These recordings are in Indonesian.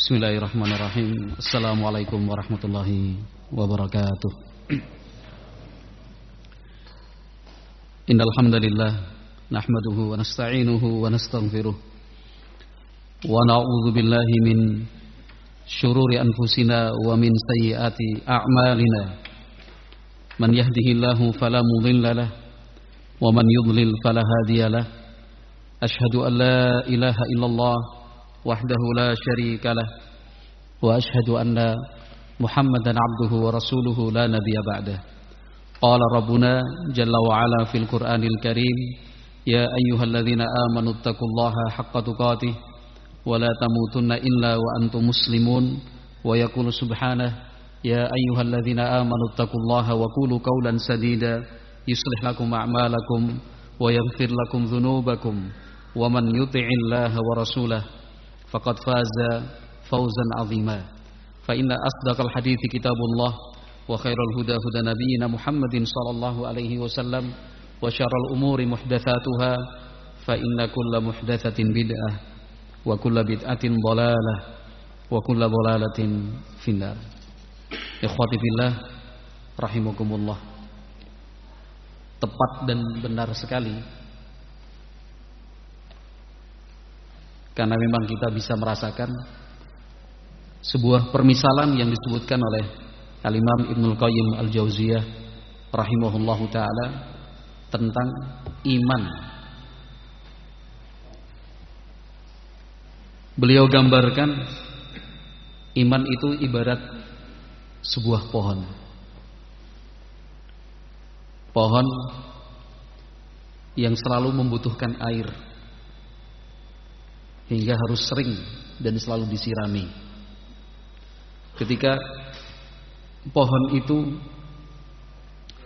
Bismillahirrahmanirrahim. Assalamualaikum warahmatullahi wabarakatuh. Innalhamdulillah Nahmaduhu wa nasta'inuhu wa nastaghfiruh. Wa na'udhu billahi min Syururi anfusina wa min sayyiati a'malina. Man yahdihillahu falamudillalah Wa man yudlil falahadiyalah Ashhadu an la ilaha illallah وحده لا شريك له وأشهد أن محمدا عبده ورسوله لا نبي بعده. قال ربنا جل وعلا في القرآن الكريم يا أيها الذين آمنوا اتقوا الله حق تقاته ولا تموتن إلا وأنتم مسلمون. ويقول سبحانه يا أيها الذين آمنوا اتقوا الله وقولوا قولا سديدا يصلح لكم أعمالكم ويغفر لكم ذنوبكم ومن يطع الله ورسوله فقد فاز فوزا عظيما فإن أصدق الحديث كتاب الله وخير الهدى هدى نبينا محمد صلى الله عليه وسلم وشر الأمور محدثاتها فإن كل محدثة بدعة وكل بدعة ضلالة وكل ضلالة في النار إخواتي في الله رحمكم الله tepat dan benar sekali karena memang kita bisa merasakan sebuah permisalan yang disebutkan oleh Al-Imam Ibnul Qayyim Al-Jauziyah rahimahullahu taala tentang iman. Beliau gambarkan iman itu ibarat sebuah pohon. Pohon yang selalu membutuhkan air hingga harus sering dan selalu disirami. Ketika pohon itu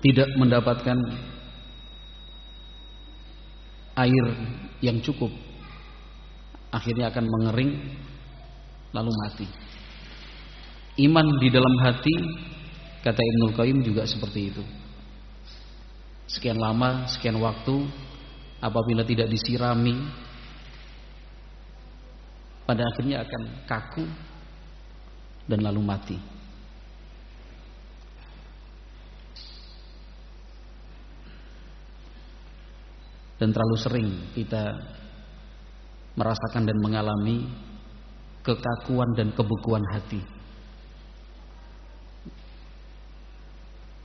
tidak mendapatkan air yang cukup, akhirnya akan mengering lalu mati. Iman di dalam hati kata Ibnu Qayyim juga seperti itu. Sekian lama, sekian waktu apabila tidak disirami pada akhirnya akan kaku dan lalu mati. Dan terlalu sering kita merasakan dan mengalami kekakuan dan kebekuan hati.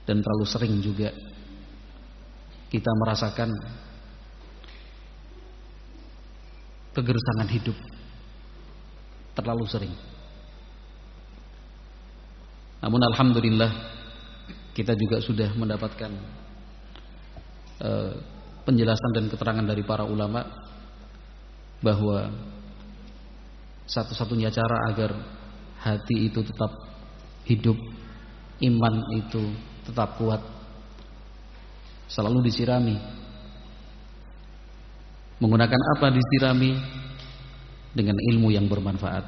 Dan terlalu sering juga kita merasakan kegersangan hidup terlalu sering. Namun alhamdulillah kita juga sudah mendapatkan uh, penjelasan dan keterangan dari para ulama bahwa satu-satunya cara agar hati itu tetap hidup, iman itu tetap kuat selalu disirami. Menggunakan apa disirami? Dengan ilmu yang bermanfaat.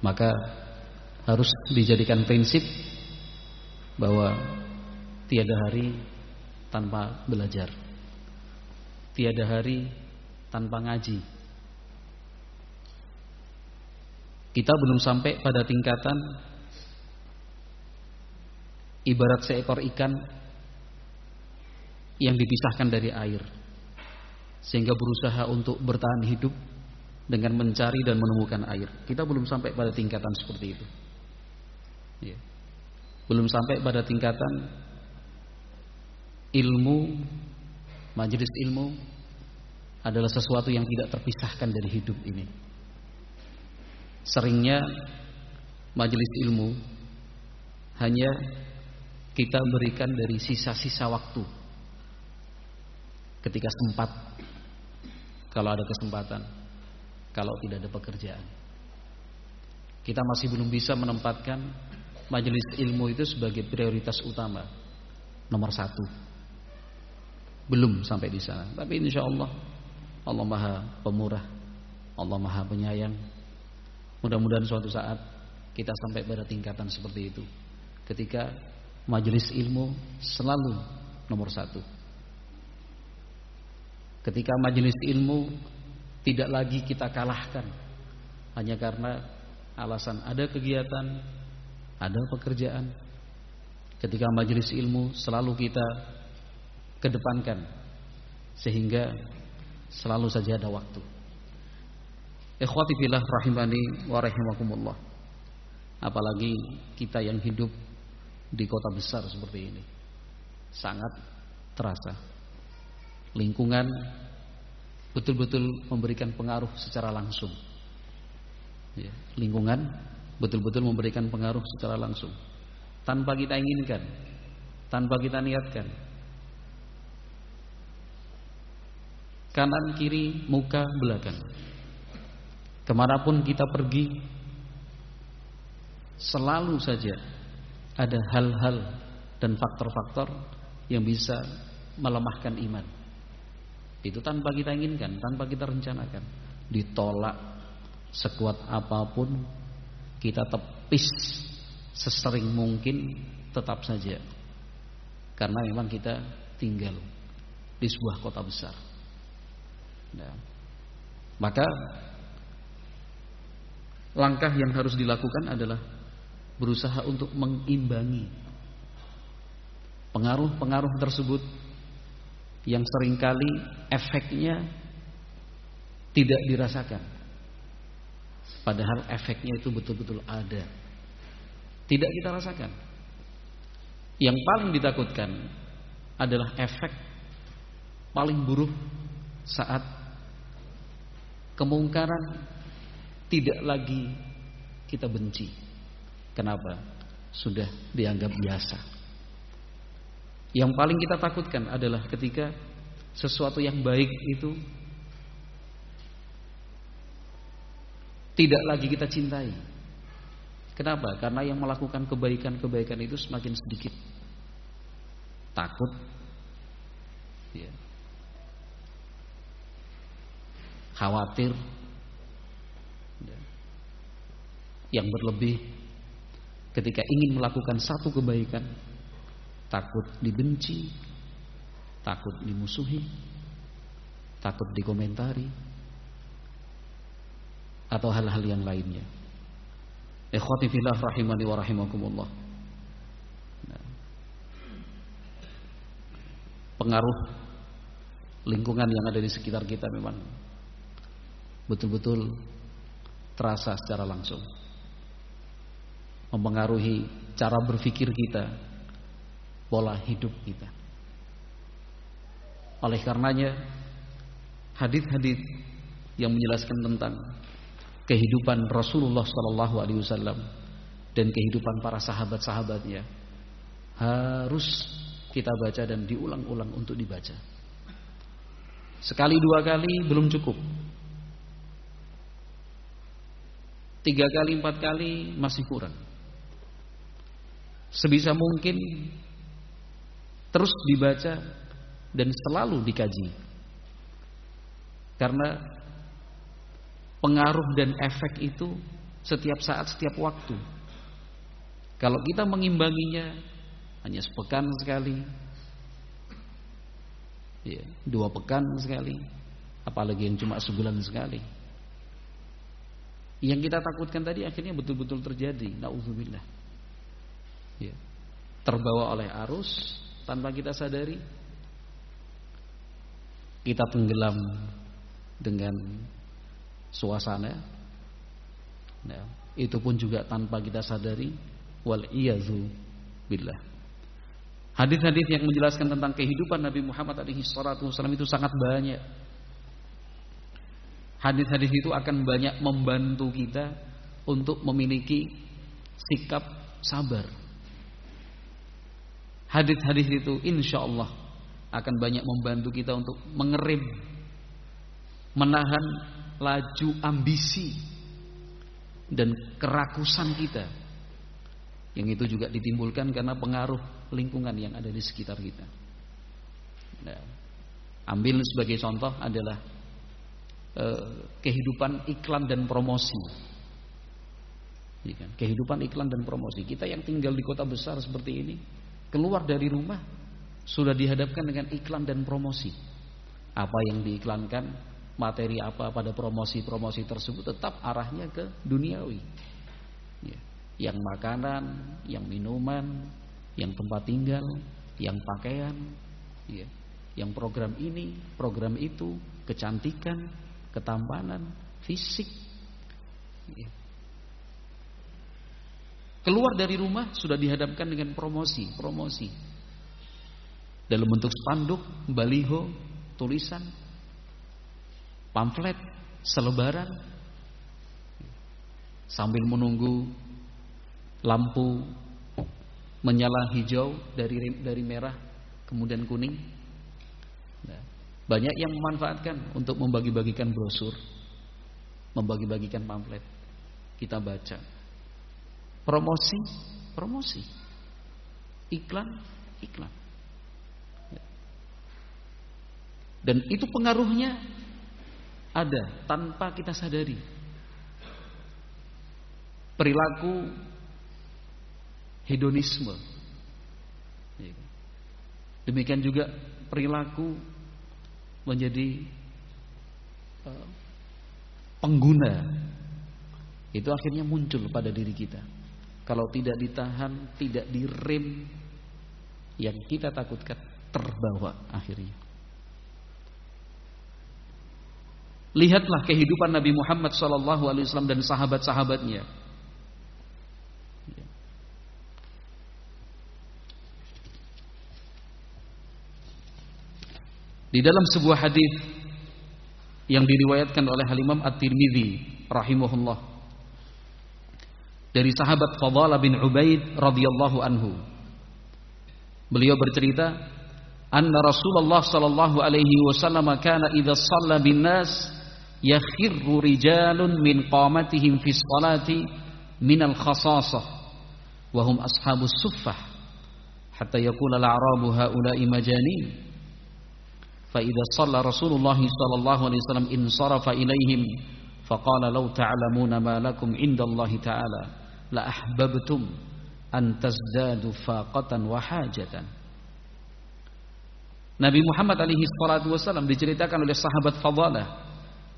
Maka harus dijadikan prinsip bahwa tiada hari tanpa belajar. Tiada hari tanpa ngaji. Kita belum sampai pada tingkatan ibarat seekor ikan yang dipisahkan dari air sehingga berusaha untuk bertahan hidup dengan mencari dan menemukan air. Kita belum sampai pada tingkatan seperti itu. Ya. Belum sampai pada tingkatan ilmu, majelis ilmu adalah sesuatu yang tidak terpisahkan dari hidup ini. Seringnya majelis ilmu hanya kita berikan dari sisa-sisa waktu ketika sempat kalau ada kesempatan kalau tidak ada pekerjaan. Kita masih belum bisa menempatkan majelis ilmu itu sebagai prioritas utama nomor satu. Belum sampai di sana. Tapi insya Allah Allah Maha Pemurah, Allah Maha Penyayang. Mudah-mudahan suatu saat kita sampai pada tingkatan seperti itu. Ketika majelis ilmu selalu nomor satu. Ketika majelis ilmu tidak lagi kita kalahkan hanya karena alasan ada kegiatan, ada pekerjaan. Ketika majelis ilmu selalu kita kedepankan sehingga selalu saja ada waktu. Ikhwati fillah rahimani wa rahimakumullah. Apalagi kita yang hidup di kota besar seperti ini. Sangat terasa. Lingkungan betul-betul memberikan pengaruh secara langsung. Ya, lingkungan betul-betul memberikan pengaruh secara langsung. Tanpa kita inginkan, tanpa kita niatkan. Kanan, kiri, muka, belakang. Ke mana pun kita pergi, selalu saja ada hal-hal dan faktor-faktor yang bisa melemahkan iman. Itu tanpa kita inginkan, tanpa kita rencanakan. Ditolak sekuat apa pun, kita tepis sesering mungkin tetap saja. Karena memang kita tinggal di sebuah kota besar. Nah, maka langkah yang harus dilakukan adalah berusaha untuk mengimbangi pengaruh-pengaruh tersebut yang sering kali efeknya tidak dirasakan. Padahal efeknya itu betul-betul ada. Tidak kita rasakan. Yang paling ditakutkan adalah efek paling buruk saat kemungkaran tidak lagi kita benci. Kenapa? Sudah dianggap biasa. Yang paling kita takutkan adalah ketika sesuatu yang baik itu tidak lagi kita cintai. Kenapa? Karena yang melakukan kebaikan-kebaikan itu semakin sedikit. Takut. Ya. Khawatir. Ya. Yang berlebih ketika ingin melakukan satu kebaikan takut dibenci, takut dimusuhi, takut dikomentari, atau hal-hal yang lainnya. Ikhwati fillah rahimani wa rahimakumullah. Nah. Pengaruh lingkungan yang ada di sekitar kita memang betul-betul terasa secara langsung. Mempengaruhi cara berpikir kita, pola hidup kita. Oleh karenanya hadis-hadis yang menjelaskan tentang kehidupan Rasulullah Sallallahu Alaihi Wasallam dan kehidupan para sahabat-sahabatnya harus kita baca dan diulang-ulang untuk dibaca. Sekali dua kali belum cukup. Tiga kali empat kali masih kurang. Sebisa mungkin terus dibaca dan selalu dikaji. Karena pengaruh dan efek itu setiap saat, setiap waktu. Kalau kita mengimbanginya hanya sepekan sekali, ya, dua pekan sekali, apalagi yang cuma sebulan sekali. Yang kita takutkan tadi akhirnya betul-betul terjadi. Nauzubillah. Ya. Terbawa oleh arus, tanpa kita sadari. Kita tenggelam dengan suasana. Nah, itu pun juga tanpa kita sadari. Wal iyazu billah. Hadis-hadis yang menjelaskan tentang kehidupan Nabi Muhammad alaihi salatu wasallam itu sangat banyak. Hadis-hadis itu akan banyak membantu kita untuk memiliki sikap sabar Hadis-hadis itu insya Allah akan banyak membantu kita untuk mengerim, menahan laju ambisi dan kerakusan kita. Yang itu juga ditimbulkan karena pengaruh lingkungan yang ada di sekitar kita. Nah, ambil sebagai contoh adalah eh, kehidupan iklan dan promosi. Iya kan? Kehidupan iklan dan promosi. Kita yang tinggal di kota besar seperti ini, keluar dari rumah sudah dihadapkan dengan iklan dan promosi. Apa yang diiklankan materi apa pada promosi-promosi tersebut tetap arahnya ke duniawi. Ya. Yang makanan, yang minuman, yang tempat tinggal, yang pakaian, ya. yang program ini, program itu, kecantikan, ketampanan, fisik. Ya. Keluar dari rumah sudah dihadapkan dengan promosi, promosi. Dalam bentuk spanduk, baliho, tulisan, pamflet, selebaran. Sambil menunggu lampu menyala hijau dari dari merah kemudian kuning. Nah, banyak yang memanfaatkan untuk membagi-bagikan brosur, membagi-bagikan pamflet. Kita baca. Promosi, promosi. Iklan, iklan. Dan itu pengaruhnya ada tanpa kita sadari. Perilaku hedonisme. Ya? Demikian juga perilaku menjadi eh, pengguna itu akhirnya muncul pada diri kita. Kalau tidak ditahan, tidak direm, yang kita takutkan terbawa akhirnya. Lihatlah kehidupan Nabi Muhammad SAW dan sahabat-sahabatnya Di dalam sebuah hadis yang diriwayatkan oleh Imam At-Tirmidzi rahimahullah dari sahabat Fadhalah bin Ubaid radhiyallahu anhu. Beliau bercerita, "Anna Rasulullah sallallahu alaihi wasallam kana idza shalla bin nas yakhirru rijalun min qamatihim fi sholati min al-khasasah wa hum ashabus suffah hatta yaqula al-a'rabu haula'i majanin." فإذا صلى رسول الله صلى الله عليه وسلم انصرف إليهم فقال لو تعلمون ما لكم عند الله تعالى la ahbabtum an tazdadu faqatan wa hajatan. Nabi Muhammad alaihi salatu wasallam diceritakan oleh sahabat Fadalah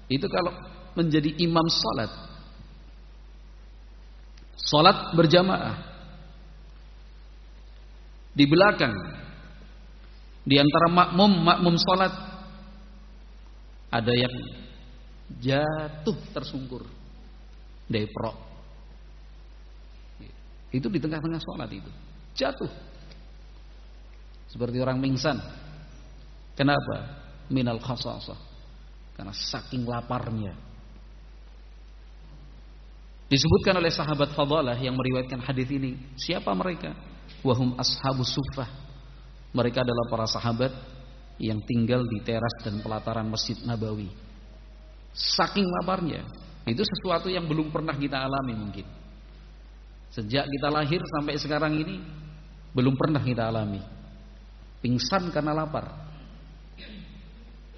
itu kalau menjadi imam salat. Salat berjamaah. Di belakang di antara makmum makmum salat ada yang jatuh tersungkur dari perok. Itu di tengah-tengah sholat itu jatuh seperti orang pingsan. Kenapa? Minal khasasah. Karena saking laparnya. Disebutkan oleh sahabat Fadalah yang meriwayatkan hadis ini. Siapa mereka? Wahum ashabu sufah mereka adalah para sahabat yang tinggal di teras dan pelataran Masjid Nabawi. Saking laparnya, itu sesuatu yang belum pernah kita alami mungkin. Sejak kita lahir sampai sekarang ini belum pernah kita alami. Pingsan karena lapar.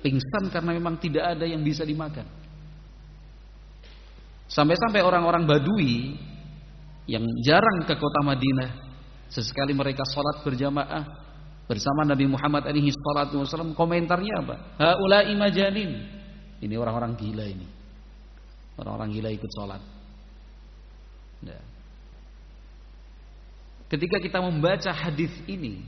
Pingsan karena memang tidak ada yang bisa dimakan. Sampai-sampai orang-orang Badui yang jarang ke kota Madinah, sesekali mereka sholat berjamaah bersama Nabi Muhammad alaihi salatu wasallam komentarnya apa? Haula'i majanin. Ini orang-orang gila ini. Orang-orang gila ikut sholat. Ya. Ketika kita membaca hadis ini,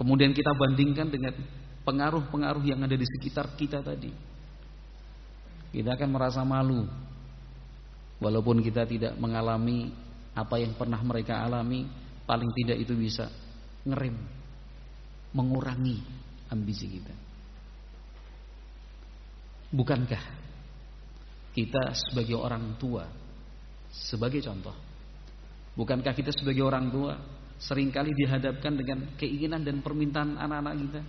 kemudian kita bandingkan dengan pengaruh-pengaruh yang ada di sekitar kita tadi, kita akan merasa malu, walaupun kita tidak mengalami apa yang pernah mereka alami, paling tidak itu bisa ngerem, mengurangi ambisi kita. Bukankah kita sebagai orang tua, sebagai contoh, bukankah kita sebagai orang tua sering kali dihadapkan dengan keinginan dan permintaan anak-anak kita?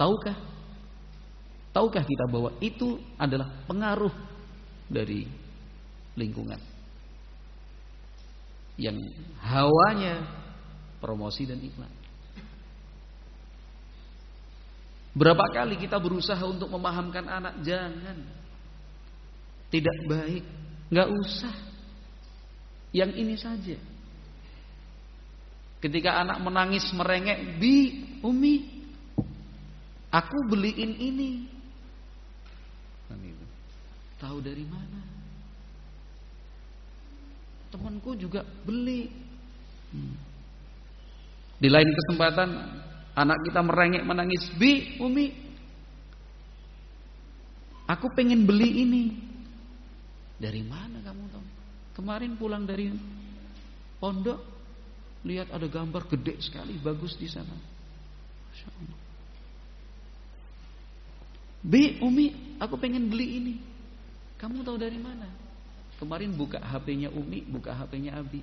Tahukah? Tahukah kita bahwa itu adalah pengaruh dari lingkungan yang hawanya promosi dan iklan. Berapa kali kita berusaha untuk memahamkan anak jangan tidak baik, nggak usah. Yang ini saja. Ketika anak menangis merengek, "Bi, Umi, aku beliin ini." Tahu dari mana? Temanku juga beli. Di lain kesempatan anak kita merengek menangis, "Bi, Umi, aku pengen beli ini." Dari mana kamu tahu? Kemarin pulang dari pondok, lihat ada gambar gede sekali, bagus di sana. Bi, Umi, aku pengen beli ini. Kamu tahu dari mana? Kemarin buka HP-nya Umi, buka HP-nya Abi.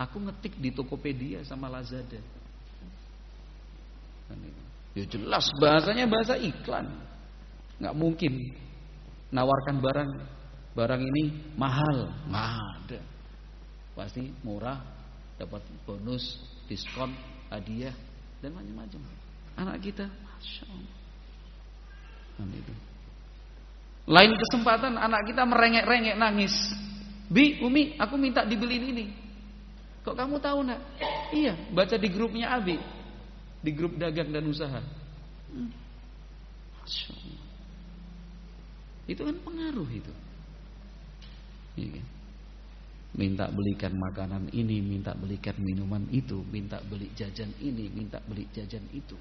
Aku ngetik di Tokopedia sama Lazada. Ya jelas bahasanya bahasa iklan. Nggak mungkin nawarkan barang barang ini mahal, nggak ada. Pasti murah, dapat bonus, diskon, hadiah dan macam-macam. Anak kita, masya Allah. itu. Lain kesempatan anak kita merengek-rengek nangis. Bi, Umi, aku minta dibeliin ini. Kok kamu tahu nak? Iya, baca di grupnya Abi. Di grup dagang dan usaha. Hmm. Masya Allah. Itu kan pengaruh itu. Iya? Minta belikan makanan ini, minta belikan minuman itu, minta beli jajan ini, minta beli jajan itu.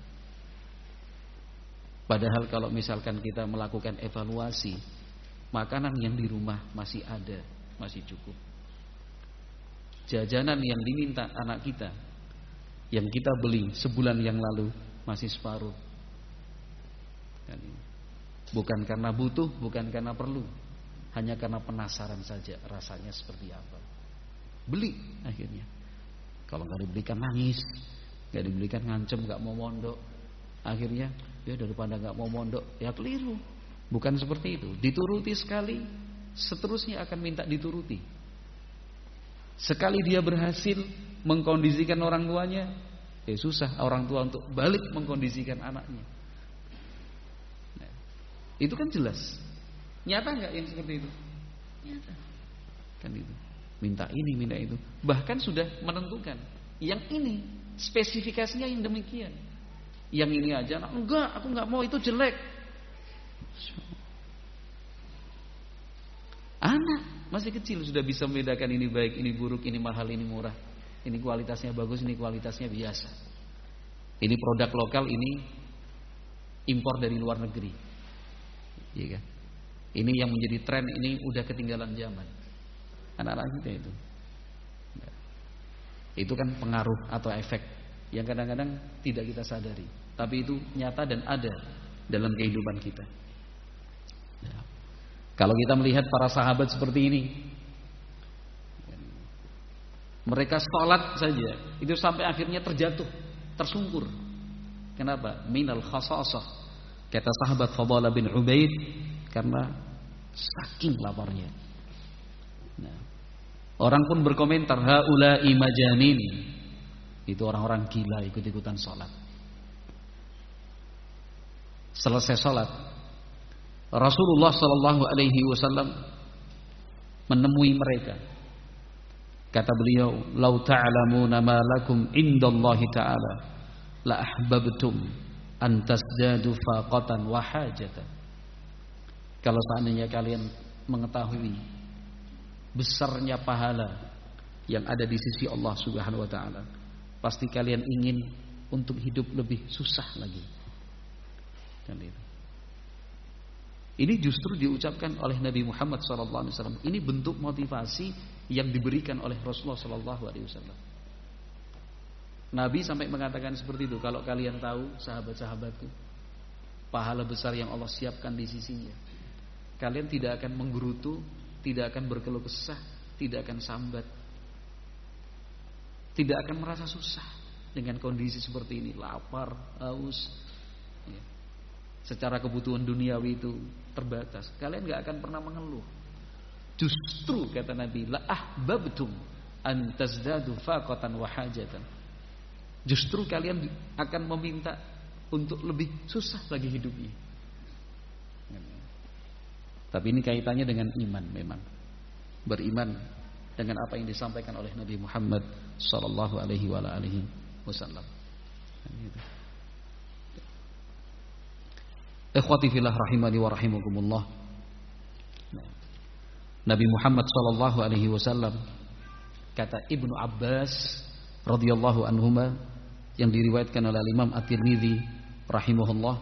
Padahal kalau misalkan kita melakukan evaluasi, makanan yang di rumah masih ada, masih cukup. Jajanan yang diminta anak kita, yang kita beli sebulan yang lalu masih separuh. Kan bukan karena butuh, bukan karena perlu, hanya karena penasaran saja rasanya seperti apa. Beli akhirnya. Kalau nggak dibelikan nangis, nggak dibelikan ngancem, nggak mau mondok. Akhirnya ya daripada nggak mau mondok, ya keliru. Bukan seperti itu. Dituruti sekali, seterusnya akan minta dituruti. Sekali dia berhasil mengkondisikan orang tuanya, ya susah orang tua untuk balik mengkondisikan anaknya. Nah, itu kan jelas. Nyata nggak yang seperti itu? Nyata. Kan itu. Minta ini, minta itu. Bahkan sudah menentukan. Yang ini spesifikasinya yang demikian. Yang ini aja, nah, enggak, aku nggak mau itu jelek. Anak masih kecil sudah bisa membedakan ini baik, ini buruk, ini mahal, ini murah. Ini kualitasnya bagus, ini kualitasnya biasa. Ini produk lokal, ini impor dari luar negeri. Iya kan? Ini yang menjadi tren ini udah ketinggalan zaman. Anak-anak kita itu. Itu kan pengaruh atau efek yang kadang-kadang tidak kita sadari. Tapi itu nyata dan ada dalam kehidupan kita. Ya. Kalau kita melihat para sahabat seperti ini, mereka sholat saja, itu sampai akhirnya terjatuh, tersungkur. Kenapa? Minal khasasah. Kata sahabat Fadala bin Ubaid, karena saking laparnya. Nah, orang pun berkomentar haula imajanin. Itu orang-orang gila ikut-ikutan sholat. Selesai sholat, Rasulullah Shallallahu Alaihi Wasallam menemui mereka. Kata beliau, "Lau ta'lamuna ma lakum indallahi ta'ala la ahbabtum an tasdadu faqatan wa hajatan." Kalau seandainya kalian mengetahui besarnya pahala yang ada di sisi Allah Subhanahu wa taala, pasti kalian ingin untuk hidup lebih susah lagi. Ini justru diucapkan oleh Nabi Muhammad SAW. Ini bentuk motivasi yang diberikan oleh Rasulullah SAW. Nabi sampai mengatakan seperti itu. Kalau kalian tahu sahabat-sahabatku, pahala besar yang Allah siapkan di sisinya Kalian tidak akan menggerutu, tidak akan berkeluh kesah, tidak akan sambat. Tidak akan merasa susah dengan kondisi seperti ini, lapar, haus. Ya. Secara kebutuhan duniawi itu terbatas. Kalian gak akan pernah mengeluh. Justru kata Nabi, la ahbabtum an tazdadu faqatan wa hajatan. Justru kalian akan meminta untuk lebih susah lagi hidupnya. Tapi ini kaitannya dengan iman memang. Beriman dengan apa yang disampaikan oleh Nabi Muhammad sallallahu alaihi wasallam. Ikhwati fillah rahimani wa rahimakumullah. Nabi Muhammad sallallahu alaihi wasallam kata Ibnu Abbas radhiyallahu anhuma yang diriwayatkan oleh Imam At-Tirmizi rahimahullah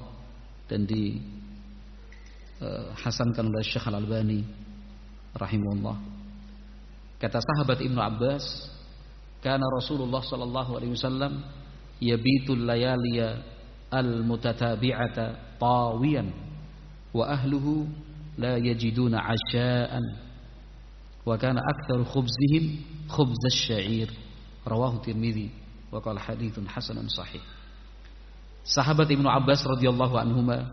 dan di uh, hasankan oleh Syekh Al-Albani rahimahullah. Kata sahabat Ibnu Abbas, "Kana Rasulullah sallallahu alaihi wasallam yabitul layaliya al-mutatabi'ata tawiyan wa ahluhu la yajiduna asha'an wa kana aktsaru khubzihim khubz asy-sya'ir rawahu Tirmizi wa qala haditsun hasanun sahih Sahabat Ibnu Abbas radhiyallahu anhuma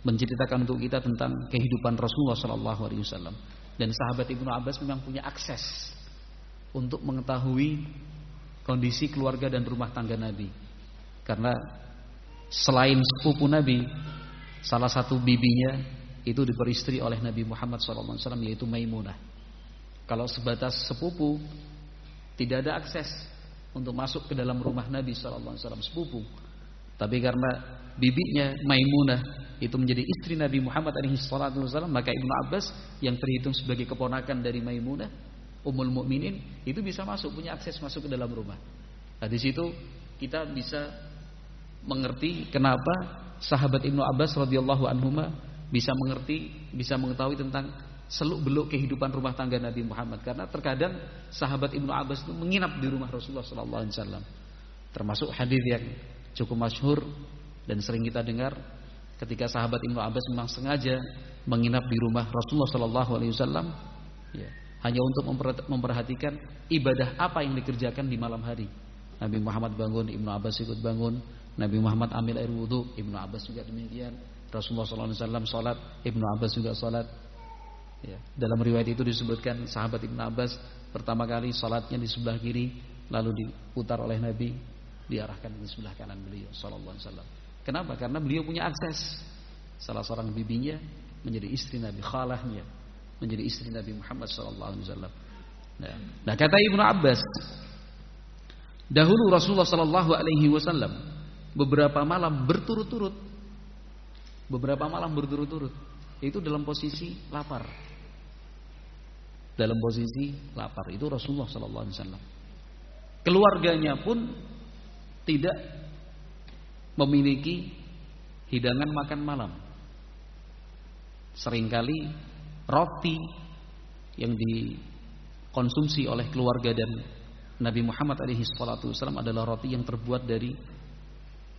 menceritakan untuk kita tentang kehidupan Rasulullah sallallahu alaihi wasallam dan sahabat Ibnu Abbas memang punya akses untuk mengetahui kondisi keluarga dan rumah tangga Nabi karena selain sepupu Nabi, salah satu bibinya itu diperistri oleh Nabi Muhammad SAW yaitu Maimunah. Kalau sebatas sepupu, tidak ada akses untuk masuk ke dalam rumah Nabi SAW sepupu. Tapi karena bibinya Maimunah itu menjadi istri Nabi Muhammad SAW, maka Ibnu Abbas yang terhitung sebagai keponakan dari Maimunah, Ummul Mukminin itu bisa masuk punya akses masuk ke dalam rumah. Nah, di situ kita bisa mengerti kenapa sahabat Ibnu Abbas radhiyallahu anhuma bisa mengerti, bisa mengetahui tentang seluk beluk kehidupan rumah tangga Nabi Muhammad karena terkadang sahabat Ibnu Abbas itu menginap di rumah Rasulullah sallallahu alaihi wasallam. Termasuk hadis yang cukup masyhur dan sering kita dengar ketika sahabat Ibnu Abbas memang sengaja menginap di rumah Rasulullah sallallahu alaihi wasallam ya, hanya untuk memperhatikan ibadah apa yang dikerjakan di malam hari. Nabi Muhammad bangun, Ibnu Abbas ikut bangun, Nabi Muhammad ambil air wudhu Ibnu Abbas juga demikian Rasulullah SAW sholat Ibnu Abbas juga sholat ya. Dalam riwayat itu disebutkan Sahabat Ibnu Abbas pertama kali sholatnya di sebelah kiri Lalu diputar oleh Nabi Diarahkan di sebelah kanan beliau Sallallahu Alaihi Wasallam Kenapa? Karena beliau punya akses. Salah seorang bibinya menjadi istri Nabi Khalahnya menjadi istri Nabi Muhammad Wasallam. Nah, nah kata Ibnu Abbas Dahulu Rasulullah Sallallahu Alaihi Wasallam beberapa malam berturut-turut beberapa malam berturut-turut itu dalam posisi lapar. Dalam posisi lapar itu Rasulullah sallallahu alaihi wasallam. Keluarganya pun tidak memiliki hidangan makan malam sering kali roti yang dikonsumsi oleh keluarga dan Nabi Muhammad alaihi salatu wasallam adalah roti yang terbuat dari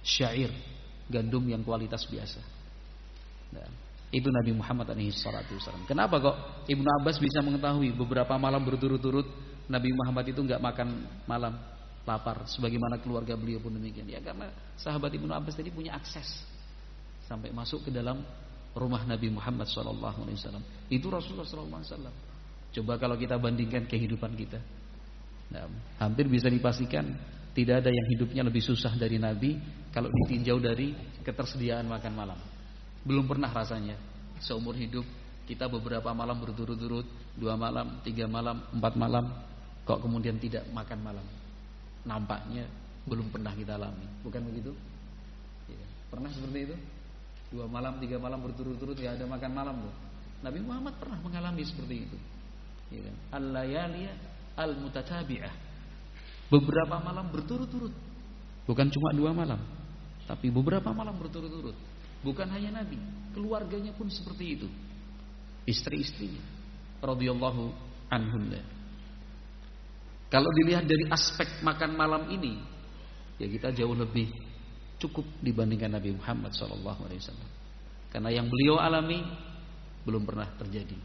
syair, gandum yang kualitas biasa. Nah, itu Nabi Muhammad SAW. Kenapa kok Ibnu Abbas bisa mengetahui beberapa malam berturut-turut Nabi Muhammad itu nggak makan malam, lapar, sebagaimana keluarga beliau pun demikian. Ya karena sahabat Ibnu Abbas tadi punya akses sampai masuk ke dalam rumah Nabi Muhammad SAW. Itu Rasulullah SAW. Coba kalau kita bandingkan kehidupan kita, nah, hampir bisa dipastikan tidak ada yang hidupnya lebih susah dari Nabi kalau ditinjau dari ketersediaan makan malam. Belum pernah rasanya seumur hidup kita beberapa malam berturut-turut, dua malam, tiga malam, empat malam, kok kemudian tidak makan malam. Nampaknya belum pernah kita alami, bukan begitu? Ya. Pernah seperti itu? Dua malam, tiga malam berturut-turut ya ada makan malam loh. Nabi Muhammad pernah mengalami seperti itu. Ya kan? Al-layaliyah al-mutatabi'ah Beberapa malam berturut-turut. Bukan cuma dua malam. Tapi beberapa malam berturut-turut. Bukan hanya Nabi. Keluarganya pun seperti itu. Istri-istrinya. radhiyallahu anhunna. Kalau dilihat dari aspek makan malam ini. Ya kita jauh lebih cukup dibandingkan Nabi Muhammad SAW. Karena yang beliau alami belum pernah terjadi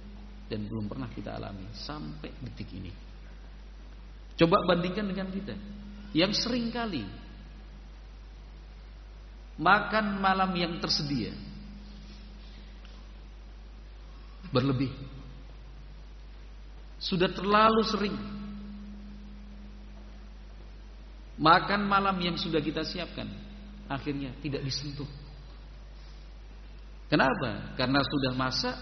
dan belum pernah kita alami sampai detik ini. Coba bandingkan dengan kita yang sering kali makan malam yang tersedia berlebih. Sudah terlalu sering makan malam yang sudah kita siapkan akhirnya tidak disentuh. Kenapa? Karena sudah masak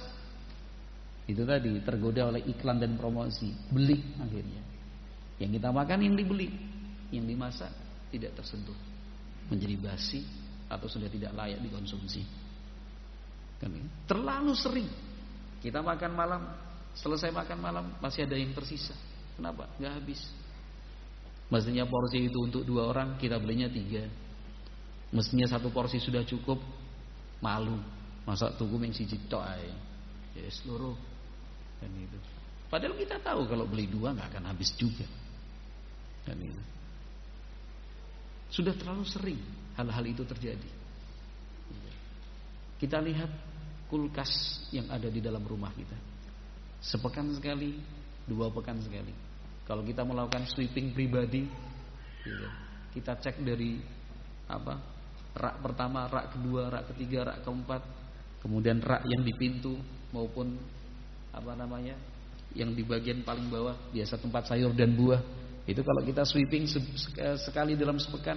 itu tadi tergoda oleh iklan dan promosi, beli akhirnya. Yang kita makan yang dibeli, yang dimasak tidak tersentuh, menjadi basi atau sudah tidak layak dikonsumsi. Kan Terlalu sering. Kita makan malam, selesai makan malam masih ada yang tersisa. Kenapa? Gak habis. Mestinya porsi itu untuk dua orang, kita belinya tiga. Mestinya satu porsi sudah cukup, malu. Masa tunggu yang si tok Ya seluruh. Dan itu. Padahal kita tahu kalau beli dua nggak akan habis juga. Dan itu. Sudah terlalu sering hal-hal itu terjadi. Kita lihat kulkas yang ada di dalam rumah kita. Sepekan sekali, dua pekan sekali. Kalau kita melakukan sweeping pribadi, gitu, kita cek dari apa rak pertama, rak kedua, rak ketiga, rak keempat, kemudian rak yang di pintu maupun apa namanya yang di bagian paling bawah biasa tempat sayur dan buah. Itu kalau kita sweeping sekali dalam sepekan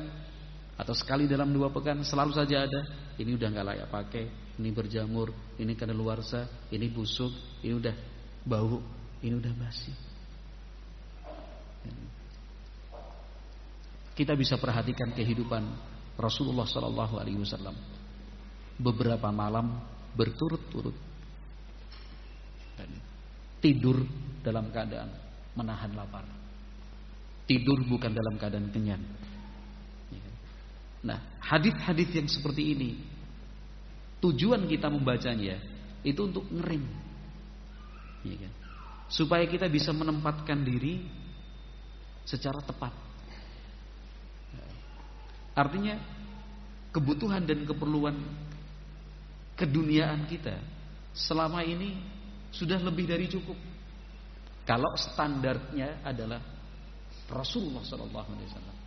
atau sekali dalam dua pekan selalu saja ada. Ini udah nggak layak pakai ini berjamur ini karena luarsa ini busuk ini udah bau ini udah basi kita bisa perhatikan kehidupan Rasulullah Sallallahu Alaihi Wasallam. Beberapa malam berturut-turut. Tidur dalam keadaan menahan lapar. Tidur bukan dalam keadaan kenyang. Nah hadis-hadis yang seperti ini tujuan kita membacanya itu untuk ngerem ya supaya kita bisa menempatkan diri secara tepat Artinya kebutuhan dan keperluan keduniaan kita selama ini sudah lebih dari cukup. Kalau standarnya adalah Rasulullah Sallallahu Alaihi Wasallam.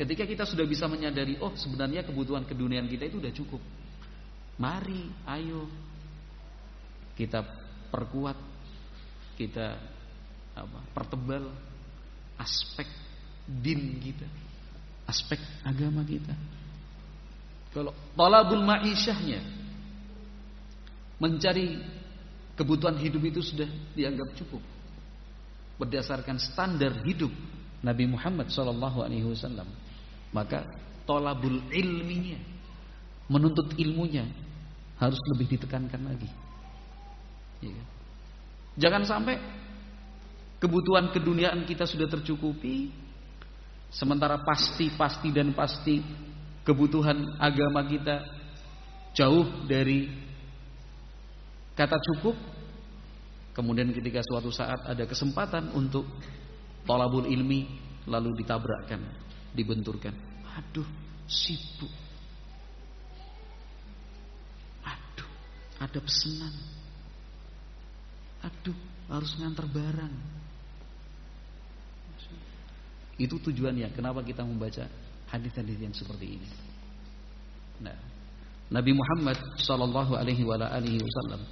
Ketika kita sudah bisa menyadari, oh sebenarnya kebutuhan keduniaan kita itu sudah cukup. Mari, ayo kita perkuat, kita apa, pertebal aspek din kita aspek agama kita. Kalau talabul ma'isyahnya mencari kebutuhan hidup itu sudah dianggap cukup berdasarkan standar hidup Nabi Muhammad sallallahu alaihi wasallam. Maka talabul ilminya menuntut ilmunya harus lebih ditekankan lagi. Ya. Jangan sampai kebutuhan keduniaan kita sudah tercukupi Sementara pasti-pasti dan pasti kebutuhan agama kita jauh dari kata cukup. Kemudian ketika suatu saat ada kesempatan untuk tolabul ilmi lalu ditabrakkan, dibenturkan. Aduh, sibuk. Aduh, ada pesanan. Aduh, harus ngantar barang. Itu tujuannya. Kenapa kita membaca hadis-hadis yang seperti ini. Nah, Nabi Muhammad sallallahu alaihi wasallam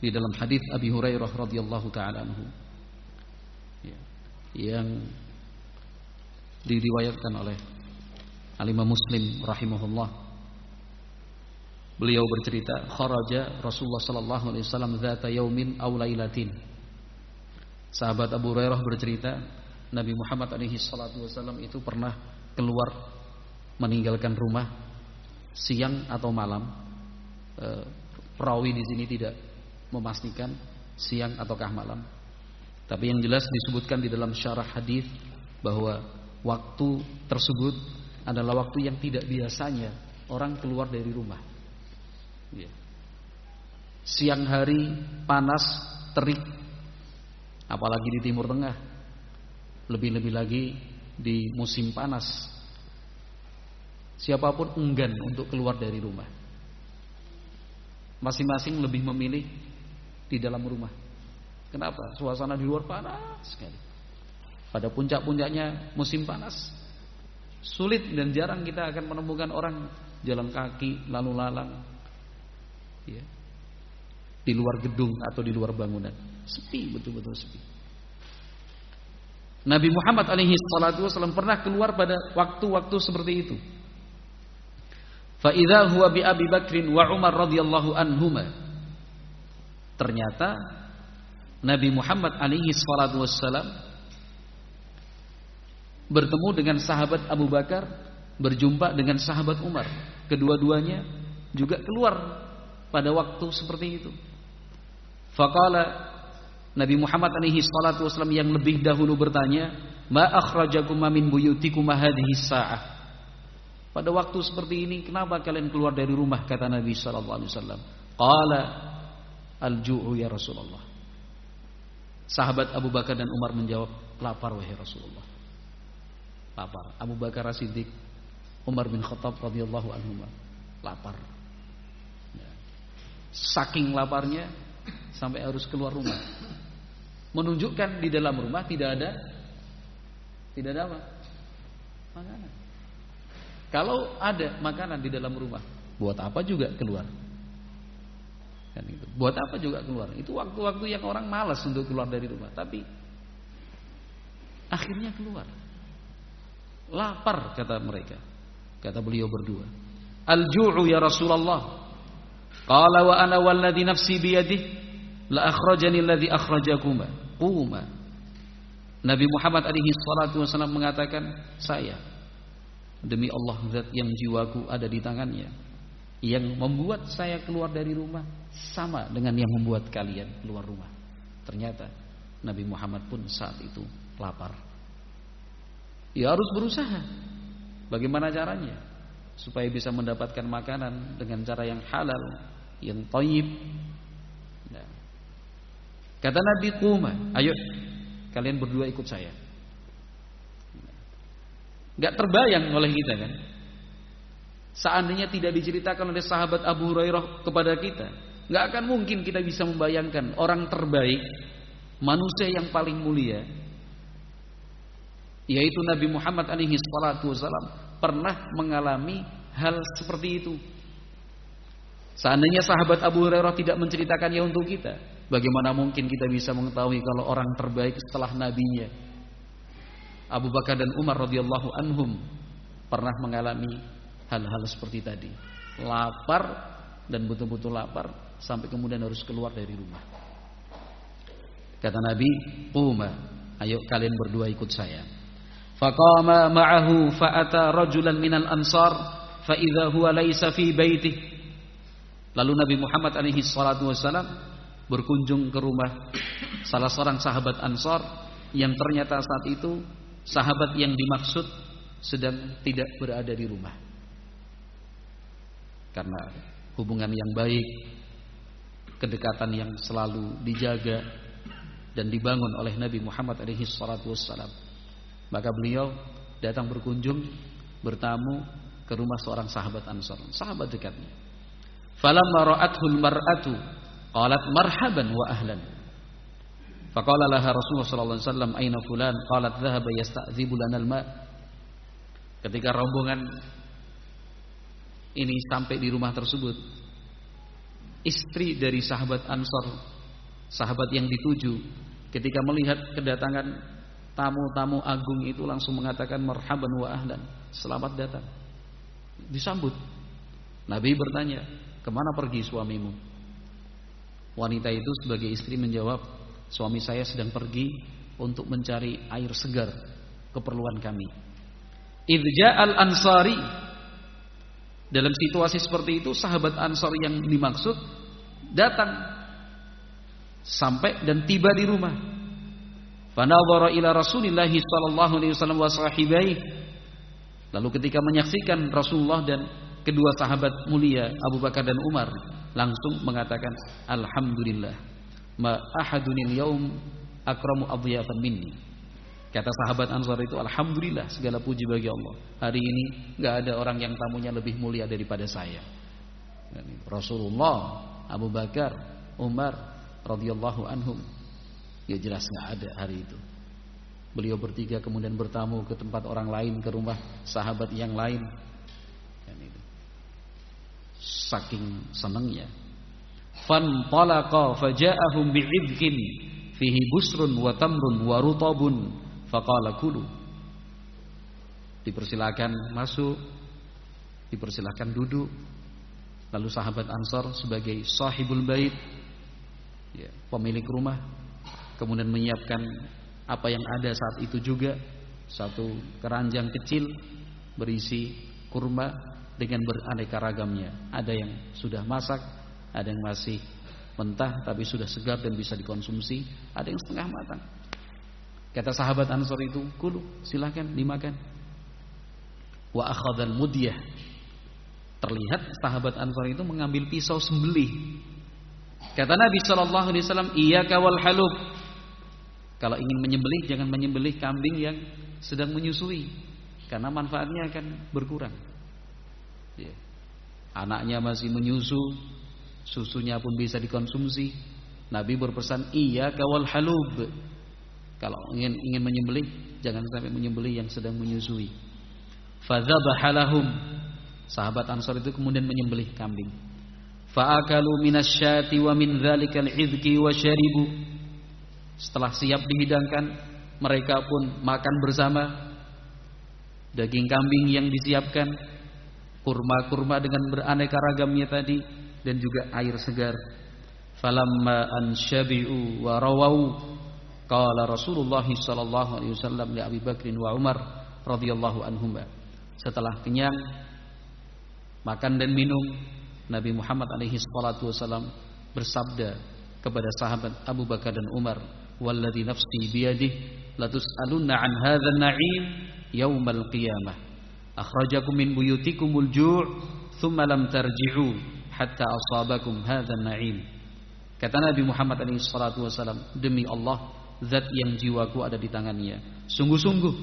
di dalam hadis Abi Hurairah radhiyallahu taala anhu ya, yang diriwayatkan oleh Alimah Muslim rahimahullah. Beliau bercerita kharaja Rasulullah sallallahu alaihi wasallam dzata yaumin aw lailatin. Sahabat Abu Hurairah bercerita Nabi Muhammad alaihi salatu wasallam itu pernah keluar meninggalkan rumah siang atau malam. E, perawi di sini tidak memastikan siang ataukah malam. Tapi yang jelas disebutkan di dalam syarah hadis bahwa waktu tersebut adalah waktu yang tidak biasanya orang keluar dari rumah. Ya. Siang hari panas terik, apalagi di Timur Tengah lebih-lebih lagi di musim panas. Siapa pun enggan untuk keluar dari rumah. Masing-masing lebih memilih di dalam rumah. Kenapa? Suasana di luar panas sekali. Pada puncak-puncaknya musim panas. Sulit dan jarang kita akan menemukan orang jalan kaki lalu lalang. Ya. Di luar gedung atau di luar bangunan. Sepi, betul-betul sepi. Nabi Muhammad alaihi salatu wasallam pernah keluar pada waktu-waktu seperti itu. Fa idza huwa bi Abi Bakrin wa Umar radhiyallahu anhuma. Ternyata Nabi Muhammad alaihi salatu wasallam bertemu dengan sahabat Abu Bakar, berjumpa dengan sahabat Umar. Kedua-duanya juga keluar pada waktu seperti itu. Faqala Nabi Muhammad alaihi salatu wasallam yang lebih dahulu bertanya, "Ma akhrajakum min buyutikum hadhihi sa'ah?" Pada waktu seperti ini, kenapa kalian keluar dari rumah kata Nabi sallallahu alaihi wasallam? Qala al-ju'u ya Rasulullah. Sahabat Abu Bakar dan Umar menjawab, lapar wahai Rasulullah. Lapar. Abu Bakar Siddiq, Umar bin Khattab radhiyallahu anhu lapar. Ya. Saking laparnya sampai harus keluar rumah. Menunjukkan di dalam rumah tidak ada tidak ada apa? Makanan. Kalau ada makanan di dalam rumah, buat apa juga keluar? Kan itu. Buat apa juga keluar? Itu waktu-waktu yang orang malas untuk keluar dari rumah, tapi akhirnya keluar. Lapar kata mereka. Kata beliau berdua. Al-ju'u ya Rasulullah. Qala wa ana walladhi nafsi biyadih la akhrajani alladhi akhrajakuma. Quma. Nabi Muhammad alaihi salatu wasallam mengatakan, saya Demi Allah zat yang jiwaku ada di tangannya Yang membuat saya keluar dari rumah Sama dengan yang membuat kalian keluar rumah Ternyata Nabi Muhammad pun saat itu lapar Ya harus berusaha Bagaimana caranya Supaya bisa mendapatkan makanan Dengan cara yang halal Yang toyib. Kata Nabi Kuma Ayo kalian berdua ikut saya. Gak terbayang oleh kita kan? Seandainya tidak diceritakan oleh sahabat Abu Hurairah kepada kita Gak akan mungkin kita bisa membayangkan Orang terbaik Manusia yang paling mulia Yaitu Nabi Muhammad alaihi salatu Pernah mengalami hal seperti itu. Seandainya sahabat Abu Hurairah tidak menceritakannya untuk kita Bagaimana mungkin kita bisa mengetahui Kalau orang terbaik setelah nabinya Abu Bakar dan Umar radhiyallahu anhum pernah mengalami hal-hal seperti tadi. Lapar dan betul-betul lapar sampai kemudian harus keluar dari rumah. Kata Nabi, "Quma, ayo kalian berdua ikut saya." Faqama ma'ahu fa'ata rajulan minal ansar fa idza huwa baitih. Lalu Nabi Muhammad alaihi salatu wasalam berkunjung ke rumah salah seorang sahabat Ansar yang ternyata saat itu sahabat yang dimaksud sedang tidak berada di rumah. Karena hubungan yang baik, kedekatan yang selalu dijaga dan dibangun oleh Nabi Muhammad alaihi salatu wassalam. Maka beliau datang berkunjung bertamu ke rumah seorang sahabat Ansar, sahabat dekatnya. Falamma ra'athul mar'atu qalat marhaban wa ahlan. Faqala laha Rasulullah sallallahu alaihi wasallam, "Aina fulan?" Qalat, "Dhahaba yasta'dzibu lana al-ma." Ketika rombongan ini sampai di rumah tersebut, istri dari sahabat Ansor, sahabat yang dituju, ketika melihat kedatangan tamu-tamu agung itu langsung mengatakan marhaban wa ahlan, selamat datang. Disambut. Nabi bertanya, "Ke mana pergi suamimu?" Wanita itu sebagai istri menjawab, Suami saya sedang pergi untuk mencari air segar keperluan kami. Idja al Ansari dalam situasi seperti itu sahabat Ansar yang dimaksud datang sampai dan tiba di rumah. Fanadhara ila Rasulillah sallallahu alaihi wasallam wa sahibai. Lalu ketika menyaksikan Rasulullah dan kedua sahabat mulia Abu Bakar dan Umar langsung mengatakan alhamdulillah ma ahadunil yaum akramu adhiyafan minni. Kata sahabat Ansar itu alhamdulillah segala puji bagi Allah. Hari ini nggak ada orang yang tamunya lebih mulia daripada saya. Rasulullah, Abu Bakar, Umar radhiyallahu anhum. Ya jelas nggak ada hari itu. Beliau bertiga kemudian bertamu ke tempat orang lain ke rumah sahabat yang lain. Saking senangnya fanṭalaqa faja'ahum bi'idkin fihi busrun wa tamrun wa rutabun. Faqala kulu. Dipersilakan masuk dipersilakan duduk. Lalu sahabat Ansar sebagai sahibul bait ya, pemilik rumah kemudian menyiapkan apa yang ada saat itu juga. Satu keranjang kecil berisi kurma dengan beraneka ragamnya ada yang sudah masak ada yang masih mentah tapi sudah segar dan bisa dikonsumsi, ada yang setengah matang. Kata sahabat Ansor itu, "Kulu, silahkan dimakan." Wa akhadhal mudyah. Terlihat sahabat Ansor itu mengambil pisau sembelih. Kata Nabi sallallahu alaihi wasallam, "Iyyaka wal halub." Kalau ingin menyembelih jangan menyembelih kambing yang sedang menyusui karena manfaatnya akan berkurang. Ya. Anaknya masih menyusu, susunya pun bisa dikonsumsi. Nabi berpesan, "Iya kawal halub." Kalau ingin ingin menyembelih, jangan sampai menyembelih yang sedang menyusui. Fadzabahalahum. Sahabat Ansar itu kemudian menyembelih kambing. Fa'akalu minasyati wa min dzalikal idki wa syaribu. Setelah siap dihidangkan, mereka pun makan bersama daging kambing yang disiapkan, kurma-kurma dengan beraneka ragamnya tadi dan juga air segar. Falamma ansyabi'u wa rawau qala Rasulullah sallallahu alaihi wasallam li Abi Bakr wa Umar radhiyallahu anhuma. Setelah kenyang makan dan minum, Nabi Muhammad alaihi salatu wasallam bersabda kepada sahabat Abu Bakar dan Umar, "Walladzi nafsi biyadihi latus'alunna an hadzal na'im yaumal qiyamah." Akhrajakum min buyutikumul ju' thumma lam tarji'u hatta asabakum hadzal na'im. Kata Nabi Muhammad SAW, demi Allah, zat yang jiwaku ada di tangannya. Sungguh-sungguh,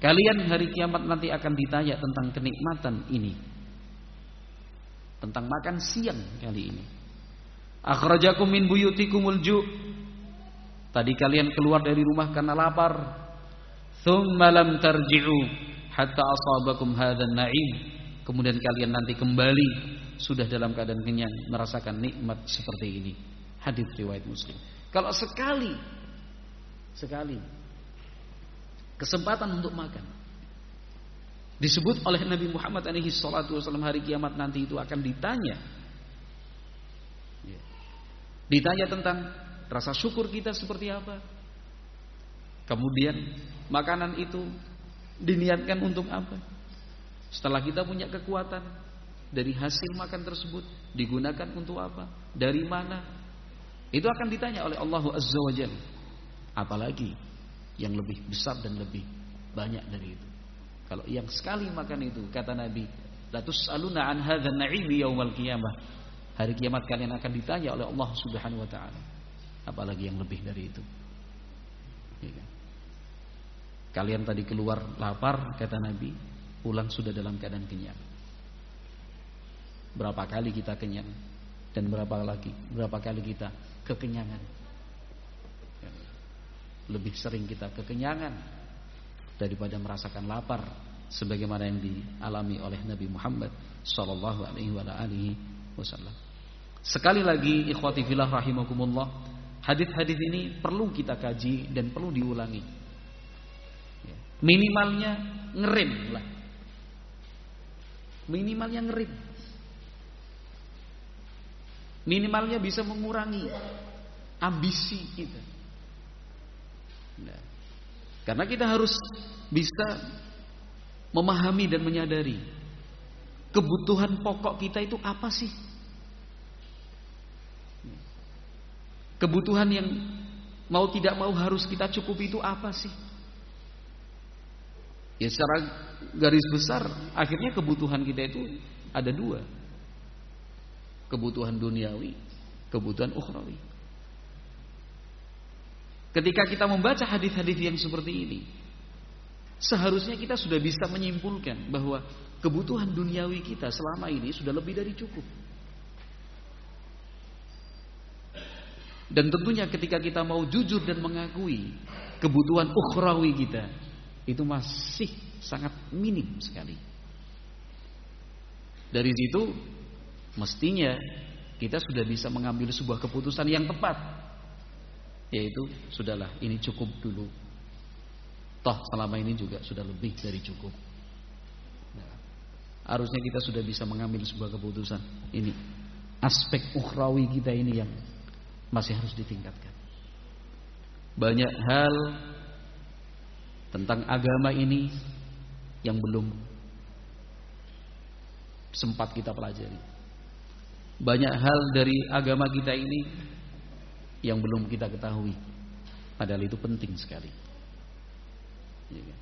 kalian hari kiamat nanti akan ditanya tentang kenikmatan ini. Tentang makan siang kali ini. Akhrajakum min buyutikumul ju' Tadi kalian keluar dari rumah karena lapar. Thumma lam tarji'u hatta asabakum hadzal na'im. Kemudian kalian nanti kembali sudah dalam keadaan kenyang merasakan nikmat seperti ini. Hadis riwayat Muslim. Kalau sekali sekali kesempatan untuk makan disebut oleh Nabi Muhammad alaihi salatu wasallam hari kiamat nanti itu akan ditanya ya. ditanya tentang rasa syukur kita seperti apa kemudian makanan itu diniatkan untuk apa setelah kita punya kekuatan dari hasil makan tersebut digunakan untuk apa? Dari mana? Itu akan ditanya oleh Allah Azza wa Jalla. Apalagi yang lebih besar dan lebih banyak dari itu. Kalau yang sekali makan itu kata Nabi, "La tus'aluna an hadzal na'imi yaumal qiyamah." Hari kiamat kalian akan ditanya oleh Allah Subhanahu wa taala. Apalagi yang lebih dari itu. Ya kan? Kalian tadi keluar lapar kata Nabi, pulang sudah dalam keadaan kenyang. Berapa kali kita kenyang dan berapa lagi berapa kali kita kekenyangan. Lebih sering kita kekenyangan daripada merasakan lapar sebagaimana yang dialami oleh Nabi Muhammad sallallahu alaihi wasallam. Sekali lagi ikhwati fillah rahimakumullah, hadis-hadis ini perlu kita kaji dan perlu diulangi. Ya. Minimalnya ngerem lah. Minimalnya ngerem. Minimalnya bisa mengurangi ambisi kita. Nah, karena kita harus bisa memahami dan menyadari kebutuhan pokok kita itu apa sih? Kebutuhan yang mau tidak mau harus kita cukupi itu apa sih? Ya secara garis besar akhirnya kebutuhan kita itu ada dua kebutuhan duniawi, kebutuhan ukhrawi. Ketika kita membaca hadis-hadis yang seperti ini, seharusnya kita sudah bisa menyimpulkan bahwa kebutuhan duniawi kita selama ini sudah lebih dari cukup. Dan tentunya ketika kita mau jujur dan mengakui kebutuhan ukhrawi kita itu masih sangat minim sekali. Dari situ mestinya kita sudah bisa mengambil sebuah keputusan yang tepat. Yaitu sudahlah ini cukup dulu. Toh selama ini juga sudah lebih dari cukup. Nah, harusnya kita sudah bisa mengambil sebuah keputusan. Ini aspek ukhrawi kita ini yang masih harus ditingkatkan. Banyak hal tentang agama ini yang belum sempat kita pelajari banyak hal dari agama kita ini yang belum kita ketahui. Padahal itu penting sekali. Ya kan?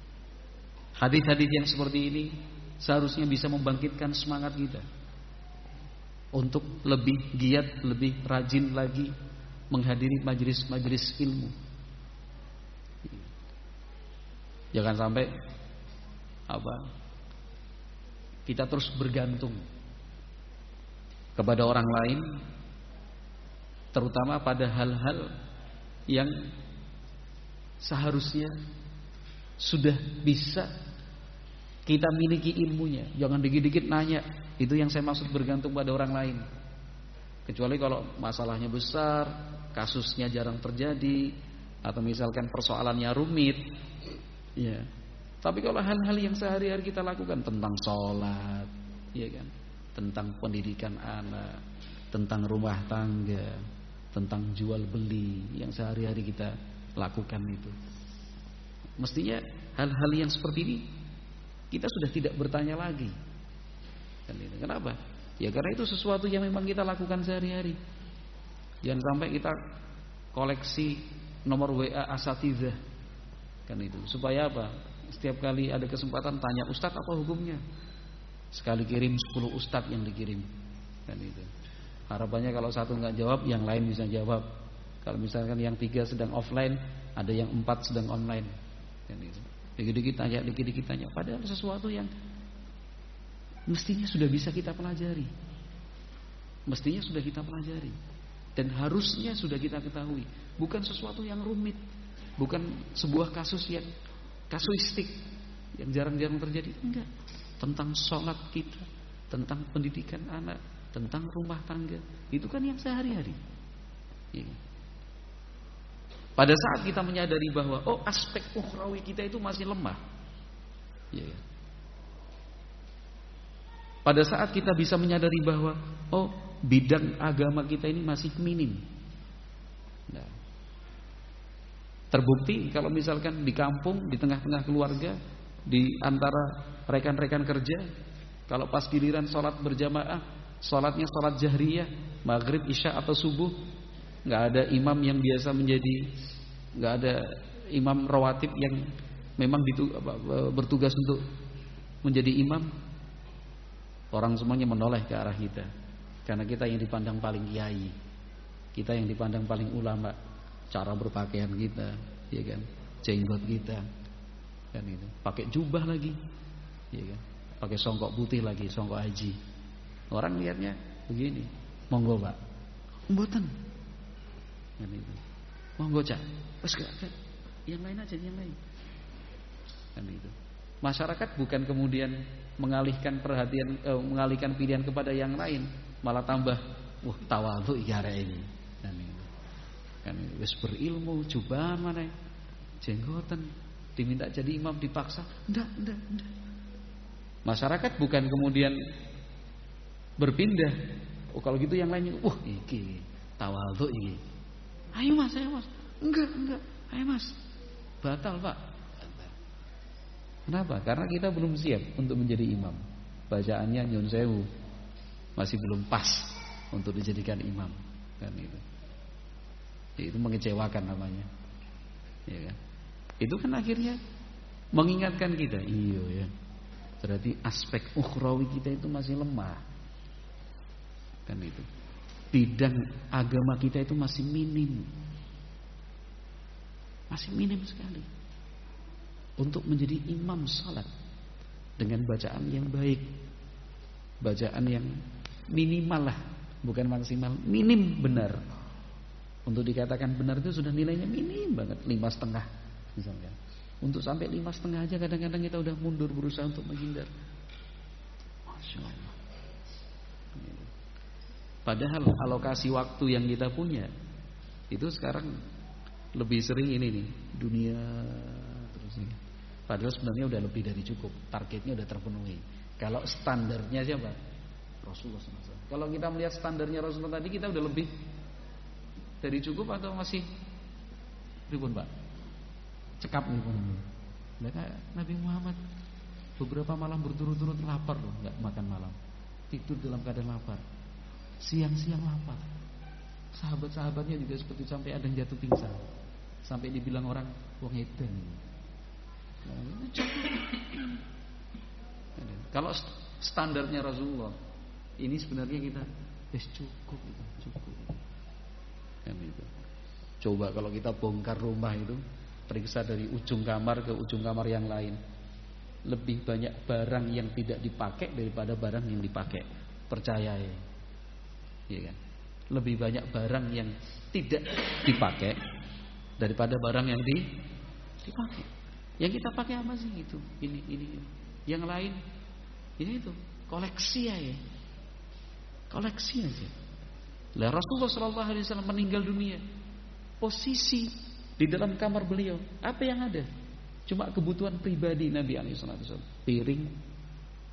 Hadis-hadis yang seperti ini seharusnya bisa membangkitkan semangat kita untuk lebih giat, lebih rajin lagi menghadiri majelis-majelis ilmu. Jangan sampai apa? Kita terus bergantung kepada orang lain terutama pada hal-hal yang seharusnya sudah bisa kita miliki ilmunya. Jangan dikit-dikit nanya. Itu yang saya maksud bergantung pada orang lain. Kecuali kalau masalahnya besar, kasusnya jarang terjadi, atau misalkan persoalannya rumit. Ya. Tapi kalau hal-hal yang sehari-hari kita lakukan tentang sholat, ya kan, tentang pendidikan anak, tentang rumah tangga, tentang jual beli yang sehari-hari kita lakukan itu. Mestinya hal-hal yang seperti ini kita sudah tidak bertanya lagi. Kan itu. Kenapa? Ya karena itu sesuatu yang memang kita lakukan sehari-hari. Jangan sampai kita koleksi nomor WA asatidzah. Kan itu. Supaya apa? Setiap kali ada kesempatan tanya ustadz apa hukumnya? Sekali kirim 10 ustadz yang dikirim. Kan itu. Harapannya kalau satu nggak jawab, yang lain bisa jawab. Kalau misalkan yang tiga sedang offline, ada yang empat sedang online. Dikit-dikit tanya, dikit-dikit tanya. Padahal sesuatu yang mestinya sudah bisa kita pelajari. Mestinya sudah kita pelajari. Dan harusnya sudah kita ketahui. Bukan sesuatu yang rumit. Bukan sebuah kasus yang kasuistik. Yang jarang-jarang terjadi. Enggak. Tentang sholat kita. Tentang pendidikan anak tentang rumah tangga. Itu kan yang sehari-hari. Ya. Pada saat kita menyadari bahwa oh aspek ukhrawi kita itu masih lemah. Ya. Pada saat kita bisa menyadari bahwa oh bidang agama kita ini masih minim. Nah, terbukti kalau misalkan di kampung, di tengah-tengah keluarga, di antara rekan-rekan kerja, kalau pas giliran sholat berjamaah Sholatnya sholat jahriyah Maghrib, isya atau subuh nggak ada imam yang biasa menjadi nggak ada imam rawatib yang memang bertugas untuk menjadi imam. Orang semuanya menoleh ke arah kita. Karena kita yang dipandang paling kiai Kita yang dipandang paling ulama Cara berpakaian kita ya kan? Jenggot kita kan itu. Pakai jubah lagi ya kan? Pakai songkok putih lagi Songkok haji. Orang lihatnya begini, monggo pak, mboten, kan itu, monggo cak, Terus yang lain aja, yang lain, kan itu. Masyarakat bukan kemudian mengalihkan perhatian, eh, mengalihkan pilihan kepada yang lain, malah tambah, wah tawadhu iya ini. Kan wis berilmu, coba mana, jenggotan, diminta jadi imam dipaksa, ndak, ndak, ndak. Masyarakat bukan kemudian berpindah. Oh kalau gitu yang lainnya, wah iki tawadhu iki. Ayo mas, ayo mas. Enggak, enggak. Ayo mas. Batal pak. Kenapa? Karena kita belum siap untuk menjadi imam. Bacaannya nyun sewu masih belum pas untuk dijadikan imam. Kan itu. Itu mengecewakan namanya. Ya kan? Itu kan akhirnya mengingatkan kita, iyo ya. Berarti aspek ukhrawi kita itu masih lemah. Kan itu. Bidang agama kita itu masih minim. Masih minim sekali. Untuk menjadi imam salat dengan bacaan yang baik. Bacaan yang minimal lah, bukan maksimal, minim benar. Untuk dikatakan benar itu sudah nilainya minim banget, lima setengah misalnya. Untuk sampai lima setengah aja kadang-kadang kita udah mundur berusaha untuk menghindar. Masya Allah. Padahal alokasi waktu yang kita punya itu sekarang lebih sering ini nih dunia terus ini. Padahal sebenarnya udah lebih dari cukup, targetnya udah terpenuhi. Kalau standarnya siapa? Rasulullah SAW. Kalau kita melihat standarnya Rasulullah tadi kita udah lebih dari cukup atau masih ribun pak? Cekap nih. Mereka Nabi Muhammad beberapa malam berturut-turut lapar loh, nggak makan malam, tidur dalam keadaan lapar. Siang-siang lapar. Sahabat-sahabatnya juga seperti sampai ada yang jatuh pingsan. Sampai dibilang orang wong edan. Kalau standarnya Rasulullah, ini sebenarnya kita wis cukup cukup. Kan itu. Coba kalau kita bongkar rumah itu, periksa dari ujung kamar ke ujung kamar yang lain. Lebih banyak barang yang tidak dipakai daripada barang yang dipakai. Percaya ya. Iya kan? Lebih banyak barang yang tidak dipakai daripada barang yang di, dipakai. Yang kita pakai apa sih itu? Ini, ini, ini. Yang lain ini itu koleksi ya. Koleksi aja. Lah Rasulullah Shallallahu Alaihi Wasallam meninggal dunia. Posisi di dalam kamar beliau apa yang ada? Cuma kebutuhan pribadi Nabi Alaihi Wasallam. Piring,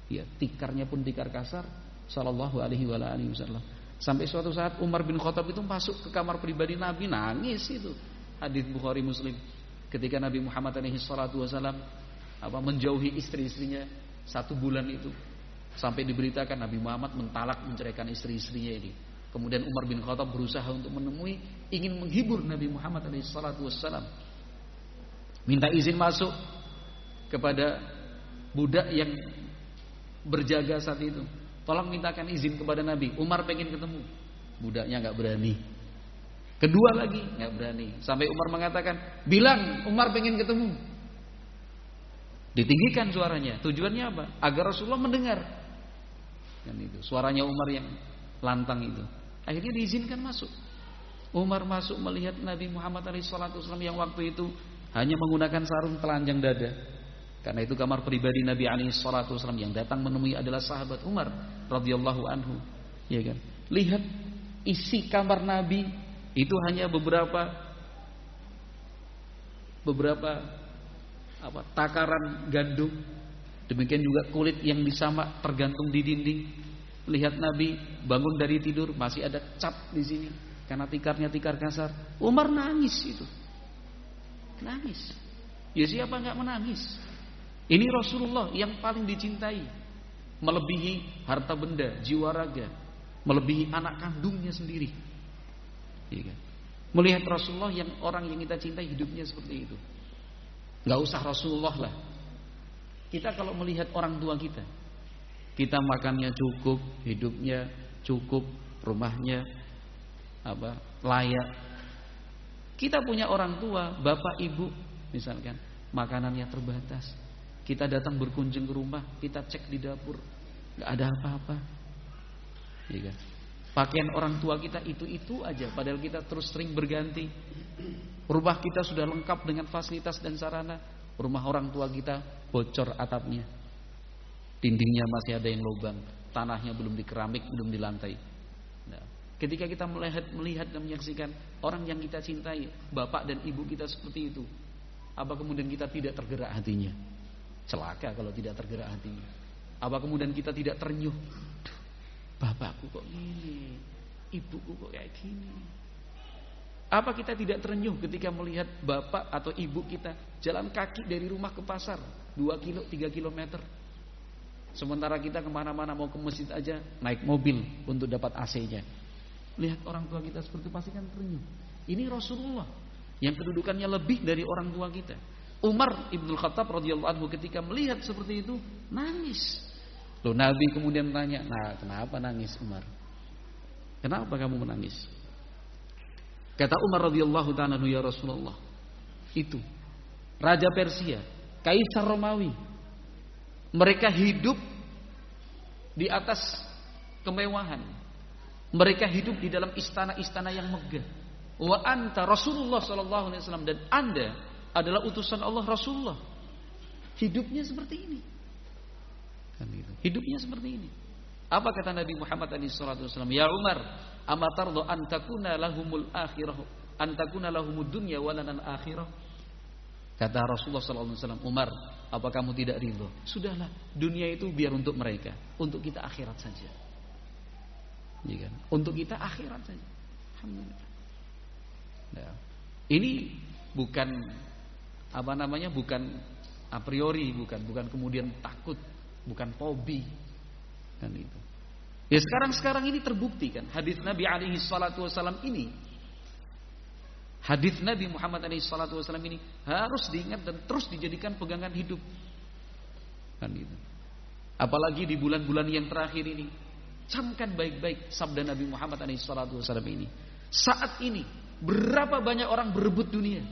ya tikarnya pun tikar kasar. Shallallahu Alaihi Wasallam. Sampai suatu saat Umar bin Khattab itu masuk ke kamar pribadi Nabi nangis itu. Hadis Bukhari Muslim. Ketika Nabi Muhammad alaihi wasallam apa menjauhi istri-istrinya satu bulan itu sampai diberitakan Nabi Muhammad mentalak menceraikan istri-istrinya ini. Kemudian Umar bin Khattab berusaha untuk menemui ingin menghibur Nabi Muhammad SAW. Minta izin masuk kepada budak yang berjaga saat itu. Tolong mintakan izin kepada Nabi. Umar pengen ketemu. Budaknya nggak berani. Kedua lagi nggak berani. Sampai Umar mengatakan, bilang Umar pengen ketemu. Ditinggikan suaranya. Tujuannya apa? Agar Rasulullah mendengar. Dan itu suaranya Umar yang lantang itu. Akhirnya diizinkan masuk. Umar masuk melihat Nabi Muhammad SAW yang waktu itu hanya menggunakan sarung telanjang dada. Karena itu kamar pribadi Nabi SAW yang datang menemui adalah sahabat Umar radhiyallahu anhu. Ya kan? Lihat isi kamar Nabi itu hanya beberapa beberapa apa takaran gandum. Demikian juga kulit yang disamak tergantung di dinding. Lihat Nabi bangun dari tidur masih ada cap di sini karena tikarnya tikar kasar. Umar nangis itu. Nangis. Ya siapa nggak menangis? Ini Rasulullah yang paling dicintai, melebihi harta benda, jiwa raga, melebihi anak kandungnya sendiri. Ya kan? Melihat Rasulullah yang orang yang kita cintai hidupnya seperti itu. Gak usah Rasulullah lah. Kita kalau melihat orang tua kita, kita makannya cukup, hidupnya cukup, rumahnya apa layak. Kita punya orang tua, bapak ibu, misalkan makanannya terbatas. Kita datang berkunjung ke rumah, kita cek di dapur, nggak ada apa-apa. Ya kan? Pakaian orang tua kita itu-itu aja, padahal kita terus sering berganti. Rumah kita sudah lengkap dengan fasilitas dan sarana. Rumah orang tua kita bocor atapnya. Dindingnya masih ada yang lubang. Tanahnya belum dikeramik, belum dilantai. Nah, ketika kita melihat, melihat dan menyaksikan orang yang kita cintai, bapak dan ibu kita seperti itu, apa kemudian kita tidak tergerak hatinya? Celaka kalau tidak tergerak hatinya. Apa kemudian kita tidak ternyuh? bapakku kok gini, ibuku kok kayak gini. Apa kita tidak terenyuh ketika melihat bapak atau ibu kita jalan kaki dari rumah ke pasar 2 kilo, 3 kilometer. Sementara kita ke mana-mana mau ke masjid aja naik mobil untuk dapat AC-nya. Lihat orang tua kita seperti pasti kan terenyuh. Ini Rasulullah yang kedudukannya lebih dari orang tua kita. Umar ibnul Khattab radhiyallahu anhu ketika melihat seperti itu nangis. Loh Nabi kemudian tanya, nah kenapa nangis Umar? Kenapa kamu menangis? Kata Umar radhiyallahu taala ya Rasulullah. Itu raja Persia, kaisar Romawi. Mereka hidup di atas kemewahan. Mereka hidup di dalam istana-istana yang megah. Wa anta Rasulullah sallallahu alaihi wasallam dan Anda adalah utusan Allah Rasulullah. Hidupnya seperti ini. Kan gitu. Hidupnya seperti ini. Apa kata Nabi Muhammad SAW? Ya Umar, amatardo antakuna lahumul akhirah, antakuna lahumud dunya walanan akhirah. Kata Rasulullah SAW, Umar, apa kamu tidak ridho? Sudahlah, dunia itu biar untuk mereka, untuk kita akhirat saja. Ya kan? Untuk kita akhirat saja. Alhamdulillah. Nah, ini bukan apa namanya, bukan a priori, bukan, bukan kemudian takut, bukan fobi, kan itu. Ya sekarang-sekarang ini terbukti kan hadis Nabi alaihi salatu wasallam ini hadis Nabi Muhammad wasallam ini harus diingat dan terus dijadikan pegangan hidup. Kan itu. Apalagi di bulan-bulan yang terakhir ini. Camkan baik-baik sabda Nabi Muhammad wasallam ini. Saat ini berapa banyak orang berebut dunia?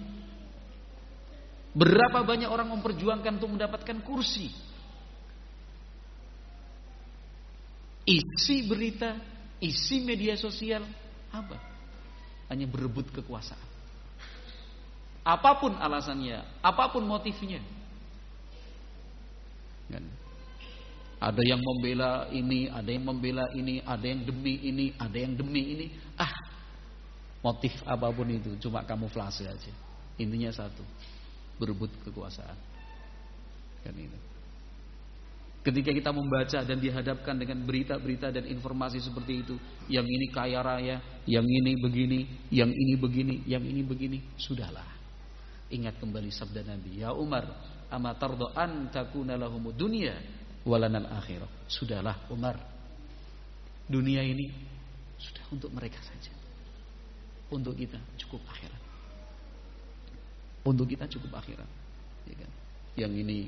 Berapa banyak orang memperjuangkan untuk mendapatkan kursi? Isi berita, isi media sosial apa? Hanya berebut kekuasaan. Apa pun alasannya, apa pun motifnya. Kan? Ada yang membela ini, ada yang membela ini, ada yang demi ini, ada yang demi ini. Ah, motif apa pun itu cuma kamuflase aja. Intinya satu, berebut kekuasaan. Kan itu. Ketika kita membaca dan dihadapkan dengan berita-berita dan informasi seperti itu, yang ini kaya raya, yang ini begini, yang ini begini, yang ini begini, sudahlah. Ingat kembali sabda Nabi, ya Umar, amatardo an takuna dunya walanal akhirah. Sudahlah Umar. Dunia ini sudah untuk mereka saja. Untuk kita cukup akhirat. Untuk kita cukup akhirat. Ya kan? Yang ini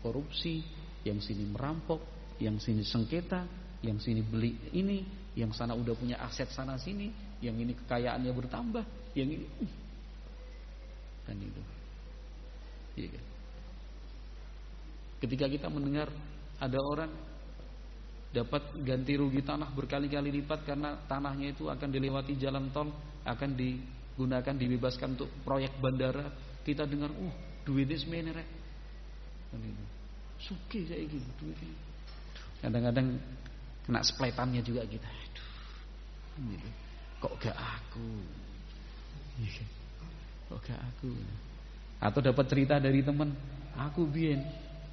korupsi, yang sini merampok, yang sini sengketa, yang sini beli ini, yang sana udah punya aset sana sini, yang ini kekayaannya bertambah, yang ini uh, kan itu. Iya kan? Ketika kita mendengar ada orang dapat ganti rugi tanah berkali-kali lipat karena tanahnya itu akan dilewati jalan tol, akan digunakan dibebaskan untuk proyek bandara, kita dengar, uh, duitnya semeneh Kan itu. Suki saya gitu. Kadang-kadang kena spletannya juga kita. Aduh, gitu. Kok gak aku? Iya. Kok gak aku? Atau dapat cerita dari teman, aku biyen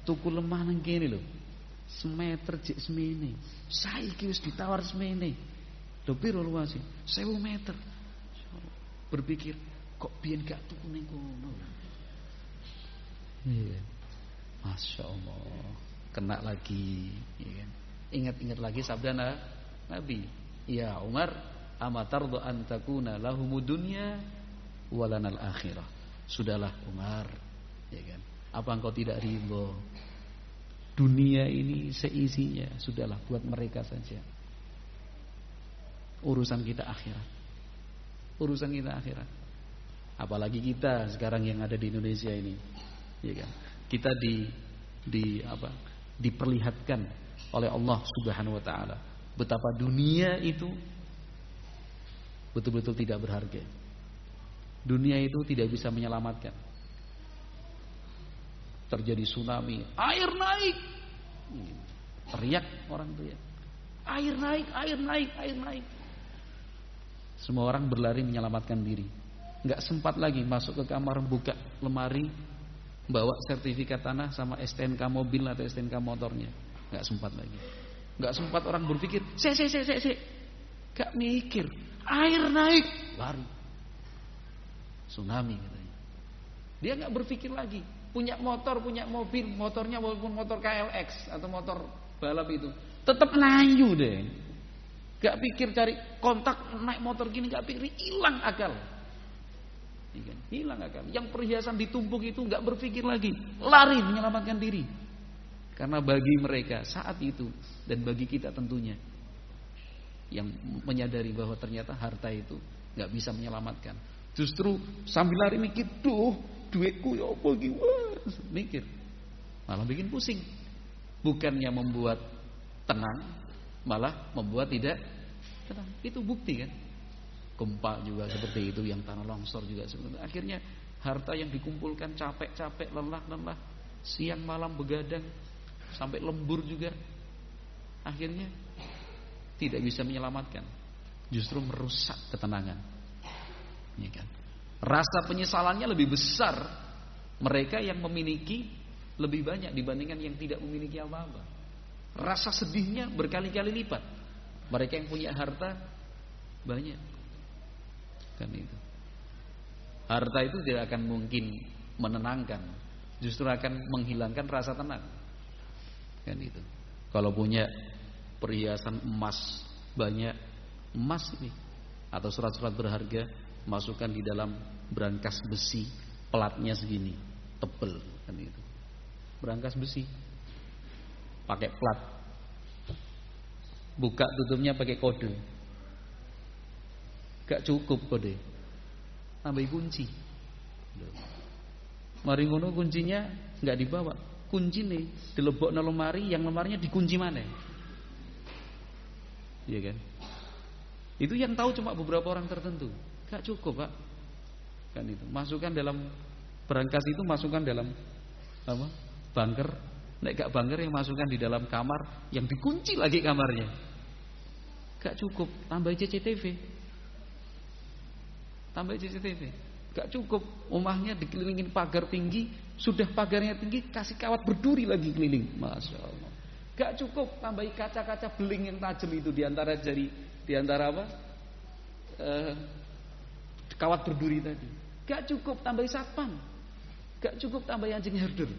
tuku lemah nang kene lho. Semeter jek semene. Saiki wis ditawar semene. Lho piro luas sih? 1000 meter. Berpikir, kok biyen gak tuku ning kono? Iya. Masya Allah Kena lagi ya kan? Ingat-ingat lagi sabda Nabi Ya Umar Amatardu antakuna lahumu dunya Walanal akhirah Sudahlah Umar. Ya kan? Apa engkau tidak rimbo Dunia ini seisinya. Sudahlah buat mereka saja. Urusan kita akhirat. Urusan kita akhirat. Apalagi kita sekarang yang ada di Indonesia ini. Ya kan? kita di di apa? Diperlihatkan oleh Allah Subhanahu wa taala. Betapa dunia itu betul-betul tidak berharga. Dunia itu tidak bisa menyelamatkan. Terjadi tsunami, air naik. Teriak orang itu ya. Air naik, air naik, air naik. Semua orang berlari menyelamatkan diri. Enggak sempat lagi masuk ke kamar buka lemari bawa sertifikat tanah sama STNK mobil atau STNK motornya. Nggak sempat lagi. Nggak sempat orang berpikir, se se se se se. Gak mikir. Air naik, lari. Tsunami katanya. Dia nggak berpikir lagi. Punya motor, punya mobil, motornya walaupun motor KLX atau motor balap itu, tetap layu deh. Gak pikir cari kontak naik motor gini, gak pikir hilang akal. Iya kan? Hilang akal. Yang perhiasan ditumpuk itu nggak berpikir lagi, lari menyelamatkan diri. Karena bagi mereka saat itu dan bagi kita tentunya yang menyadari bahwa ternyata harta itu nggak bisa menyelamatkan. Justru sambil lari mikir, duh, duitku ya apa gimana? Mikir, malah bikin pusing. Bukannya membuat tenang, malah membuat tidak tenang. Itu bukti kan? gempa juga seperti itu, yang tanah longsor juga seperti itu. Akhirnya harta yang dikumpulkan capek-capek, lelah-lelah, siang malam begadang, sampai lembur juga. Akhirnya tidak bisa menyelamatkan, justru merusak ketenangan. Ya kan? Rasa penyesalannya lebih besar mereka yang memiliki lebih banyak dibandingkan yang tidak memiliki apa-apa. Rasa sedihnya berkali-kali lipat. Mereka yang punya harta banyak kan itu. Harta itu tidak akan mungkin menenangkan, justru akan menghilangkan rasa tenang. Kan itu. Kalau punya perhiasan emas banyak emas ini atau surat-surat berharga masukkan di dalam berangkas besi pelatnya segini tebel kan itu berangkas besi pakai plat. Buka tutupnya pakai kode. Gak cukup kode. Tambah kunci. Mari ngono kuncinya nggak dibawa. Kunci nih dilebok lemari yang lemarinya dikunci mana? Iya kan? Itu yang tahu cuma beberapa orang tertentu gak cukup pak. Kan itu. Masukkan dalam berangkas itu masukkan dalam apa? Bunker. Nek gak bunker yang masukkan di dalam kamar yang dikunci lagi kamarnya. Gak cukup. Tambah CCTV tambah CCTV gak cukup. Rumahnya dikelilingin pagar tinggi. Sudah pagarnya tinggi kasih kawat berduri lagi keliling. Masya Allah. Gak cukup. Tambahi kaca-kaca beling yang tajam itu di antara jari di antara apa? Eh, kawat berduri tadi. Gak cukup tambahi satpam. Gak cukup tambahi anjing herder.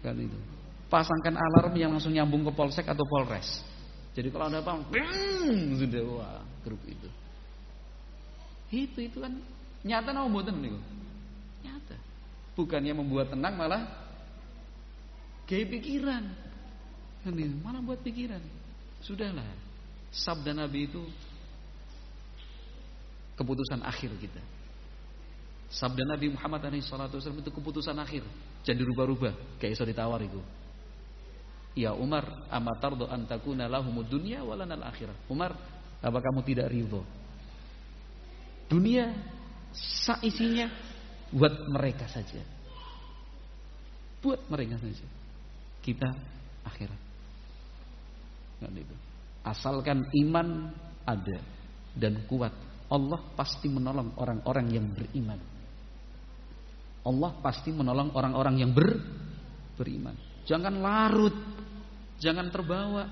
Kan itu. Pasangkan alarm yang langsung nyambung ke polsek atau polres. Jadi kalau ada apa sudah wah grup itu. Itu itu kan nyata mau buatan nih nyata. Bukannya membuat tenang malah gaya pikiran. Kan mana buat pikiran. Sudahlah. Sabda Nabi itu keputusan akhir kita Sabda Nabi Muhammad SAW itu keputusan akhir. Jadi rubah-rubah. Kayak iso ditawar itu. Ya Umar, amatardo antakuna lahumud dunya walanal akhirah. Umar, apa kamu tidak ridho? Dunia saisinya buat mereka saja. Buat mereka saja. Kita akhirat. Asalkan iman ada dan kuat, Allah pasti menolong orang-orang yang beriman. Allah pasti menolong orang-orang yang ber, beriman. Jangan larut, jangan terbawa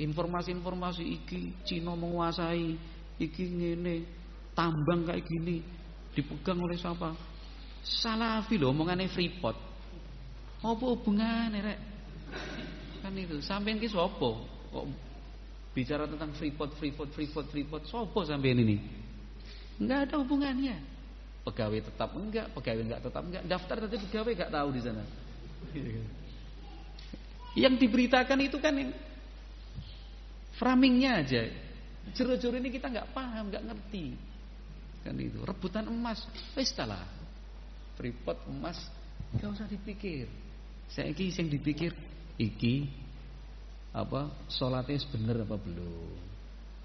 informasi-informasi iki Cina menguasai, iki ngene, tambang kayak gini dipegang oleh siapa? Salafi loh omongannya Freeport. Apa hubungannya rek? Kan itu, sampean ki sapa? Kok bicara tentang Freeport, Freeport, Freeport, Freeport, sapa sampean ini? Enggak ada hubungannya. Pegawai tetap enggak, pegawai enggak tetap enggak, daftar tadi pegawai enggak tahu di sana. Yang diberitakan itu kan yang framingnya aja. Jero-jero ini kita enggak paham, enggak ngerti. Kan itu, rebutan emas, wis lah. Freeport emas enggak usah dipikir. Saya iki yang dipikir iki apa salatnya bener apa belum?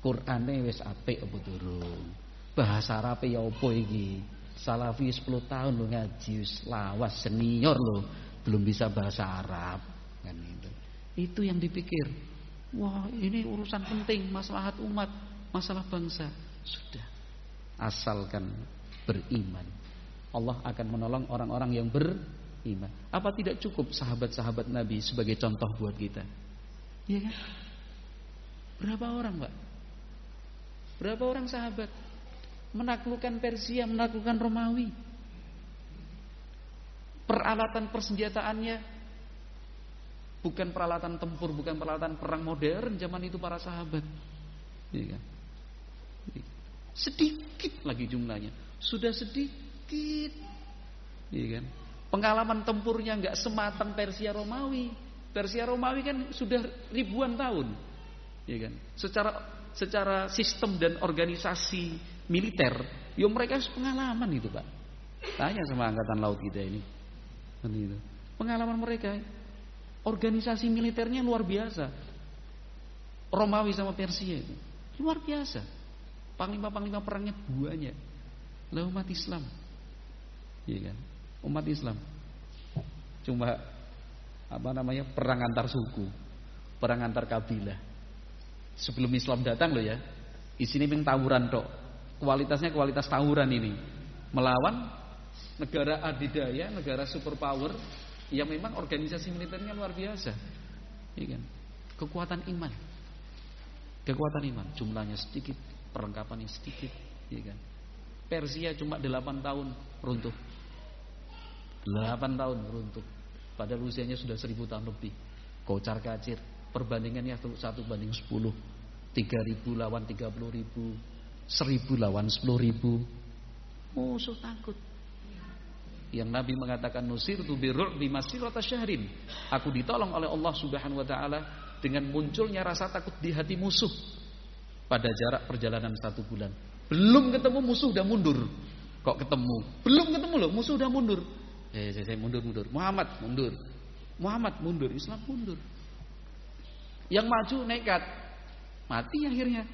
Qur'ane wis apik apa durung? Bahasa Arab ya apa iki? Salafi 10 tahun lo ngaji lawas senior lo belum bisa bahasa Arab kan itu. Itu yang dipikir. Wah, ini urusan penting, maslahat umat, masalah bangsa. Sudah. Asalkan beriman. Allah akan menolong orang-orang yang beriman. Apa tidak cukup sahabat-sahabat Nabi sebagai contoh buat kita? Iya kan? Berapa orang, Pak? Berapa orang sahabat? menaklukkan Persia, menaklukkan Romawi. Peralatan persenjataannya bukan peralatan tempur, bukan peralatan perang modern zaman itu para sahabat. Ya kan? Sedikit lagi jumlahnya, sudah sedikit. Ya kan? Pengalaman tempurnya nggak sematang Persia Romawi. Persia Romawi kan sudah ribuan tahun. Ya kan? Secara secara sistem dan organisasi militer, yo mereka pengalaman itu pak. Tanya sama angkatan laut kita ini. Pengalaman mereka, organisasi militernya luar biasa. Romawi sama Persia itu luar biasa. Panglima-panglima perangnya banyak. Lah umat Islam, iya kan? Umat Islam cuma apa namanya perang antar suku, perang antar kabilah. Sebelum Islam datang loh ya, di sini memang tawuran tok kualitasnya kualitas tawuran ini melawan negara adidaya, negara superpower yang memang organisasi militernya luar biasa. Ya kan? Kekuatan iman. Kekuatan iman, jumlahnya sedikit, perlengkapannya sedikit, ya kan? Persia cuma 8 tahun runtuh. 8 tahun runtuh. Padahal usianya sudah 1000 tahun lebih. Kocar kacir, Perbandingannya satu banding sepuluh. Tiga ribu lawan tiga puluh ribu. Seribu lawan sepuluh ribu. Musuh takut. Yang Nabi mengatakan nusir tu birru'bi masirata syahrin. Aku ditolong oleh Allah Subhanahu wa taala dengan munculnya rasa takut di hati musuh pada jarak perjalanan satu bulan. Belum ketemu musuh udah mundur. Kok ketemu? Belum ketemu loh, musuh udah mundur. Eh, saya, saya mundur, mundur. Muhammad mundur. Muhammad mundur, Islam mundur. Yang maju nekat, mati akhirnya.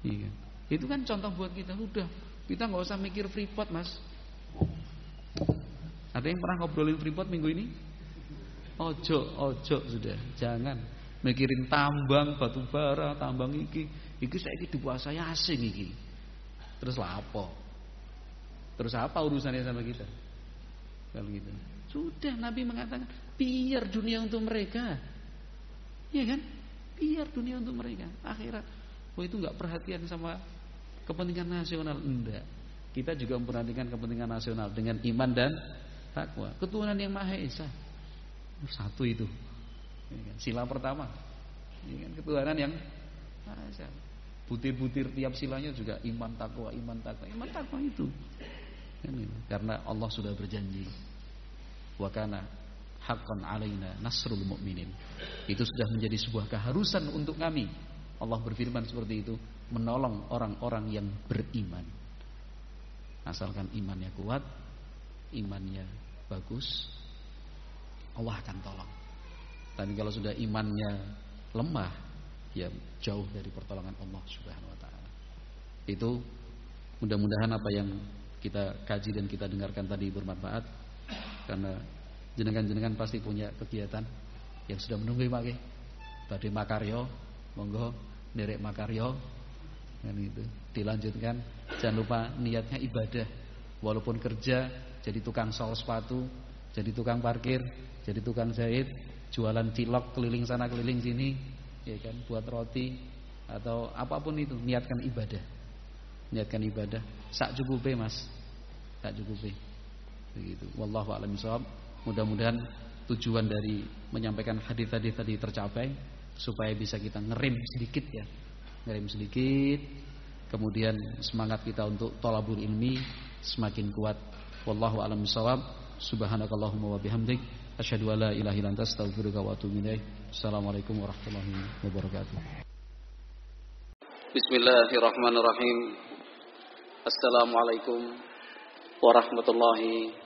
Iya. Itu kan contoh buat kita. Udah, kita nggak usah mikir freeport, mas. Ada yang pernah ngobrolin freeport minggu ini? Ojo, ojo sudah, jangan mikirin tambang batu bara, tambang iki, iki saya iki dikuasai asing iki. Terus lah apa? Terus apa urusannya sama kita? Kalau gitu. Sudah Nabi mengatakan, biar dunia untuk mereka. Iya kan? Biar dunia untuk mereka. Akhirat. Oh itu nggak perhatian sama kepentingan nasional. Enggak. Kita juga memperhatikan kepentingan nasional dengan iman dan takwa. Ketuhanan yang Maha Esa. Satu itu. Iya kan? Sila pertama. Iya kan? Ketuhanan yang Maha Esa. Butir-butir tiap silanya juga iman takwa, iman takwa, iman takwa itu. Karena Allah sudah berjanji. Wa kana haqqan alaina nasrul mu'minin. Itu sudah menjadi sebuah keharusan untuk kami. Allah berfirman seperti itu, menolong orang-orang yang beriman. Asalkan imannya kuat, imannya bagus, Allah akan tolong. Tapi kalau sudah imannya lemah, ya jauh dari pertolongan Allah Subhanahu wa taala. Itu mudah-mudahan apa yang kita kaji dan kita dengarkan tadi bermanfaat karena jenengan-jenengan pasti punya kegiatan yang sudah menunggu pakai tadi makaryo monggo derek makaryo. Kan itu dilanjutkan jangan lupa niatnya ibadah. Walaupun kerja jadi tukang sol sepatu jadi tukang parkir jadi tukang jahit jualan cilok keliling sana keliling sini ya kan buat roti atau apa pun itu niatkan ibadah. Niatkan ibadah. Sak cukup mas. Tak cukupi. Begitu. Wallahu a'lam bishawab. Mudah-mudahan tujuan dari menyampaikan hadis-hadis tadi tercapai supaya bisa kita ngerim sedikit ya. Ngerim sedikit. Kemudian semangat kita untuk tolabul ilmi semakin kuat. Wallahu a'lam bishawab. Subhanakallahumma wa bihamdik asyhadu an la ilaha illa anta astaghfiruka wa atubu ilaik. Assalamualaikum warahmatullahi wabarakatuh. Bismillahirrahmanirrahim. Assalamualaikum warahmatullahi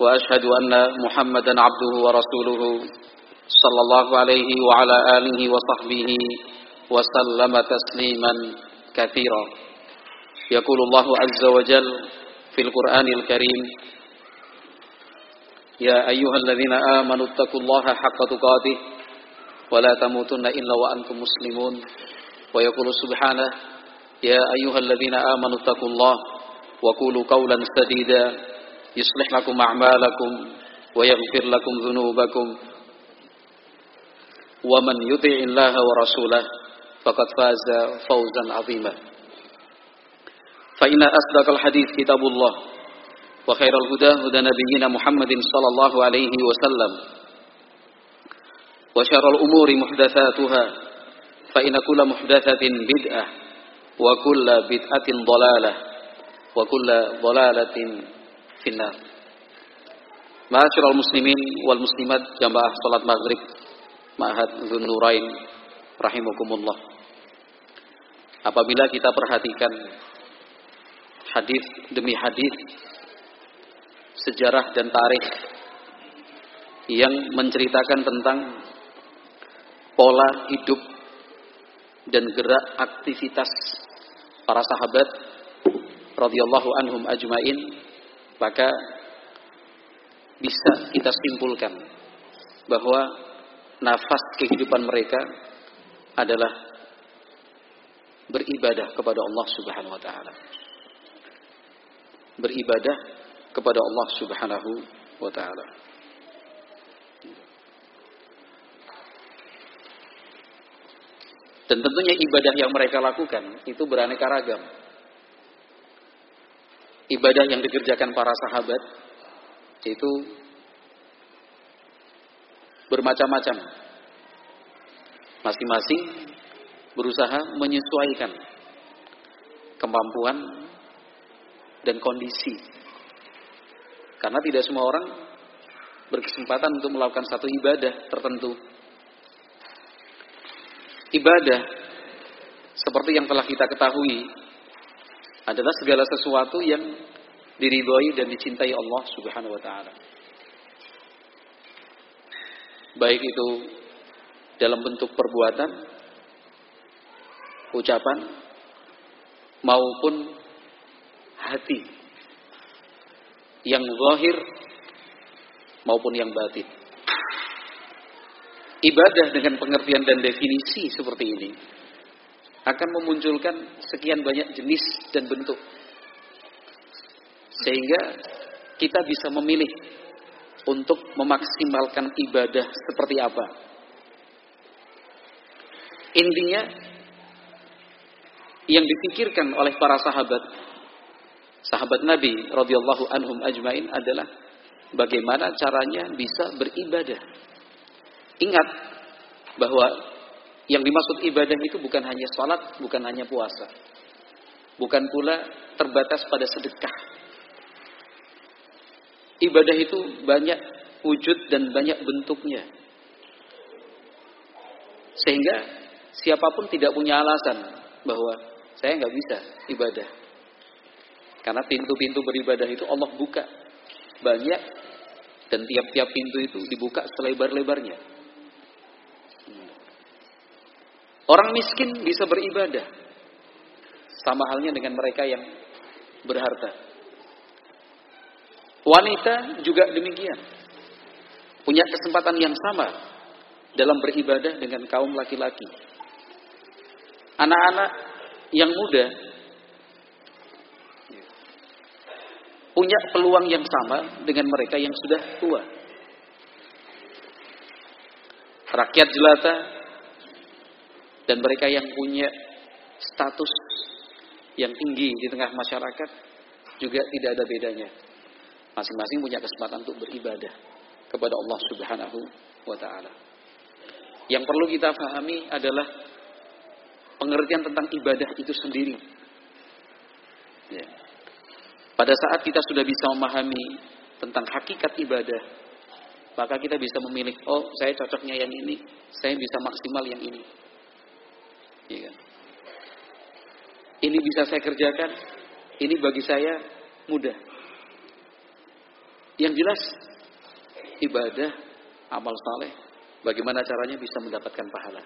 وأشهد أن محمدا عبده ورسوله صلى الله عليه وعلى آله وصحبه وسلم تسليما كثيرا. يقول الله عز وجل في القرآن الكريم يا أيها الذين آمنوا اتقوا الله حق تقاته ولا تموتن إلا وأنتم مسلمون. ويقول سبحانه يا أيها الذين آمنوا اتقوا الله وقولوا قولا سديدا. يصلح لكم أعمالكم ويغفر لكم ذنوبكم. ومن يطع الله ورسوله فقد فاز فوزا عظيما. فإن أصدق الحديث كتاب الله وخير الهدى هدى نبينا محمد صلى الله عليه وسلم وشر الأمور محدثاتها فإن كل محدثة بدعة وكل بدعة ضلالة وكل ضلالة finnar. Ma'asyiral muslimin wal muslimat jamaah salat maghrib Ma'had Nurain rahimakumullah. Apabila kita perhatikan hadis demi hadis sejarah dan tarikh yang menceritakan tentang pola hidup dan gerak aktivitas para sahabat radhiyallahu anhum ajmain maka bisa kita simpulkan bahwa nafas kehidupan mereka adalah beribadah kepada Allah Subhanahu wa taala. Beribadah kepada Allah Subhanahu wa taala. Dan tentunya ibadah yang mereka lakukan itu beraneka ragam. Ibadah yang dikerjakan para sahabat itu bermacam-macam. Masing-masing berusaha menyesuaikan kemampuan dan kondisi. Karena tidak semua orang berkesempatan untuk melakukan satu ibadah tertentu. Ibadah seperti yang telah kita ketahui adalah segala sesuatu yang diridhoi dan dicintai Allah Subhanahu wa taala. Baik itu dalam bentuk perbuatan, ucapan maupun hati yang zahir maupun yang batin. Ibadah dengan pengertian dan definisi seperti ini akan memunculkan sekian banyak jenis dan bentuk. Sehingga kita bisa memilih untuk memaksimalkan ibadah seperti apa. Intinya yang dipikirkan oleh para sahabat sahabat Nabi radhiyallahu anhum ajmain adalah bagaimana caranya bisa beribadah Ingat bahwa yang dimaksud ibadah itu bukan hanya salat, bukan hanya puasa. Bukan pula terbatas pada sedekah. Ibadah itu banyak wujud dan banyak bentuknya. Sehingga siapa pun tidak punya alasan bahwa saya nggak bisa ibadah. Karena pintu-pintu beribadah itu Allah buka banyak dan tiap-tiap pintu itu dibuka selebar-lebarnya. Orang miskin bisa beribadah. Sama halnya dengan mereka yang berharta. Wanita juga demikian. Punya kesempatan yang sama dalam beribadah dengan kaum laki-laki. Anak-anak yang muda punya peluang yang sama dengan mereka yang sudah tua. Rakyat jelata dan mereka yang punya status yang tinggi di tengah masyarakat juga tidak ada bedanya. Masing-masing punya kesempatan untuk beribadah kepada Allah Subhanahu wa taala. Yang perlu kita pahami adalah pengertian tentang ibadah itu sendiri. Ya. Pada saat kita sudah bisa memahami tentang hakikat ibadah, maka kita bisa memilih, oh saya cocoknya yang ini, saya bisa maksimal yang ini. Ya? Ini bisa saya kerjakan, ini bagi saya mudah. Yang jelas ibadah, amal saleh, bagaimana caranya bisa mendapatkan pahala?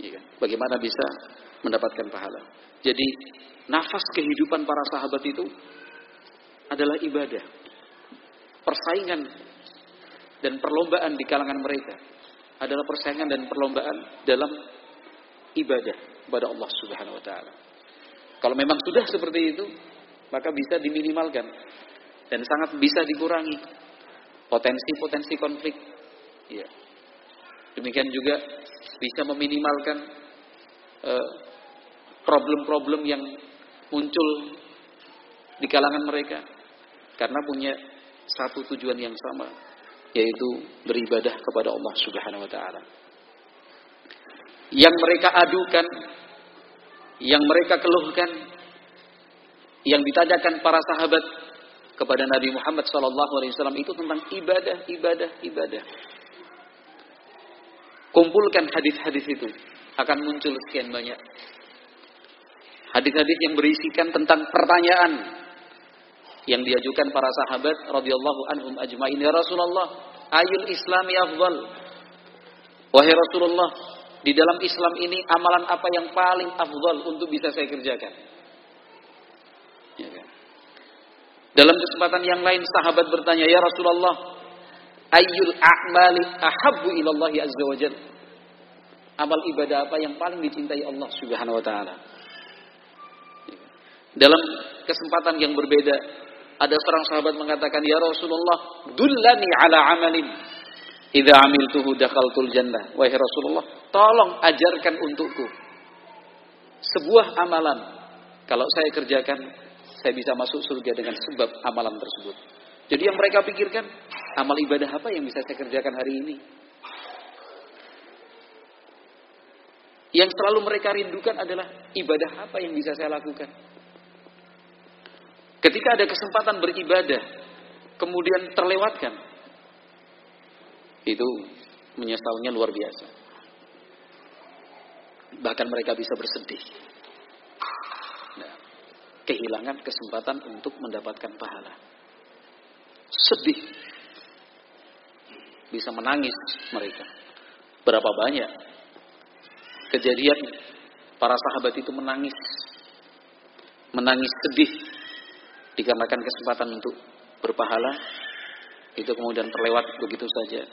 Ya? Bagaimana bisa mendapatkan pahala? Jadi nafas kehidupan para sahabat itu adalah ibadah. Persaingan dan perlombaan di kalangan mereka adalah persaingan dan perlombaan dalam ibadah kepada Allah Subhanahu wa taala. Kalau memang sudah seperti itu, maka bisa diminimalkan dan sangat bisa dikurangi potensi-potensi konflik. Ya. Demikian juga bisa meminimalkan eh, problem-problem uh, yang muncul di kalangan mereka karena punya satu tujuan yang sama yaitu beribadah kepada Allah Subhanahu wa taala yang mereka adukan, yang mereka keluhkan, yang ditanyakan para sahabat kepada Nabi Muhammad SAW itu tentang ibadah, ibadah, ibadah. Kumpulkan hadis-hadis itu akan muncul sekian banyak. Hadis-hadis yang berisikan tentang pertanyaan yang diajukan para sahabat radhiyallahu anhum ajmain ya Rasulullah ayul islami afdal wahai Rasulullah di dalam Islam ini amalan apa yang paling afdal untuk bisa saya kerjakan? Ya kan? Dalam kesempatan yang lain sahabat bertanya, "Ya Rasulullah, ayyul a'mali ahabbu ilallahi azza wajal?" Amal ibadah apa yang paling dicintai Allah Subhanahu wa taala? Dalam kesempatan yang berbeda, ada seorang sahabat mengatakan, "Ya Rasulullah, dullani ala amalin idza amiltuhu dakhaltul jannah." Wahai Rasulullah, tolong ajarkan untukku sebuah amalan. Kalau saya kerjakan, saya bisa masuk surga dengan sebab amalan tersebut. Jadi yang mereka pikirkan, amal ibadah apa yang bisa saya kerjakan hari ini? Yang selalu mereka rindukan adalah ibadah apa yang bisa saya lakukan. Ketika ada kesempatan beribadah, kemudian terlewatkan, itu menyesalnya luar biasa. Bahkan mereka bisa bersedih. Nah, kehilangan kesempatan untuk mendapatkan pahala. Sedih. Bisa menangis mereka. Berapa banyak kejadian para sahabat itu menangis. Menangis sedih dikarenakan kesempatan untuk berpahala itu kemudian terlewat begitu saja.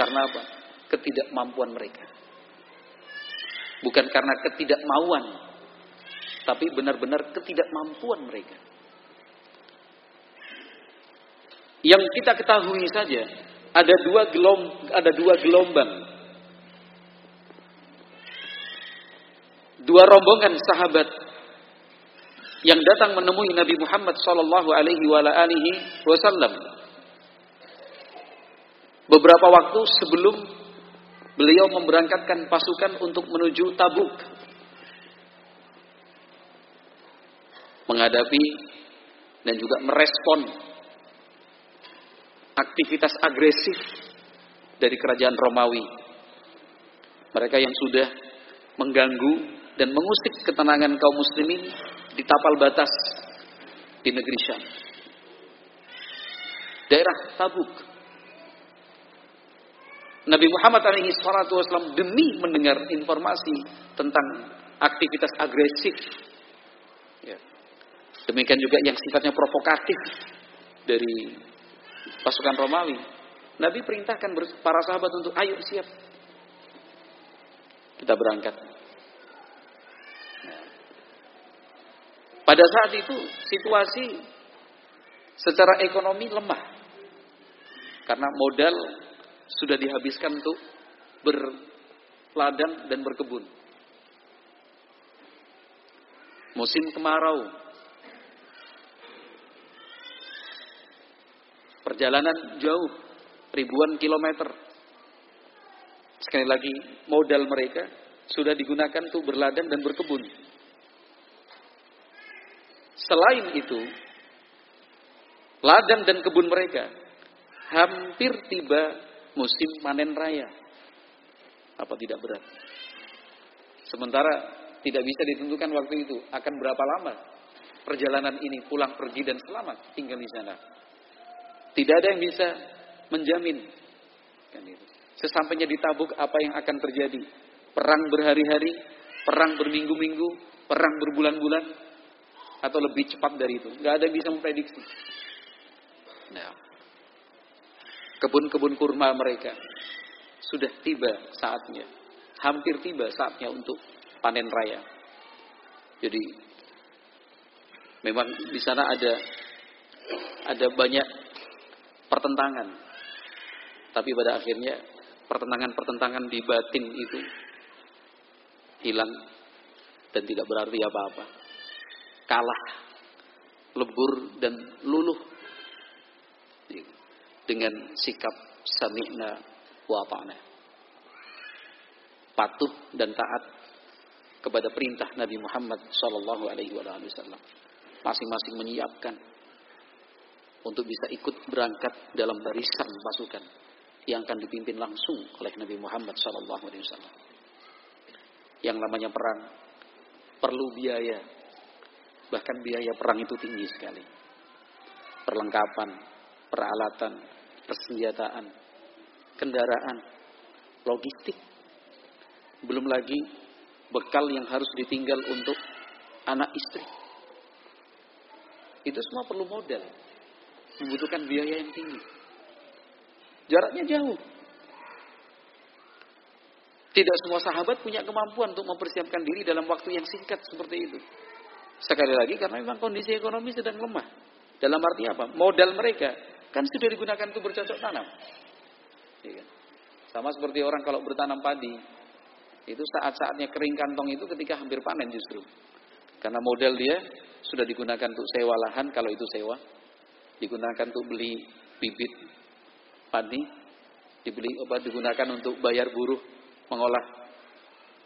Karena apa? Ketidakmampuan mereka. Bukan karena ketidakmauan, tapi benar-benar ketidakmampuan mereka. Yang kita ketahui saja ada dua gelom, ada dua gelombang. Dua rombongan sahabat yang datang menemui Nabi Muhammad sallallahu alaihi wasallam. Beberapa waktu sebelum beliau memberangkatkan pasukan untuk menuju Tabuk. Menghadapi dan juga merespon aktivitas agresif dari kerajaan Romawi. Mereka yang sudah mengganggu dan mengusik ketenangan kaum muslimin di tapal batas di negeri Syam. Daerah Tabuk. Nabi Muhammad wasallam demi mendengar informasi tentang aktivitas agresif. Ya. Demikian juga yang sifatnya provokatif dari pasukan Romawi. Nabi perintahkan para sahabat untuk ayo siap. Kita berangkat. Pada saat itu situasi secara ekonomi lemah. Karena modal sudah dihabiskan untuk berladang dan berkebun. Musim kemarau. Perjalanan jauh, ribuan kilometer. Sekali lagi, modal mereka sudah digunakan untuk berladang dan berkebun. Selain itu, ladang dan kebun mereka hampir tiba musim panen raya. Apa tidak berat? Sementara tidak bisa ditentukan waktu itu akan berapa lama perjalanan ini pulang pergi dan selamat tinggal di sana. Tidak ada yang bisa menjamin. Kan Sesampainya di Tabuk apa yang akan terjadi? Perang berhari-hari, perang berminggu-minggu, perang berbulan-bulan, atau lebih cepat dari itu. Nggak ada yang bisa memprediksi. Nah, kebun-kebun kurma mereka sudah tiba saatnya, hampir tiba saatnya untuk panen raya. Jadi memang di sana ada ada banyak pertentangan, tapi pada akhirnya pertentangan-pertentangan di batin itu hilang dan tidak berarti apa-apa. Kalah, lebur dan luluh dengan sikap sami'na wa ta'na. Patuh dan taat kepada perintah Nabi Muhammad sallallahu alaihi wasallam. Masing-masing menyiapkan untuk bisa ikut berangkat dalam barisan pasukan yang akan dipimpin langsung oleh Nabi Muhammad sallallahu alaihi wasallam. Yang namanya perang perlu biaya, Bahkan biaya perang itu tinggi sekali. Perlengkapan, peralatan, persenjataan, kendaraan, logistik. Belum lagi bekal yang harus ditinggal untuk anak istri. Itu semua perlu modal. Membutuhkan biaya yang tinggi. Jaraknya jauh. Tidak semua sahabat punya kemampuan untuk mempersiapkan diri dalam waktu yang singkat seperti itu. Sekali lagi karena memang kondisi ekonomi sedang lemah. Dalam arti apa? Modal mereka kan sudah digunakan untuk bercocok tanam. Ya kan? Sama seperti orang kalau bertanam padi, itu saat-saatnya kering kantong itu ketika hampir panen justru. Karena modal dia sudah digunakan untuk sewa lahan kalau itu sewa, digunakan untuk beli bibit padi, dibeli obat digunakan untuk bayar buruh mengolah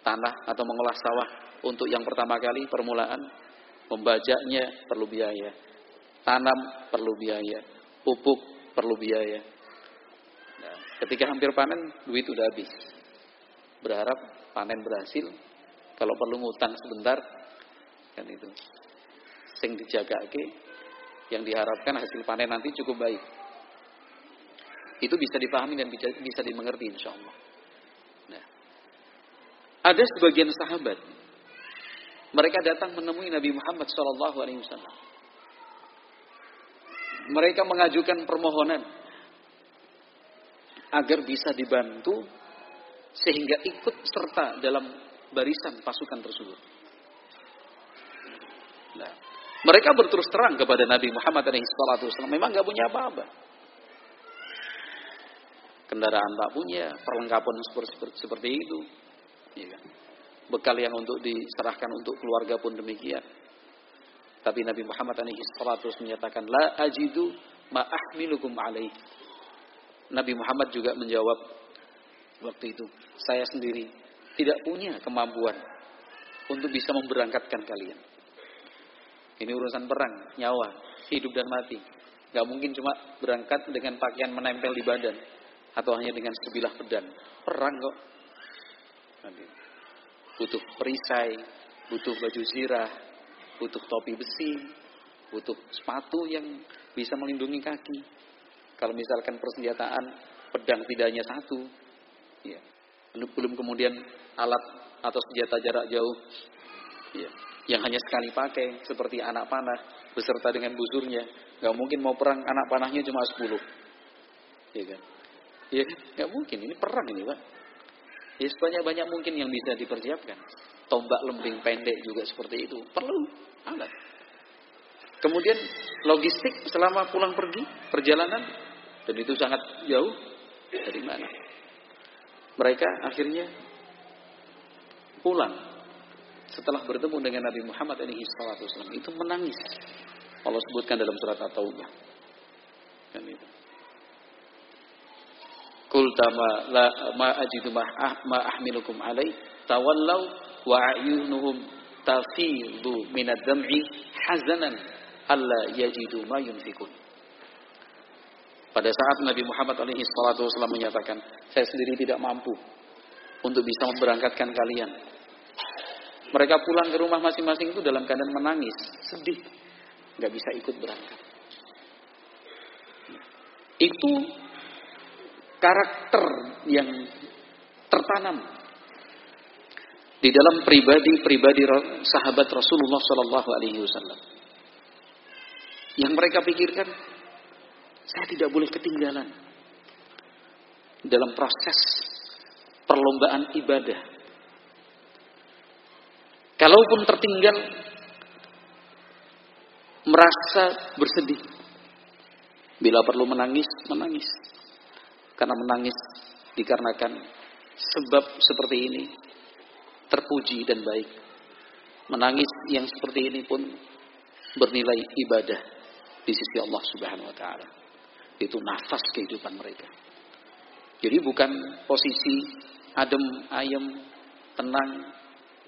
tanah atau mengolah sawah untuk yang pertama kali permulaan membajaknya perlu biaya tanam perlu biaya pupuk perlu biaya. Nah, ketika hampir panen duit udah habis. Berharap panen berhasil. Kalau perlu ngutang sebentar kan itu. Sing dijaga yang diharapkan hasil panen nanti cukup baik. Itu bisa dipahami dan bisa, bisa dimengerti insya Allah. Nah, ada sebagian sahabat, mereka datang menemui Nabi Muhammad Wasallam. Mereka mengajukan permohonan agar bisa dibantu sehingga ikut serta dalam barisan pasukan tersebut. Nah, mereka berterus terang kepada Nabi Muhammad SAW. Memang nggak punya apa-apa kendaraan tak punya, perlengkapan seperti, itu. Ya kan? Bekal yang untuk diserahkan untuk keluarga pun demikian. Tapi Nabi Muhammad SAW menyatakan, La ajidu ma'ahmilukum alaih. Nabi Muhammad juga menjawab waktu itu, saya sendiri tidak punya kemampuan untuk bisa memberangkatkan kalian. Ini urusan perang, nyawa, hidup dan mati. Gak mungkin cuma berangkat dengan pakaian menempel di badan atau hanya dengan sebilah pedang. Perang kok. Butuh perisai, butuh baju zirah, butuh topi besi, butuh sepatu yang bisa melindungi kaki. Kalau misalkan persenjataan pedang tidak hanya satu, ya. belum kemudian alat atau senjata jarak jauh, ya. yang hanya sekali pakai seperti anak panah beserta dengan busurnya, nggak mungkin mau perang anak panahnya cuma 10 ya kan? Ya, nggak mungkin. Ini perang ini, Pak. Ya, sebanyak-banyak mungkin yang bisa dipersiapkan. Tombak lembing pendek juga seperti itu. Perlu alat. Kemudian logistik selama pulang pergi, perjalanan. Dan itu sangat jauh. Dari mana? Mereka akhirnya pulang setelah bertemu dengan Nabi Muhammad SAW itu menangis. Allah sebutkan dalam surat At-Taubah. Kan itu. Qulta ma la ma ajidu ma, ah, ahmilukum alai tawallau wa ayunuhum tafidu minad dam'i hazanan alla yajidu ma yunfikun. Pada saat Nabi Muhammad alaihi salatu wasallam menyatakan, saya sendiri tidak mampu untuk bisa memberangkatkan kalian. Mereka pulang ke rumah masing-masing itu dalam keadaan menangis, sedih, nggak bisa ikut berangkat. Itu karakter yang tertanam di dalam pribadi-pribadi sahabat Rasulullah Shallallahu Alaihi Wasallam. Yang mereka pikirkan, saya tidak boleh ketinggalan dalam proses perlombaan ibadah. Kalaupun tertinggal, merasa bersedih. Bila perlu menangis, menangis. Karena menangis dikarenakan sebab seperti ini terpuji dan baik. Menangis yang seperti ini pun bernilai ibadah di sisi Allah Subhanahu wa taala. Itu nafas kehidupan mereka. Jadi bukan posisi adem ayem, tenang,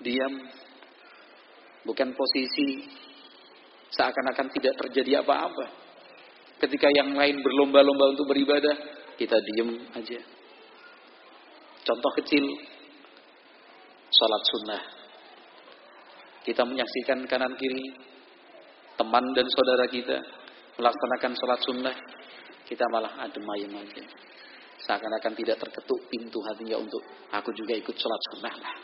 diam. Bukan posisi seakan-akan tidak terjadi apa-apa. Ketika yang lain berlomba-lomba untuk beribadah, kita diem aja. Contoh kecil, sholat sunnah. Kita menyaksikan kanan kiri, teman dan saudara kita melaksanakan sholat sunnah, kita malah adem ayem aja. Seakan-akan tidak terketuk pintu hatinya untuk aku juga ikut sholat sunnah lah.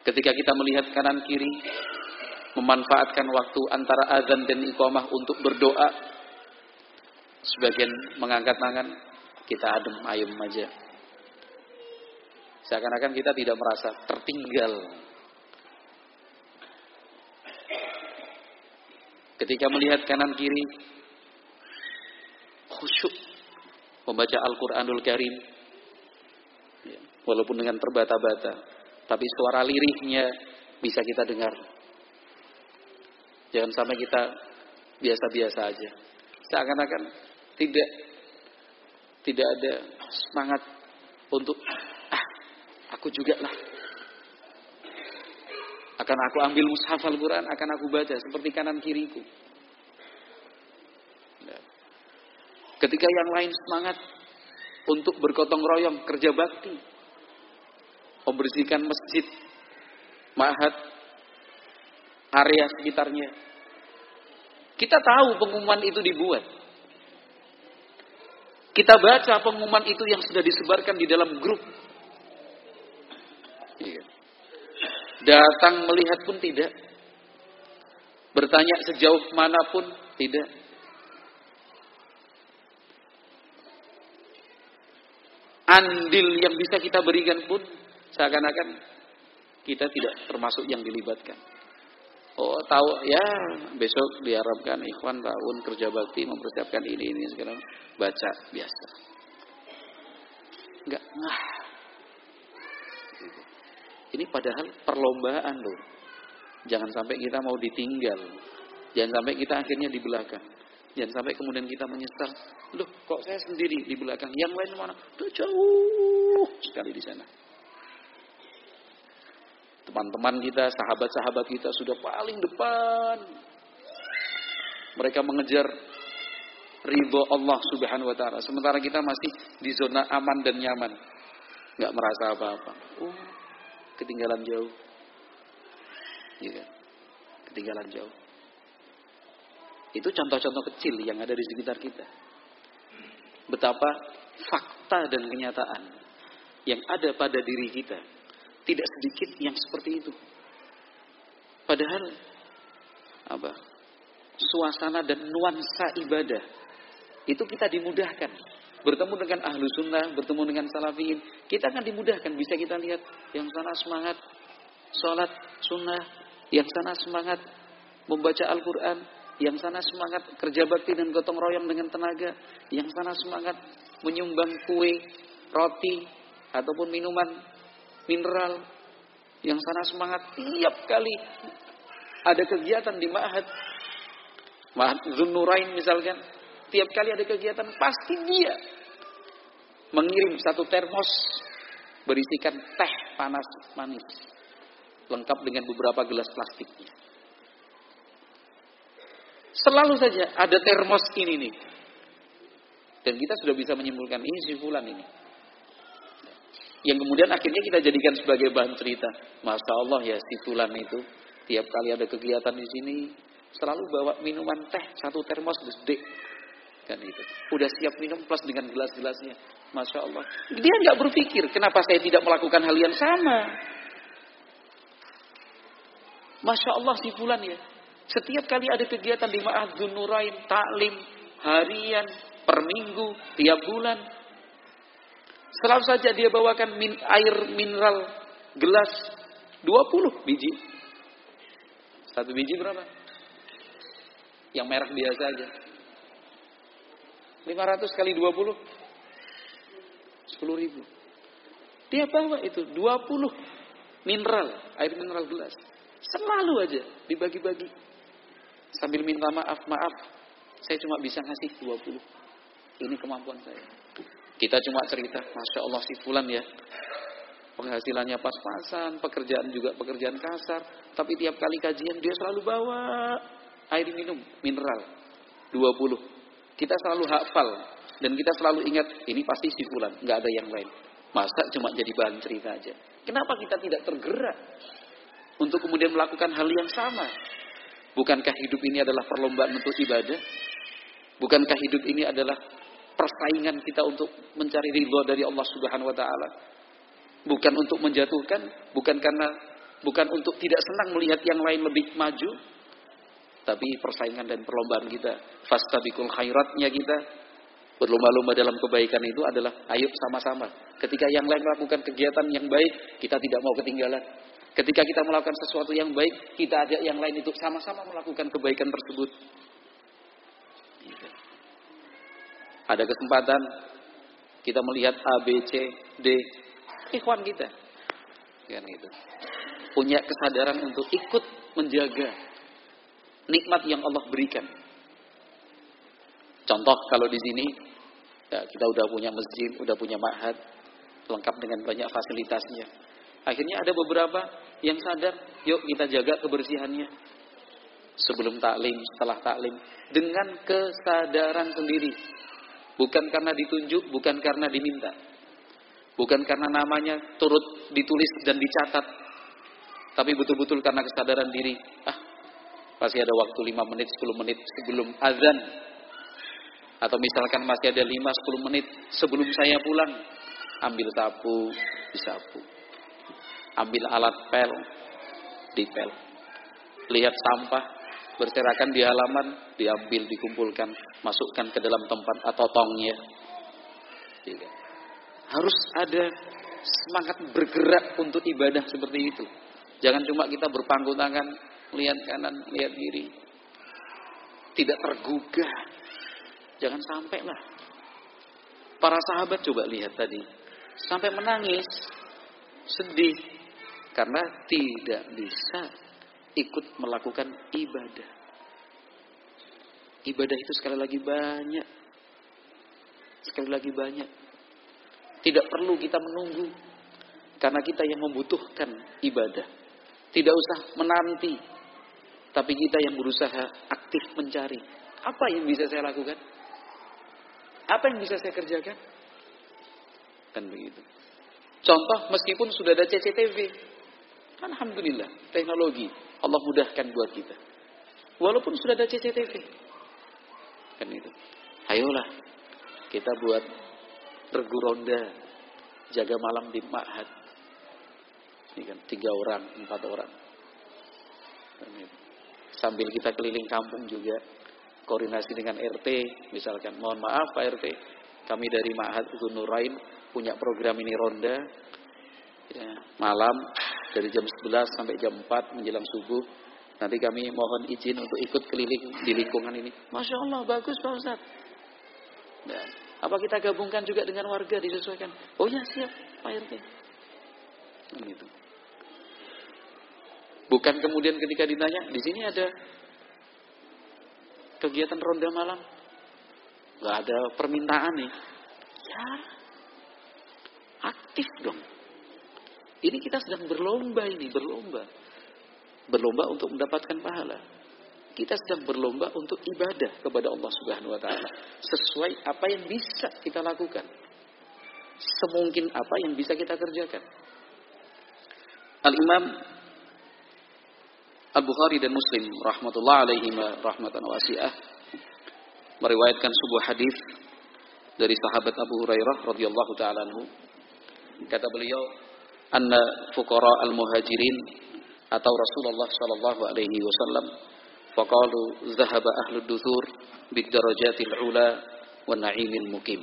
Ketika kita melihat kanan kiri, memanfaatkan waktu antara azan dan iqamah untuk berdoa. Sebagian mengangkat tangan, kita adem ayem aja. Seakan-akan kita tidak merasa tertinggal. Ketika melihat kanan kiri, khusyuk membaca Al-Quranul Karim, ya, walaupun dengan terbata-bata, tapi suara lirihnya bisa kita dengar. Jangan sampai kita biasa-biasa aja. Seakan-akan tidak tidak ada semangat untuk ah aku juga lah. Akan aku ambil mushaf Al-Quran akan aku baca seperti kanan kiriku. Nah, ketika yang lain semangat untuk bergotong royong kerja bakti membersihkan masjid mahat area sekitarnya. Kita tahu pengumuman itu dibuat kita baca pengumuman itu yang sudah disebarkan di dalam grup. Iya. Datang melihat pun tidak. Bertanya sejauh mana pun tidak. Andil yang bisa kita berikan pun seakan-akan kita tidak termasuk yang dilibatkan. Oh tahu ya besok diharapkan ikhwan tahun kerja bakti mempersiapkan ini ini sekarang baca biasa. Enggak nah. Ini padahal perlombaan loh. Jangan sampai kita mau ditinggal. Jangan sampai kita akhirnya di belakang. Jangan sampai kemudian kita menyesal. Loh kok saya sendiri di belakang. Yang lain mana? Tuh jauh sekali di sana. Teman-teman kita, sahabat-sahabat kita sudah paling depan. Mereka mengejar ridho Allah subhanahu wa ta'ala. Sementara kita masih di zona aman dan nyaman. Nggak merasa apa-apa. Oh, ketinggalan jauh. Iya Ketinggalan jauh. Itu contoh-contoh kecil yang ada di sekitar kita. Betapa fakta dan kenyataan yang ada pada diri kita tidak sedikit yang seperti itu. Padahal apa? Suasana dan nuansa ibadah itu kita dimudahkan. Bertemu dengan ahlu sunnah, bertemu dengan salafiyin, kita akan dimudahkan. Bisa kita lihat yang sana semangat sholat sunnah, yang sana semangat membaca Al-Quran, yang sana semangat kerja bakti dan gotong royong dengan tenaga, yang sana semangat menyumbang kue, roti, ataupun minuman mineral. Yang sana semangat tiap kali ada kegiatan di Ma'had. Ma'had Zunnurain misalkan. Tiap kali ada kegiatan pasti dia mengirim satu termos berisikan teh panas manis. Lengkap dengan beberapa gelas plastiknya. Selalu saja ada termos ini nih. Dan kita sudah bisa menyimpulkan ini si fulan ini yang kemudian akhirnya kita jadikan sebagai bahan cerita. Masya Allah ya si Fulan itu tiap kali ada kegiatan di sini selalu bawa minuman teh satu termos gede kan itu. Udah siap minum plus dengan gelas-gelasnya. Masya Allah. Dia nggak berpikir kenapa saya tidak melakukan hal yang sama. Masya Allah si Fulan ya. Setiap kali ada kegiatan di Ma'adun Nurain, taklim, harian, per minggu, tiap bulan, Selalu saja dia bawakan min, air mineral gelas 20 biji. Satu biji berapa? Yang merek biasa aja. 500 kali 20 10 ribu. Dia bawa itu 20 mineral, air mineral gelas. Selalu aja dibagi-bagi. Sambil minta maaf, maaf. Saya cuma bisa ngasih 20. Ini kemampuan saya. Kita cuma cerita, Masya Allah si Fulan ya. Penghasilannya pas-pasan, pekerjaan juga pekerjaan kasar. Tapi tiap kali kajian dia selalu bawa air minum, mineral. 20. Kita selalu hafal. Dan kita selalu ingat, ini pasti si Fulan, nggak ada yang lain. Masa cuma jadi bahan cerita aja. Kenapa kita tidak tergerak untuk kemudian melakukan hal yang sama? Bukankah hidup ini adalah perlombaan untuk ibadah? Bukankah hidup ini adalah persaingan kita untuk mencari ridho dari Allah Subhanahu wa taala. Bukan untuk menjatuhkan, bukan karena bukan untuk tidak senang melihat yang lain lebih maju, tapi persaingan dan perlombaan kita, fastabikul khairatnya kita Berlomba-lomba dalam kebaikan itu adalah ayo sama-sama. Ketika yang lain melakukan kegiatan yang baik, kita tidak mau ketinggalan. Ketika kita melakukan sesuatu yang baik, kita ajak yang lain itu sama-sama melakukan kebaikan tersebut. Ada kesempatan kita melihat A, B, C, D, ikhwan kita. Kan itu. Punya kesadaran untuk ikut menjaga nikmat yang Allah berikan. Contoh kalau di sini ya, kita udah punya masjid, udah punya ma'had, lengkap dengan banyak fasilitasnya. Akhirnya ada beberapa yang sadar, yuk kita jaga kebersihannya. Sebelum taklim, setelah taklim, dengan kesadaran sendiri. Bukan karena ditunjuk, bukan karena diminta. Bukan karena namanya turut ditulis dan dicatat. Tapi betul-betul karena kesadaran diri. Ah, pasti ada waktu 5 menit, 10 menit sebelum azan. Atau misalkan masih ada 5-10 menit sebelum saya pulang. Ambil sapu, disapu. Ambil alat pel, dipel. Lihat sampah, berserakan di halaman, diambil, dikumpulkan, masukkan ke dalam tempat atau tongnya. Harus ada semangat bergerak untuk ibadah seperti itu. Jangan cuma kita berpangku tangan, lihat kanan, lihat kiri. Tidak tergugah. Jangan sampai lah. Para sahabat coba lihat tadi. Sampai menangis. Sedih. Karena tidak bisa ikut melakukan ibadah. Ibadah itu sekali lagi banyak. Sekali lagi banyak. Tidak perlu kita menunggu. Karena kita yang membutuhkan ibadah. Tidak usah menanti. Tapi kita yang berusaha aktif mencari. Apa yang bisa saya lakukan? Apa yang bisa saya kerjakan? Kan begitu. Contoh meskipun sudah ada CCTV. Alhamdulillah teknologi Allah mudahkan buat kita. Walaupun sudah ada CCTV. Kan itu. Ayolah kita buat regu ronda jaga malam di Ma'had. Ini kan tiga orang, empat orang. Kan itu. Sambil kita keliling kampung juga koordinasi dengan RT, misalkan mohon maaf Pak RT, kami dari Ma'had Nurain punya program ini ronda ya, malam dari jam 11 sampai jam 4 menjelang subuh. Nanti kami mohon izin untuk ikut keliling di lingkungan ini. Masya Allah, bagus Pak Ustaz. Nah, apa kita gabungkan juga dengan warga disesuaikan? Oh ya siap, Pak RT. Nah, gitu. Bukan kemudian ketika ditanya, di sini ada kegiatan ronda malam. Gak ada permintaan nih. Ya, aktif dong. Ini kita sedang berlomba ini, berlomba. Berlomba untuk mendapatkan pahala. Kita sedang berlomba untuk ibadah kepada Allah Subhanahu wa taala sesuai apa yang bisa kita lakukan. Semungkin apa yang bisa kita kerjakan. Al-Imam Al-Bukhari dan Muslim rahmatullah alaihi rahmatan wasi'ah meriwayatkan sebuah hadis dari sahabat Abu Hurairah radhiyallahu taala. Kata beliau, anna fuqara al-muhajirin atau Rasulullah sallallahu alaihi wasallam faqalu zahaba ahlud duthur bid darajatil ula wa na'imil mukim.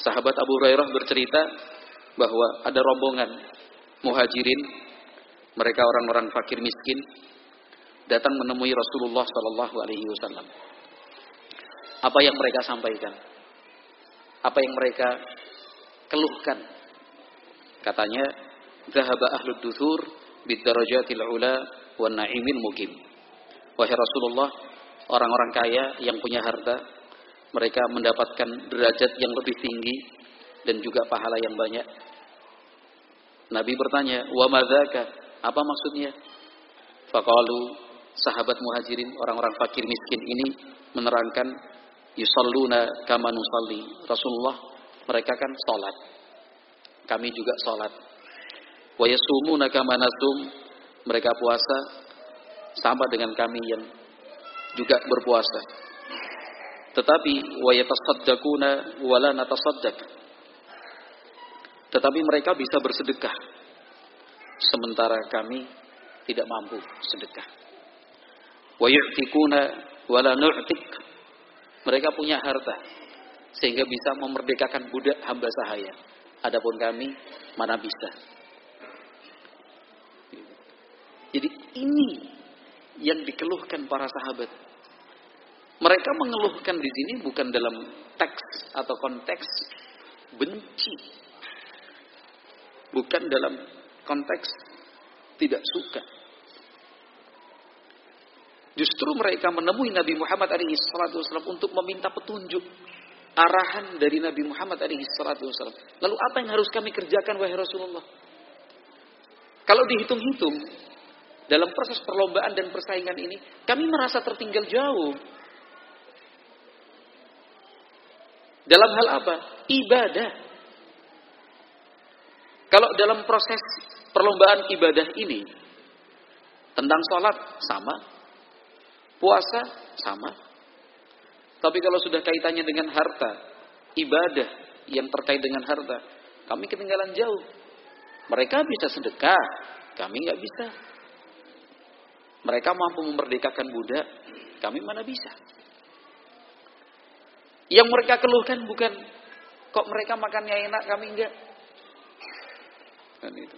Sahabat Abu Hurairah bercerita bahwa ada rombongan muhajirin mereka orang-orang fakir miskin datang menemui Rasulullah sallallahu alaihi wasallam. Apa yang mereka sampaikan? Apa yang mereka keluhkan Katanya, "Zahaba ahlud duthur bid darajatil ula wa na'imin mukim." Wahai Rasulullah, orang-orang kaya yang punya harta, mereka mendapatkan derajat yang lebih tinggi dan juga pahala yang banyak. Nabi bertanya, "Wa madzaka?" Apa maksudnya? Faqalu sahabat muhajirin, orang-orang fakir miskin ini menerangkan yusalluna kama nusalli. Rasulullah mereka kan salat kami juga sholat. Wa yasumuna kama nasum, mereka puasa sama dengan kami yang juga berpuasa. Tetapi wa yatasaddaquna wa la natasaddaq. Tetapi mereka bisa bersedekah sementara kami tidak mampu sedekah. Wa yu'tikuna wa. Mereka punya harta sehingga bisa memerdekakan budak hamba sahaya. Adapun kami mana bisa. Jadi ini yang dikeluhkan para sahabat. Mereka mengeluhkan di sini bukan dalam teks atau konteks benci. Bukan dalam konteks tidak suka. Justru mereka menemui Nabi Muhammad SAW untuk meminta petunjuk arahan dari Nabi Muhammad SAW. Lalu apa yang harus kami kerjakan wahai Rasulullah? Kalau dihitung-hitung dalam proses perlombaan dan persaingan ini, kami merasa tertinggal jauh. Dalam hal apa? Ibadah. Kalau dalam proses perlombaan ibadah ini, tentang sholat sama, puasa sama, tapi kalau sudah kaitannya dengan harta, ibadah yang terkait dengan harta, kami ketinggalan jauh. Mereka bisa sedekah, kami nggak bisa. Mereka mampu memerdekakan budak, kami mana bisa. Yang mereka keluhkan bukan kok mereka makannya enak, kami enggak. Dan itu.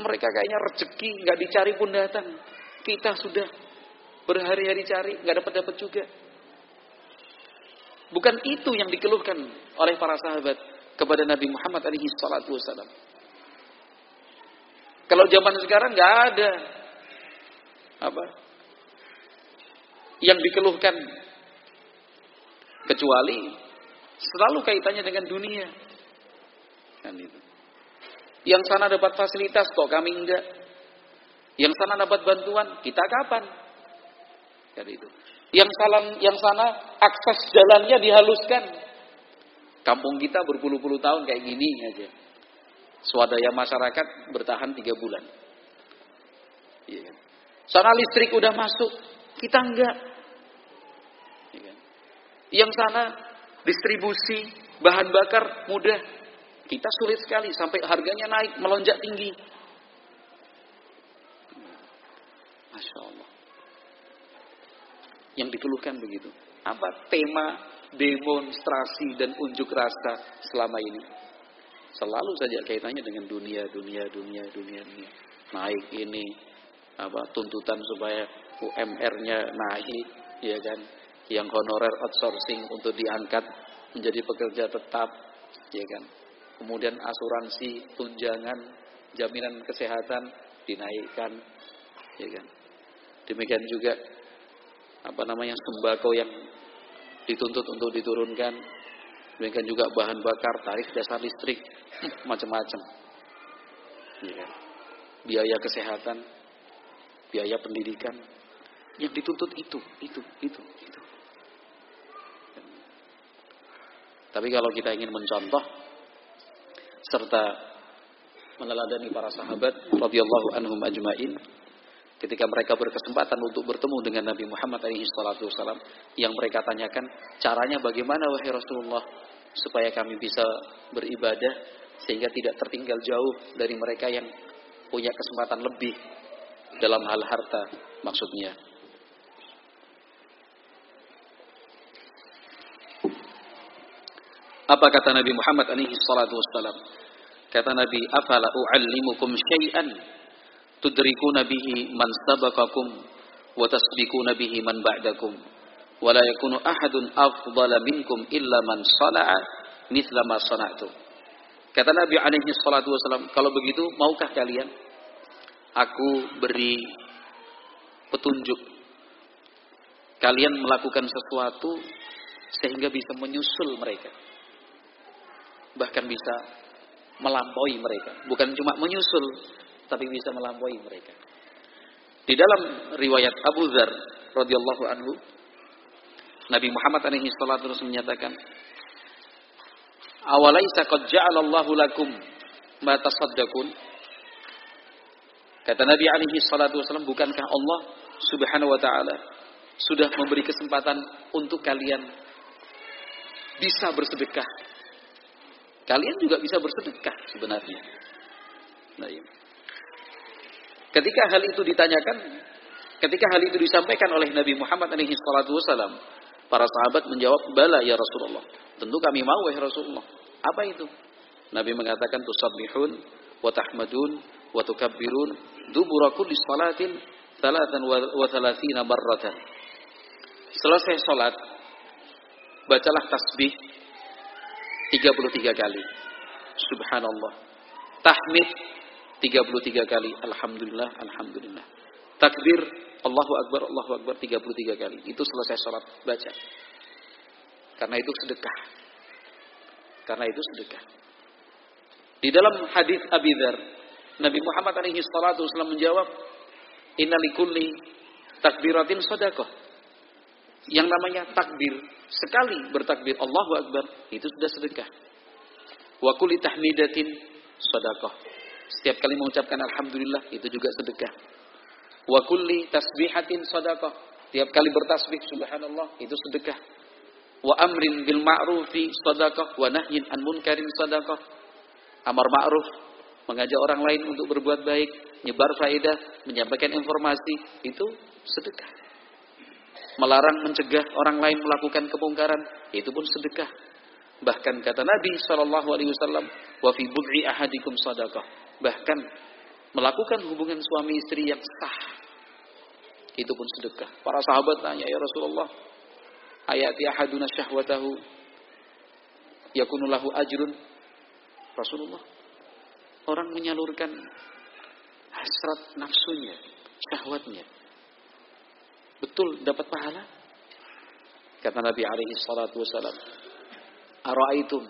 Mereka kayaknya rezeki nggak dicari pun datang. Kita sudah berhari-hari cari, nggak dapat dapat juga. Bukan itu yang dikeluhkan oleh para sahabat kepada Nabi Muhammad alaihi salatu wasallam. Kalau zaman sekarang nggak ada apa yang dikeluhkan kecuali selalu kaitannya dengan dunia. Kan itu. Yang sana dapat fasilitas kok kami enggak. Yang sana dapat bantuan, kita kapan? Kan itu. Yang salam, yang sana akses jalannya dihaluskan. Kampung kita berpuluh-puluh tahun kayak gini aja. Swadaya masyarakat bertahan tiga bulan. Iya kan? Sana listrik udah masuk, kita enggak. Iya kan? Yang sana distribusi bahan bakar mudah, kita sulit sekali sampai harganya naik melonjak tinggi. Masya Allah yang dikeluhkan begitu. Apa tema demonstrasi dan unjuk rasa selama ini? Selalu saja kaitannya dengan dunia, dunia, dunia, dunia, dunia. Naik ini, apa tuntutan supaya UMR-nya naik, ya kan? Yang honorer outsourcing untuk diangkat menjadi pekerja tetap, ya kan? Kemudian asuransi, tunjangan, jaminan kesehatan dinaikkan, ya kan? Demikian juga apa namanya sembako yang dituntut untuk diturunkan. Demikian juga bahan bakar tarif dasar listrik macam-macam. Ya. biaya kesehatan biaya pendidikan. Yang dituntut itu itu itu itu. Tapi kalau kita ingin mencontoh serta meneladani para sahabat radhiyallahu anhum ajmain ketika mereka berkesempatan untuk bertemu dengan Nabi Muhammad SAW yang mereka tanyakan caranya bagaimana wahai Rasulullah supaya kami bisa beribadah sehingga tidak tertinggal jauh dari mereka yang punya kesempatan lebih dalam hal harta? Maksudnya apa kata Nabi Muhammad alaihi salatu kata Nabi afala uallimukum syai'an tudrikuna bihi man sabaqakum wa tasbiquna bihi man ba'dakum. Wa la yakunu ahadun afdala minkum illa man sana'a mithla ma sana'tu. Kata Nabi alaihi salatu wasallam kalau begitu maukah kalian aku beri petunjuk? Kalian melakukan sesuatu sehingga bisa menyusul mereka. Bahkan bisa melampaui mereka. Bukan cuma menyusul tapi bisa melampaui mereka. Di dalam riwayat Abu Dzar radhiyallahu anhu Nabi Muhammad alaihi salatu menyatakan Awalaisa qad ja'alallahu lakum ma tasaddaqun Kata Nabi alaihi salatu wasallam bukankah Allah Subhanahu wa taala sudah memberi kesempatan untuk kalian bisa bersedekah. Kalian juga bisa bersedekah sebenarnya. Nah, iya. Ketika hal itu ditanyakan, ketika hal itu disampaikan oleh Nabi Muhammad alaihi salatu wasallam, para sahabat menjawab, "Bala ya Rasulullah." Tentu kami mau wahai Rasulullah. Apa itu? Nabi mengatakan tusabbihun wa tahmadun wa tukabbirun dubura kulli salatin thalathan wa thalathina. Selesai salat bacalah tasbih 33 kali. Subhanallah. Tahmid 33 kali. Alhamdulillah, alhamdulillah. Takbir Allahu Akbar, Allahu Akbar 33 kali. Itu selesai sholat baca. Karena itu sedekah. Karena itu sedekah. Di dalam hadis Abi Dzar, Nabi Muhammad alaihi salatu wasallam menjawab, "Inna likulli takbiratin sedekah." Yang namanya takbir, sekali bertakbir Allahu Akbar, itu sudah sedekah. Wa kulli tahmidatin. Setiap kali mengucapkan alhamdulillah itu juga sedekah. Wa kulli tasbihatin sadaqah. Tiap kali bertasbih subhanallah itu sedekah. Wa amrin bil ma'rufi sadaqah wa nahyin an munkarin sadaqah. Amar ma'ruf mengajak orang lain untuk berbuat baik, nyebar faedah, menyampaikan informasi itu sedekah. Melarang mencegah orang lain melakukan kemungkaran itu pun sedekah. Bahkan kata Nabi Shallallahu Alaihi Wasallam, wa fi bud'i ahadikum sadaqah. Bahkan melakukan hubungan suami istri yang sah. Itu pun sedekah. Para sahabat tanya, ya Rasulullah, ayati ahaduna syahwatahu yakunulahu ajrun. Rasulullah, orang menyalurkan hasrat nafsunya, syahwatnya. Betul dapat pahala? Kata Nabi alaihi salatu wasalam, "Ara'aitum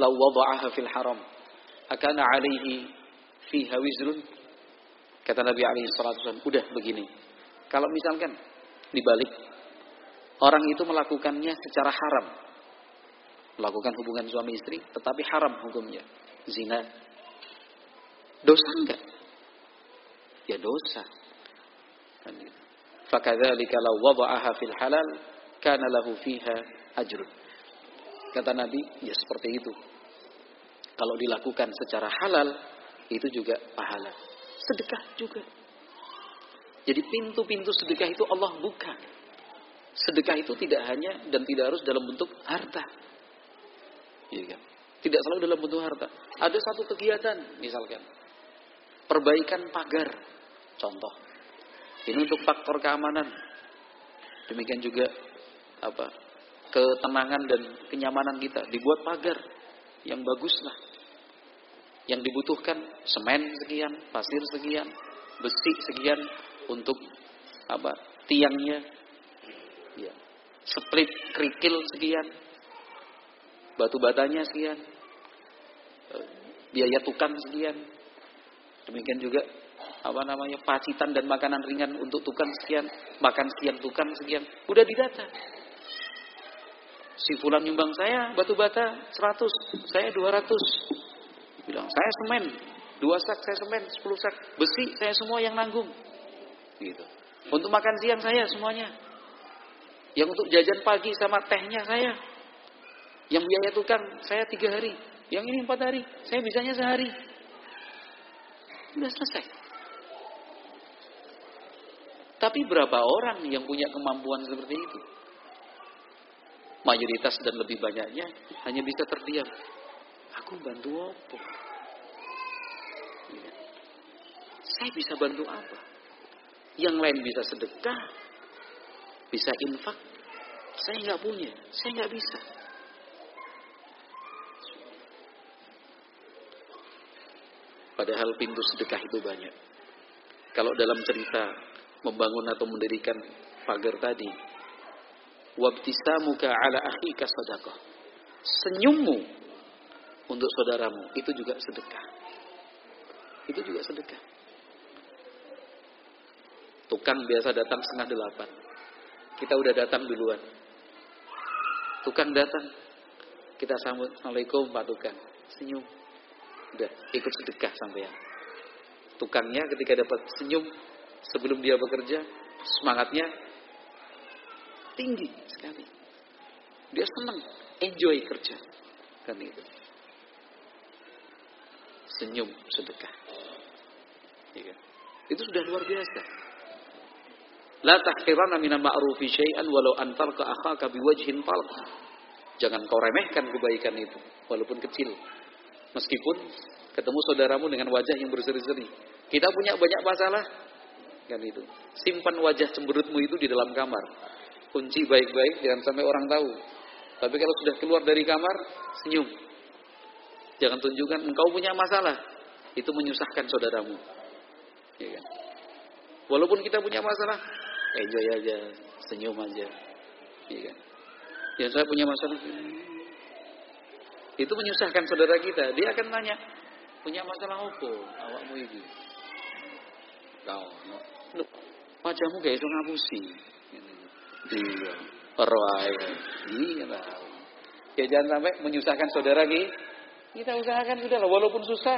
law wada'aha fil haram akana alaihi fiha wizrun?" Kata Nabi alaihi salatu wasallam, udah begini. Kalau misalkan dibalik orang itu melakukannya secara haram. Melakukan hubungan suami istri tetapi haram hukumnya. Zina. Dosa enggak? Ya dosa. Kan gitu. Fakadzalika law wada'aha fil halal kana lahu fiha ajrun. Kata Nabi, ya seperti itu. Kalau dilakukan secara halal, itu juga pahala sedekah juga. Jadi pintu-pintu sedekah itu Allah buka. Sedekah itu tidak hanya dan tidak harus dalam bentuk harta. Ya kan? Tidak selalu dalam bentuk harta. Ada satu kegiatan misalkan. Perbaikan pagar. Contoh. Ini untuk faktor keamanan. Demikian juga apa ketenangan dan kenyamanan kita. Dibuat pagar yang bagus lah yang dibutuhkan semen sekian, pasir sekian, besi sekian untuk apa? tiangnya. Ya. Split kerikil sekian. Batu batanya sekian. Eh, biaya tukang sekian. Demikian juga apa namanya pacitan dan makanan ringan untuk tukang sekian, makan siang tukang sekian. Udah didata. Si fulan nyumbang saya batu bata 100, saya 200 bilang saya semen dua sak saya semen sepuluh sak besi saya semua yang nanggung. Gitu. Untuk makan siang saya semuanya. Yang untuk jajan pagi sama tehnya saya. Yang biaya tukang saya tiga hari. Yang ini empat hari saya bisanya sehari. Sudah selesai. Tapi berapa orang yang punya kemampuan seperti itu? Mayoritas dan lebih banyaknya hanya bisa terdiam Aku bantu apa? Ya. Saya bisa bantu apa? Yang lain bisa sedekah, bisa infak. Saya nggak punya, saya nggak bisa. Padahal pintu sedekah itu banyak. Kalau dalam cerita membangun atau mendirikan pagar tadi, wabtisamuka ala akhika sadaqah. Senyummu untuk saudaramu. Itu juga sedekah. Itu juga sedekah. Tukang biasa datang setengah delapan. Kita udah datang duluan. Tukang datang. Kita sambut. Assalamualaikum Pak Tukang. Senyum. Udah ikut sedekah sampai ya. Tukangnya ketika dapat senyum sebelum dia bekerja, semangatnya tinggi sekali. Dia senang, enjoy kerja. Kan itu senyum sedekah. Ya. Itu sudah luar biasa. La tahqiranna minal ma'rufi syai'an walau antalqa akhaka biwajhin talq. Jangan kau remehkan kebaikan itu, walaupun kecil. Meskipun ketemu saudaramu dengan wajah yang berseri-seri. Kita punya banyak masalah, kan itu. Simpan wajah cemberutmu itu di dalam kamar. Kunci baik-baik, jangan sampai orang tahu. Tapi kalau sudah keluar dari kamar, senyum. Jangan tunjukkan engkau punya masalah. Itu menyusahkan saudaramu. Ya kan? Walaupun kita punya masalah, enjoy aja, senyum aja. Ya kan? Ya saya punya masalah. Itu menyusahkan saudara kita. Dia akan tanya, punya masalah apa awakmu ini? Kau, no, no, wajahmu gak iso ngapusi. Iya, perwai. Iya Ya jangan sampai menyusahkan saudara kita. Kita usahakan sudah lah, walaupun susah.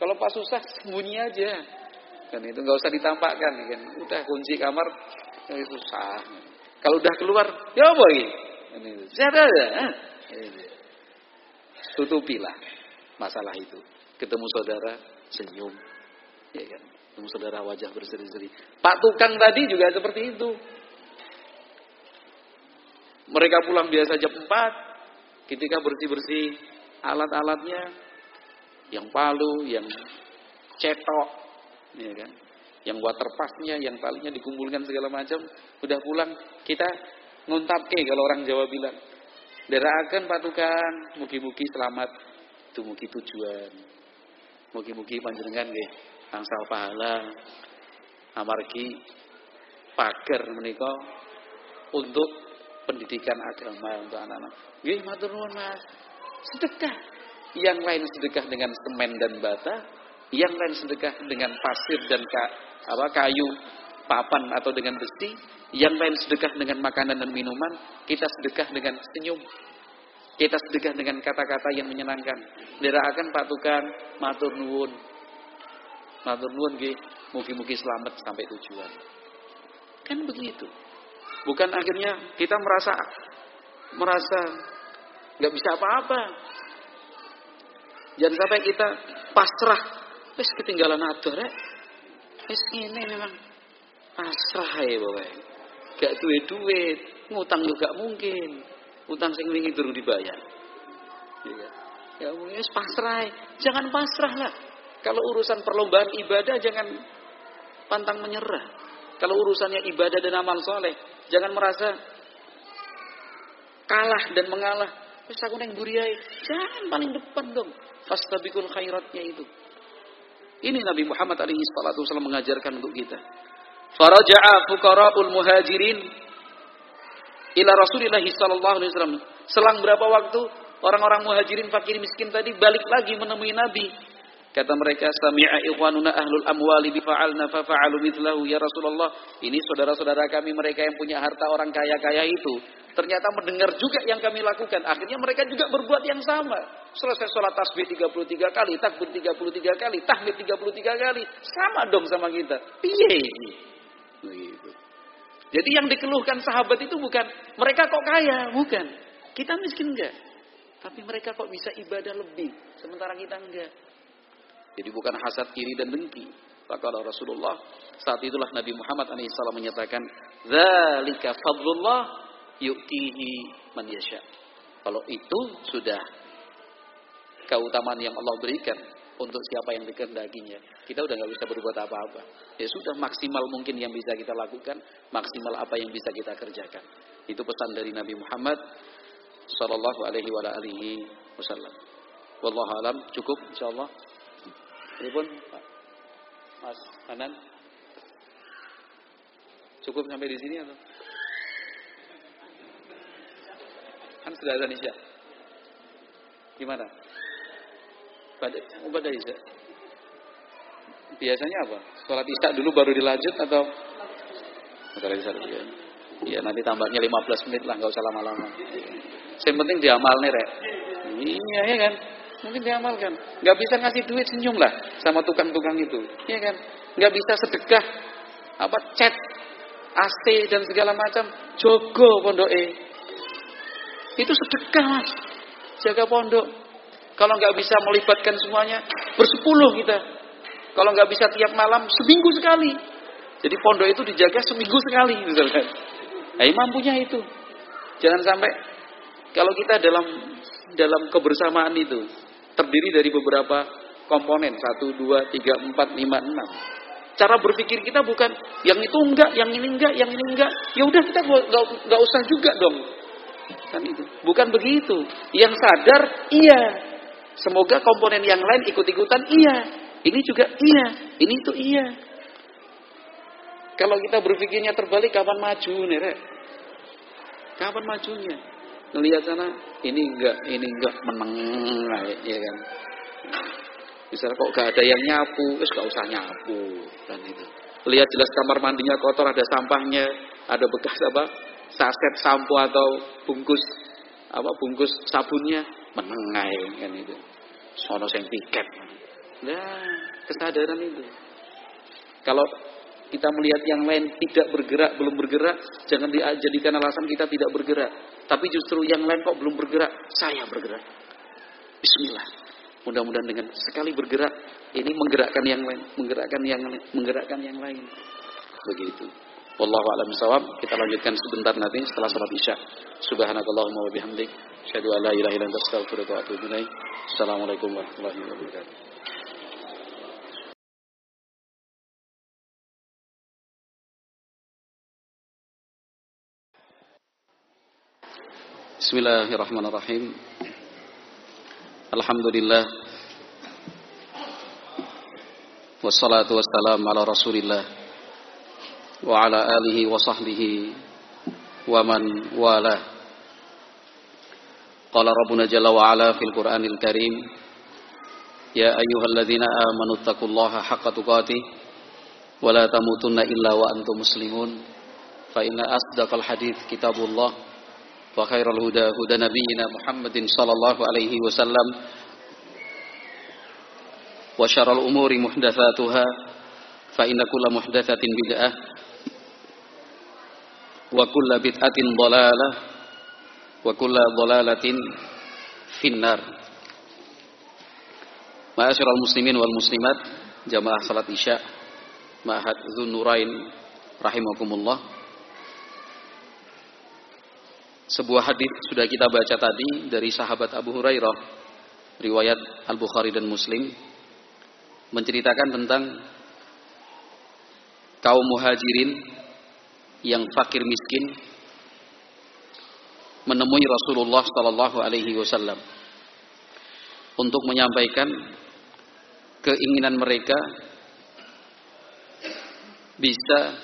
Kalau pas susah, sembunyi aja. Kan itu nggak usah ditampakkan, kan. Udah kunci kamar, ya susah. Kalau udah keluar, ya boy. Sehat aja. Tutupilah masalah itu. Ketemu saudara, senyum. Ya kan? Ketemu saudara wajah berseri-seri. Pak tukang tadi juga seperti itu. Mereka pulang biasa jam 4. Ketika bersih-bersih alat-alatnya. Yang palu, yang cetok. Ya kan? Yang waterpassnya, yang talinya dikumpulkan segala macam. Udah pulang, kita ke kalau orang Jawa bilang. Deraakan patukan, mugi-mugi selamat dumugi tujuan. Mugi-mugi panjenengan nggih angsal pahala amargi pagar menika untuk pendidikan agama untuk anak-anak. Nggih matur nuwun Mas. Sedekah. Yang lain sedekah dengan semen dan bata, yang lain sedekah dengan pasir dan ka, apa kayu, papan atau dengan besi, yang lain sedekah dengan makanan dan minuman, kita sedekah dengan senyum. Kita sedekah dengan kata-kata yang menyenangkan. Diraakan patukan matur nuwun. Matur nuwun nggih, mugi-mugi selamat sampai tujuan. Kan begitu. Bukan akhirnya kita merasa merasa nggak bisa apa-apa. Jangan sampai kita pasrah, wis ketinggalan atur rek. Ini memang pasrah ya pokoknya gak duit-duit, ngutang juga mungkin. Utang sing wingi durung dibayar. Ya, ya wis pasrah. Jangan pasrah lah. Kalau urusan perlombaan ibadah jangan pantang menyerah. Kalau urusannya ibadah dan amal soleh, jangan merasa kalah dan mengalah. Wis aku neng buriai. Jangan paling depan dong. Fastabikul khairatnya itu. Ini Nabi Muhammad alaihi salatu wasallam mengajarkan untuk kita. Faraja'a fuqara'ul muhajirin ila Rasulillah sallallahu alaihi wasallam. Selang berapa waktu orang-orang muhajirin fakir miskin tadi balik lagi menemui Nabi. Kata mereka, "Sami'a ikhwanuna ahlul amwali bifa'alna fa'alu mithlahu ya Rasulullah." Ini saudara-saudara kami mereka yang punya harta orang kaya-kaya itu ternyata mendengar juga yang kami lakukan. Akhirnya mereka juga berbuat yang sama. Selesai sholat tasbih 33 kali, takbir 33 kali, tahmid 33 kali. Sama dong sama kita. Piye Begitu. Jadi yang dikeluhkan sahabat itu bukan mereka kok kaya, bukan. Kita miskin enggak. Tapi mereka kok bisa ibadah lebih, sementara kita enggak. Jadi bukan hasad iri dan dengki. Maka Rasulullah saat itulah Nabi Muhammad SAW menyatakan, "Dzalika fadlullah yu'tihi man yasha." Kalau itu sudah keutamaan yang Allah berikan, untuk siapa yang dikehendakinya. Kita udah nggak bisa berbuat apa-apa. Ya sudah maksimal mungkin yang bisa kita lakukan, maksimal apa yang bisa kita kerjakan. Itu pesan dari Nabi Muhammad sallallahu alaihi wa alihi wasallam. Wallahu alam cukup insyaallah. Ini Mas Hanan Cukup sampai di sini atau? Kan sudah ada Isya. Gimana? pada pada isya. Biasanya apa? Sholat isya dulu baru dilanjut atau sholat isya dulu ya? Iya nanti tambahnya 15 menit lah, nggak usah lama-lama. Yang penting diamal nih rek. Iya ya kan? Mungkin diamalkan. Nggak bisa ngasih duit senyum lah sama tukang-tukang itu, iya kan? Nggak bisa sedekah apa chat AC dan segala macam jogo pondok e. Itu sedekah mas. Jaga pondok. Kalau nggak bisa melibatkan semuanya, bersepuluh kita. Kalau nggak bisa tiap malam, seminggu sekali. Jadi pondok itu dijaga seminggu sekali, misalkan. Nah, mampunya itu. Jangan sampai Kalau kita dalam dalam kebersamaan itu terdiri dari beberapa komponen satu dua tiga empat lima enam. Cara berpikir kita bukan yang itu enggak, yang ini enggak, yang ini enggak. Ya udah kita enggak usah juga dong. Kan itu. Bukan begitu. Yang sadar iya. Semoga komponen yang lain ikut-ikutan iya. Ini juga iya. Ini itu iya. Kalau kita berpikirnya terbalik kapan maju nih? Kapan majunya? Ngelihat sana, ini enggak, ini enggak menang, ya kan? Misalnya kok gak ada yang nyapu, wis gak usah nyapu dan itu. Lihat jelas kamar mandinya kotor, ada sampahnya, ada bekas apa? Saset sampo atau bungkus apa bungkus sabunnya menengai kan itu. Sono sing piket. Nah, kesadaran itu. Kalau kita melihat yang lain tidak bergerak, belum bergerak, jangan dijadikan alasan kita tidak bergerak. Tapi justru yang lain kok belum bergerak, saya bergerak. Bismillah. Mudah-mudahan dengan sekali bergerak ini menggerakkan yang lain, menggerakkan yang lain, menggerakkan yang lain. Begitu. Wallahu a'lam bishawab. Kita lanjutkan sebentar nanti setelah salat Isya. Subhanakallahumma wa bihamdik, asyhadu an la ilaha illa anta astaghfiruka wa atubu ilaik. Assalamualaikum warahmatullahi wabarakatuh. Bismillahirrahmanirrahim. Alhamdulillah. Wassalatu wassalam ala rasulillah Wa ala alihi wa sahbihi Wa man wala. Qala Rabbuna Jalla wa ala fil Qur'anil Karim Ya ayyuhalladzina amanu taqullaha haqqa tuqatih Wa la tamutunna illa wa antum muslimun. Fa inna asdaqal hadith kitabullah وخير الهدى هدى نبينا محمد صلى الله عليه وسلم وشر الأمور محدثاتها فإن كل محدثة بدعة وكل بدعة ضلالة وكل ضلالة في النار Ma'asyiral muslimin wal muslimat jamaah salat Isya Ma'had Dzun Nurain rahimakumullah sebuah hadis sudah kita baca tadi dari sahabat Abu Hurairah, riwayat Al-Bukhari dan Muslim menceritakan tentang kaum muhajirin yang fakir miskin menemui Rasulullah Sallallahu Alaihi Wasallam untuk menyampaikan keinginan mereka bisa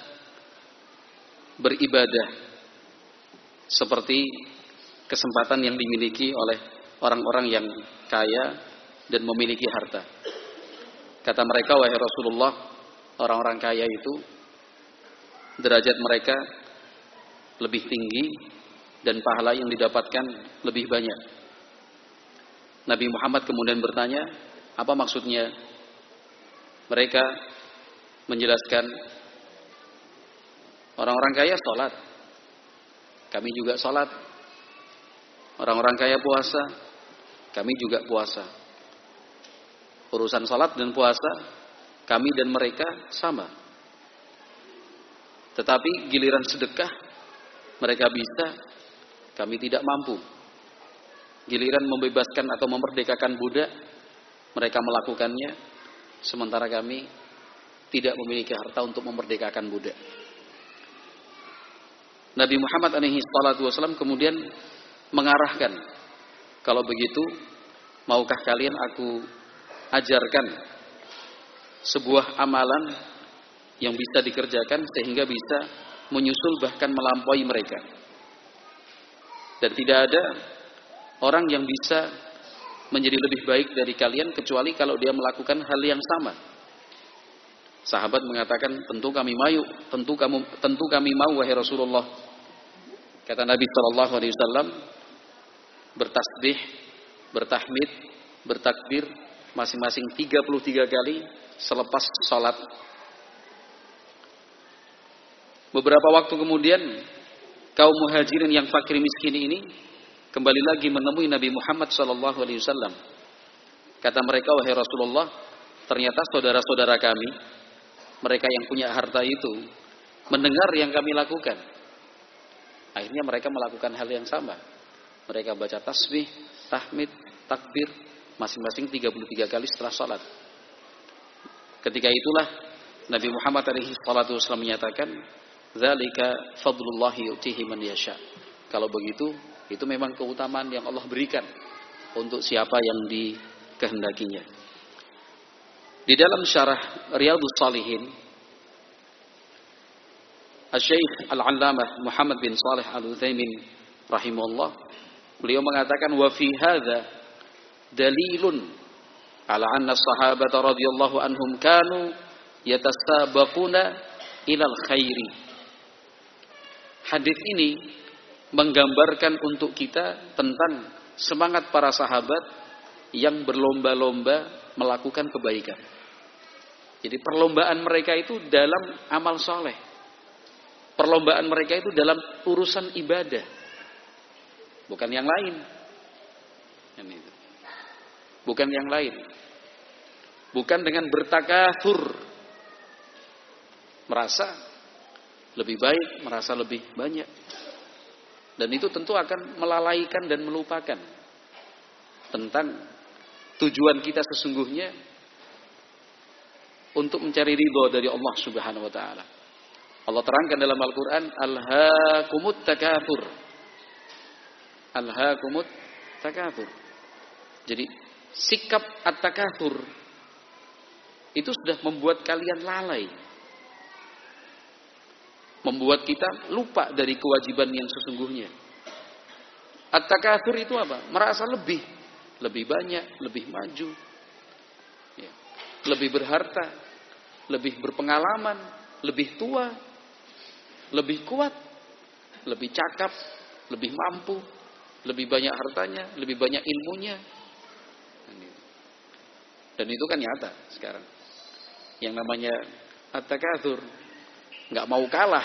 beribadah seperti kesempatan yang dimiliki oleh orang-orang yang kaya dan memiliki harta. Kata mereka, wahai Rasulullah, orang-orang kaya itu derajat mereka lebih tinggi dan pahala yang didapatkan lebih banyak. Nabi Muhammad kemudian bertanya, apa maksudnya? Mereka menjelaskan orang-orang kaya sholat, kami juga sholat. Orang-orang kaya puasa, kami juga puasa. Urusan sholat dan puasa, kami dan mereka sama. Tetapi giliran sedekah, mereka bisa, kami tidak mampu. Giliran membebaskan atau memerdekakan budak, mereka melakukannya, sementara kami tidak memiliki harta untuk memerdekakan budak. Nabi Muhammad alaihi salatu wasallam kemudian mengarahkan kalau begitu maukah kalian aku ajarkan sebuah amalan yang bisa dikerjakan sehingga bisa menyusul bahkan melampaui mereka? Dan tidak ada orang yang bisa menjadi lebih baik dari kalian kecuali kalau dia melakukan hal yang sama Sahabat mengatakan, tentu kami mau, tentu kamu, tentu kami mau wahai Rasulullah. Kata Nabi Shallallahu Alaihi Wasallam, bertasbih, bertahmid, bertakbir masing-masing 33 kali selepas sholat. Beberapa waktu kemudian kaum muhajirin yang fakir miskin ini kembali lagi menemui Nabi Muhammad Shallallahu Alaihi Wasallam. Kata mereka, wahai Rasulullah, ternyata saudara-saudara kami mereka yang punya harta itu mendengar yang kami lakukan. Akhirnya mereka melakukan hal yang sama. Mereka baca tasbih, tahmid, takbir masing-masing 33 kali setelah sholat. Ketika itulah Nabi Muhammad alaihi salatu wasallam menyatakan, "Dzalika fadlullahi yu'tihi man yasha." Kalau begitu, itu memang keutamaan yang Allah berikan untuk siapa yang dikehendakinya. Di dalam syarah Riyadhus Salihin, Al-Syeikh Al-Allamah Muhammad bin Salih Al-Utsaimin rahimahullah beliau mengatakan wa fi hadza dalilun ala anna sahabat radhiyallahu anhum kanu yatasabaquna ilal khairi. Hadis ini menggambarkan untuk kita tentang semangat para sahabat yang berlomba-lomba melakukan kebaikan. Jadi perlombaan mereka itu dalam amal soleh. Perlombaan mereka itu dalam urusan ibadah. Bukan yang lain. Bukan yang lain. Bukan dengan bertakathur. Merasa lebih baik, merasa lebih banyak. Dan itu tentu akan melalaikan dan melupakan tentang tujuan kita sesungguhnya untuk mencari ridho dari Allah Subhanahu wa taala. Allah terangkan dalam Al-Qur'an alhaakumut takatsur. Alhaakumut takatsur. Jadi sikap at-takatsur itu sudah membuat kalian lalai. Membuat kita lupa dari kewajiban yang sesungguhnya. At-takatsur itu apa? Merasa lebih, lebih banyak, lebih maju, ya. lebih berharta, lebih berpengalaman, lebih tua, lebih kuat, lebih cakap, lebih mampu, lebih banyak hartanya, lebih banyak ilmunya. Dan itu kan nyata sekarang. Yang namanya at-takatsur, nggak mau kalah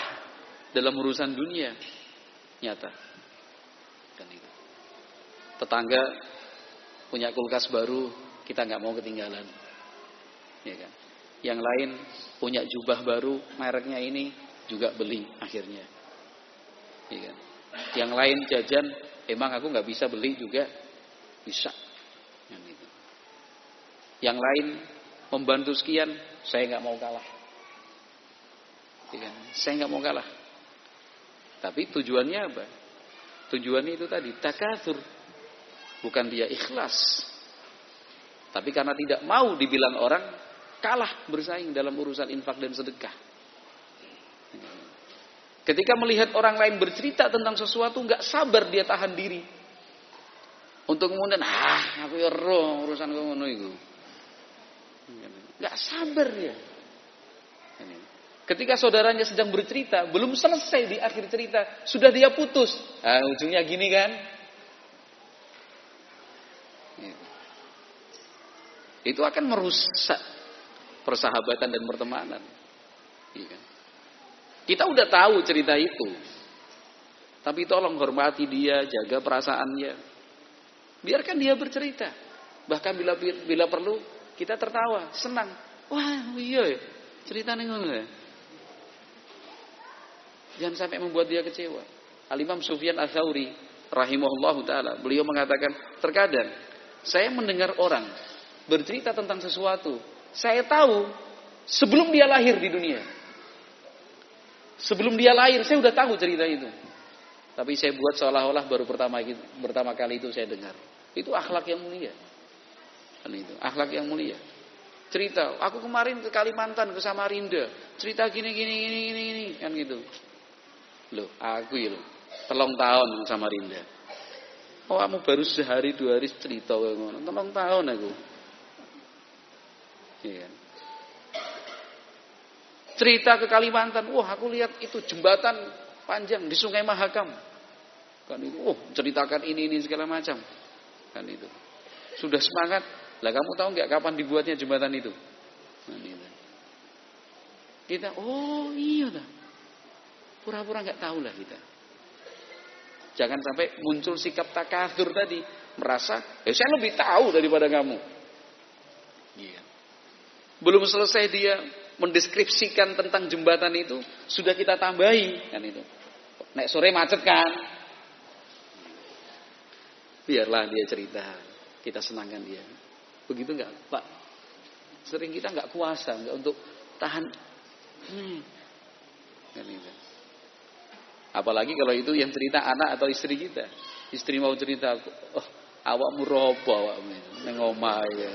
dalam urusan dunia, nyata. Kan itu. Tetangga punya kulkas baru, kita nggak mau ketinggalan. Ya kan? Yang lain punya jubah baru, mereknya ini juga beli akhirnya. Ya kan? Yang lain jajan, emang aku nggak bisa beli juga bisa. Yang, lain membantu sekian, saya nggak mau kalah. Ya kan? Saya nggak mau kalah. Tapi tujuannya apa? Tujuannya itu tadi takatur, bukan dia ikhlas. Tapi karena tidak mau dibilang orang, kalah bersaing dalam urusan infak dan sedekah. Ketika melihat orang lain bercerita tentang sesuatu, nggak sabar dia tahan diri. Untuk kemudian, ah, aku ya roh urusan ngono itu. Nggak sabar dia. Ketika saudaranya sedang bercerita, belum selesai di akhir cerita, sudah dia putus. Ah, ujungnya gini kan? Itu akan merusak persahabatan dan pertemanan. Iya. Kita udah tahu cerita itu. Tapi tolong hormati dia, jaga perasaannya. Biarkan dia bercerita. Bahkan bila bila perlu kita tertawa, senang. Wah, iya ya. Ceritanya ngono ya. Jangan sampai membuat dia kecewa. Al-Imam Sufyan Ats-Tsauri rahimahullah taala, beliau mengatakan, terkadang saya mendengar orang bercerita tentang sesuatu saya tahu sebelum dia lahir di dunia. Sebelum dia lahir, saya sudah tahu cerita itu. Tapi saya buat seolah-olah baru pertama pertama kali itu saya dengar. Itu akhlak yang mulia. Kan itu, akhlak yang mulia. Cerita, aku kemarin ke Kalimantan, ke Samarinda. Cerita gini gini gini gini gini kan gitu. Loh, aku ya loh. Telung tahun Samarinda. Oh, kamu baru sehari dua hari cerita ngono. Tahun aku. Ya. Cerita ke Kalimantan, wah aku lihat itu jembatan panjang di Sungai Mahakam. Kan itu, oh ceritakan ini ini segala macam. Kan itu. Sudah semangat. Lah kamu tahu nggak kapan dibuatnya jembatan itu? Kan itu. Kita, oh iya dah. Pura-pura nggak tahu lah kita. Jangan sampai muncul sikap takadur tadi. Merasa, eh saya lebih tahu daripada kamu. Iya. Belum selesai dia mendeskripsikan tentang jembatan itu, sudah kita tambahi kan itu. Nek sore macet kan. Biarlah dia cerita. Kita senangkan dia. Begitu enggak, Pak? Sering kita enggak kuasa enggak untuk tahan. Hmm. Kan itu. Apalagi kalau itu yang cerita anak atau istri kita. Istri mau cerita, oh awakmu robo awakmu neng ya.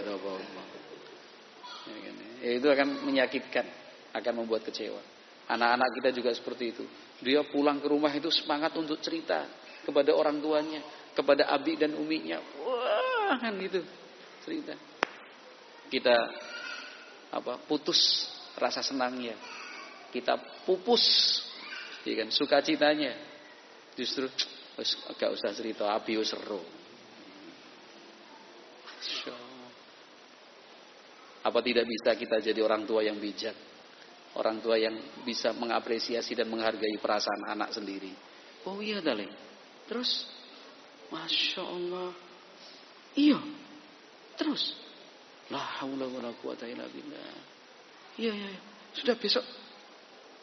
Ya, itu akan menyakitkan, akan membuat kecewa. Anak-anak kita juga seperti itu. Dia pulang ke rumah itu semangat untuk cerita kepada orang tuanya, kepada abi dan uminya. Wah, kan gitu cerita. Kita apa? Putus rasa senangnya. Kita pupus ya kan sukacitanya. Justru agak usah cerita abi seru. Apa tidak bisa kita jadi orang tua yang bijak? Orang tua yang bisa mengapresiasi dan menghargai perasaan anak sendiri. Oh iya, Dalem. Terus, Masya Allah. Iya. Terus. La haula wa la quwata illa billah. Iya, iya, iya. Sudah besok.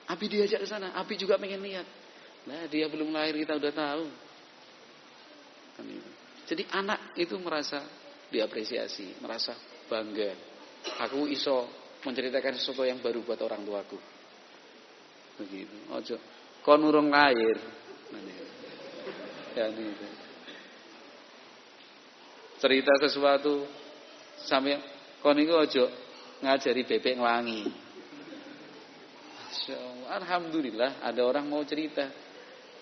Abi diajak ke sana. Abi juga pengen lihat. Nah, dia belum lahir kita udah tahu. Kan Jadi anak itu merasa diapresiasi, merasa bangga. Aku iso menceritakan sesuatu yang baru buat orang tuaku. Begitu. Ojo. Kon urung lahir. Ya itu. Cerita sesuatu sampai kon itu ojo ngajari bebek ngelangi. Alhamdulillah ada orang mau cerita.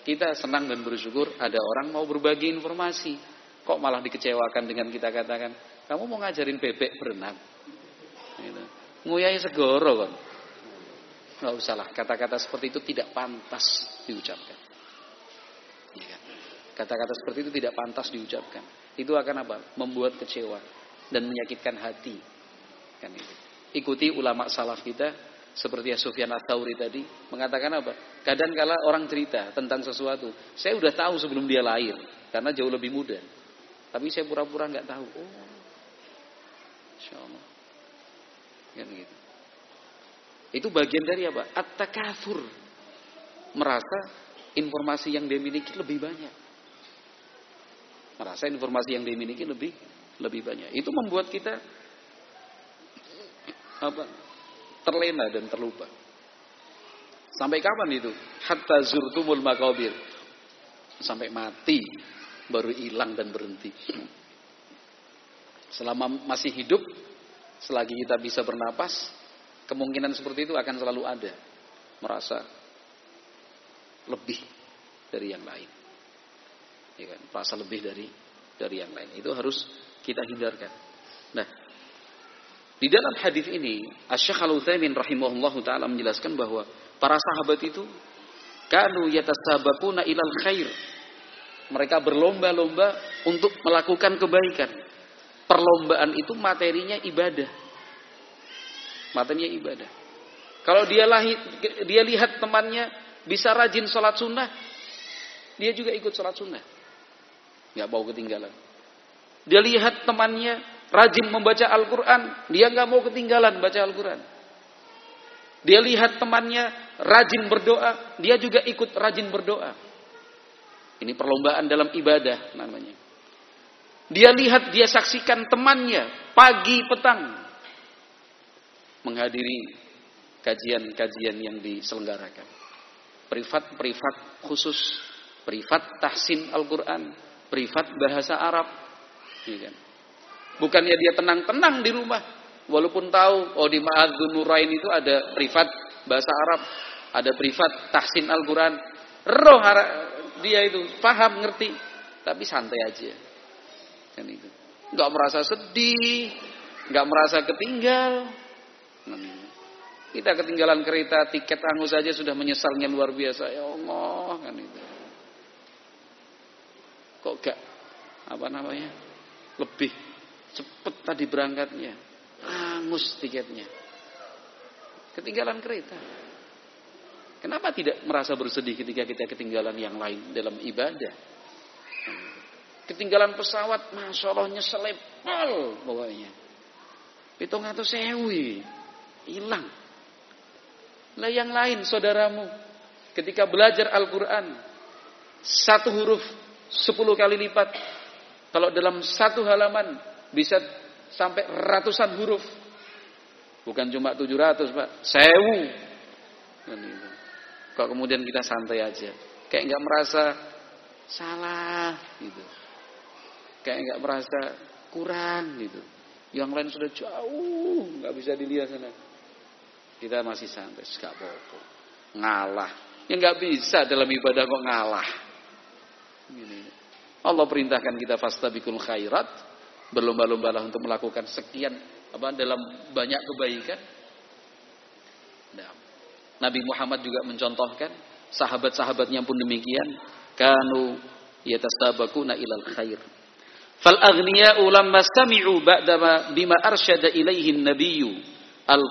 Kita senang dan bersyukur ada orang mau berbagi informasi. Kok malah dikecewakan dengan kita katakan, kamu mau ngajarin bebek berenang? Nguyai segoro kan. Nggak usah lah, kata-kata seperti itu tidak pantas diucapkan. Ya kan? Kata-kata seperti itu tidak pantas diucapkan. Itu akan apa? Membuat kecewa dan menyakitkan hati. Kan itu. Ikuti ulama salaf kita seperti Sufyan Ats-Tsauri tadi mengatakan apa? Kadang kala orang cerita tentang sesuatu, saya udah tahu sebelum dia lahir karena jauh lebih muda. Tapi saya pura-pura nggak tahu. Oh, insyaallah. Kan gitu. Itu bagian dari apa? At-takatsur. Merasa informasi yang dia miliki lebih banyak. Merasa informasi yang dia miliki lebih lebih banyak. Itu membuat kita apa? terlena dan terlupa. Sampai kapan itu? Hatta zurtumul makabir. Sampai mati baru hilang dan berhenti. Selama masih hidup, selagi kita bisa bernapas, kemungkinan seperti itu akan selalu ada. Merasa lebih dari yang lain. Ya kan? Merasa lebih dari dari yang lain. Itu harus kita hindarkan. Nah, di dalam hadis ini, Asy-Syaikh Al-Utsaimin rahimahullahu taala menjelaskan bahwa para sahabat itu kanu yatasabaquna ilal khair. Mereka berlomba-lomba untuk melakukan kebaikan. Perlombaan itu materinya ibadah. Materinya ibadah. Kalau dia lahir, dia lihat temannya bisa rajin sholat sunnah, dia juga ikut sholat sunnah. Nggak mau ketinggalan. Dia lihat temannya rajin membaca Al-Quran, dia nggak mau ketinggalan baca Al-Quran. Dia lihat temannya rajin berdoa, dia juga ikut rajin berdoa. Ini perlombaan dalam ibadah namanya. Dia lihat, dia saksikan temannya pagi petang menghadiri kajian-kajian yang diselenggarakan. Privat-privat khusus, privat tahsin Al-Quran, privat bahasa Arab. Ya kan? Bukannya dia tenang-tenang di rumah. Walaupun tahu, oh di Ma'adzun Nurain itu ada privat bahasa Arab. Ada privat tahsin Al-Quran. Roh dia itu, paham, ngerti. Tapi santai aja. Kan itu. Gak merasa sedih. Gak merasa ketinggal. Kita ketinggalan kereta, tiket angus saja sudah menyesalnya luar biasa. Ya Allah, kan itu. Kok gak apa namanya? Lebih Cepet tadi berangkatnya. Angus tiketnya. Ketinggalan kereta. Kenapa tidak merasa bersedih ketika kita ketinggalan yang lain dalam ibadah? Ketinggalan pesawat, Masya Allah nyeselepal pokoknya. Hitung atau sewi. Hilang. Nah yang lain saudaramu. Ketika belajar Al-Quran. Satu huruf sepuluh kali lipat Kalau dalam satu halaman bisa sampai ratusan huruf. Bukan cuma 700, Pak. Sewu. Kok kemudian kita santai aja. Kayak nggak merasa salah gitu. Kayak nggak merasa kurang gitu. Yang lain sudah jauh, nggak bisa dilihat sana. Kita masih santai, nggak apa-apa. Ngalah. Ya nggak bisa dalam ibadah kok ngalah. Gini. Allah perintahkan kita fastabikul khairat, berlomba-lombalah untuk melakukan sekian apa dalam banyak kebaikan. Nah, Nabi Muhammad juga mencontohkan sahabat-sahabatnya pun demikian, kanu yatastabakuna ilal khair. Fal aghniya'u lamma sami'u ba'dama bima arsyada ilaihi nabiyyu al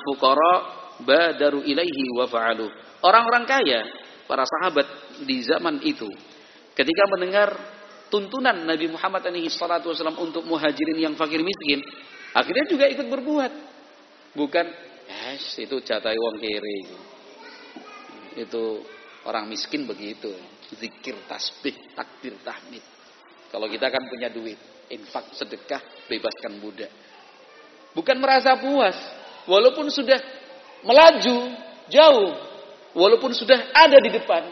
wa fa'alu. Orang-orang kaya, para sahabat di zaman itu ketika mendengar tuntunan Nabi Muhammad SAW untuk muhajirin yang fakir miskin, akhirnya juga ikut berbuat. Bukan, yes, itu jatah wong kiri. Itu orang miskin begitu. Zikir, tasbih, takbir, tahmid. Kalau kita kan punya duit, infak, sedekah, bebaskan budak. Bukan merasa puas, walaupun sudah melaju jauh, walaupun sudah ada di depan.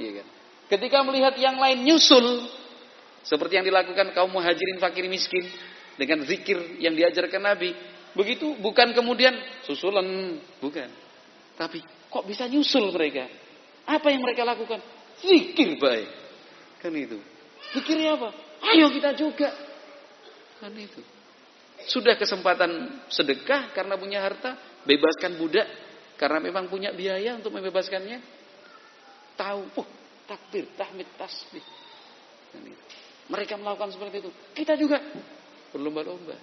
Iya kan? Ketika melihat yang lain nyusul, seperti yang dilakukan kaum muhajirin fakir miskin dengan zikir yang diajarkan Nabi, begitu bukan kemudian susulan, bukan. Tapi kok bisa nyusul mereka? Apa yang mereka lakukan? Zikir baik. Kan itu. Zikirnya apa? Ayo kita juga. Kan itu. Sudah kesempatan sedekah karena punya harta, bebaskan budak karena memang punya biaya untuk membebaskannya. Tahu, oh, takbir, tahmid, tasbih. Kan Mereka melakukan seperti itu. Kita juga berlomba-lomba.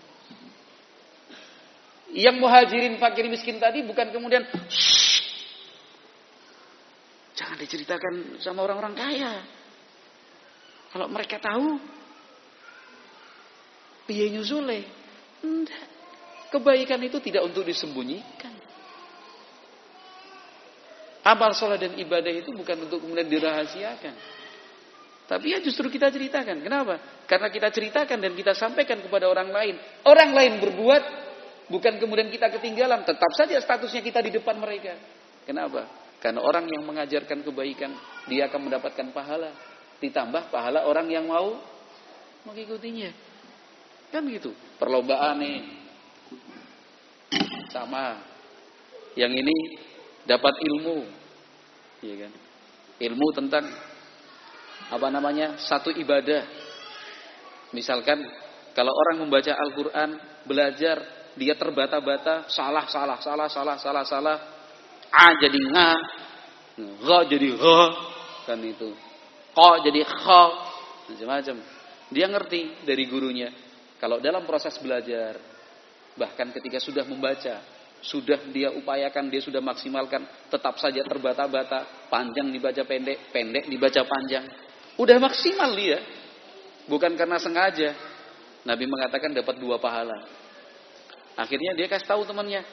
Yang muhajirin fakir miskin tadi bukan kemudian jangan diceritakan sama orang-orang kaya. Kalau mereka tahu piye nyusule? Enggak. Kebaikan itu tidak untuk disembunyikan. Amal sholat dan ibadah itu bukan untuk kemudian dirahasiakan. Tapi ya justru kita ceritakan. Kenapa? Karena kita ceritakan dan kita sampaikan kepada orang lain. Orang lain berbuat, bukan kemudian kita ketinggalan. Tetap saja statusnya kita di depan mereka. Kenapa? Karena orang yang mengajarkan kebaikan, dia akan mendapatkan pahala. Ditambah pahala orang yang mau mengikutinya. Kan gitu. Perlombaan nih. Sama. Yang ini dapat ilmu. Iya kan? Ilmu tentang apa namanya? satu ibadah. Misalkan kalau orang membaca Al-Qur'an, belajar, dia terbata-bata, salah, salah, salah, salah, salah, salah. A jadi nga, gha jadi gha, kan itu. Qa jadi kha, macam-macam. Dia ngerti dari gurunya. Kalau dalam proses belajar, bahkan ketika sudah membaca, sudah dia upayakan, dia sudah maksimalkan, tetap saja terbata-bata, panjang dibaca pendek, pendek dibaca panjang. Udah maksimal dia. Bukan karena sengaja. Nabi mengatakan dapat dua pahala. Akhirnya dia kasih tahu temannya,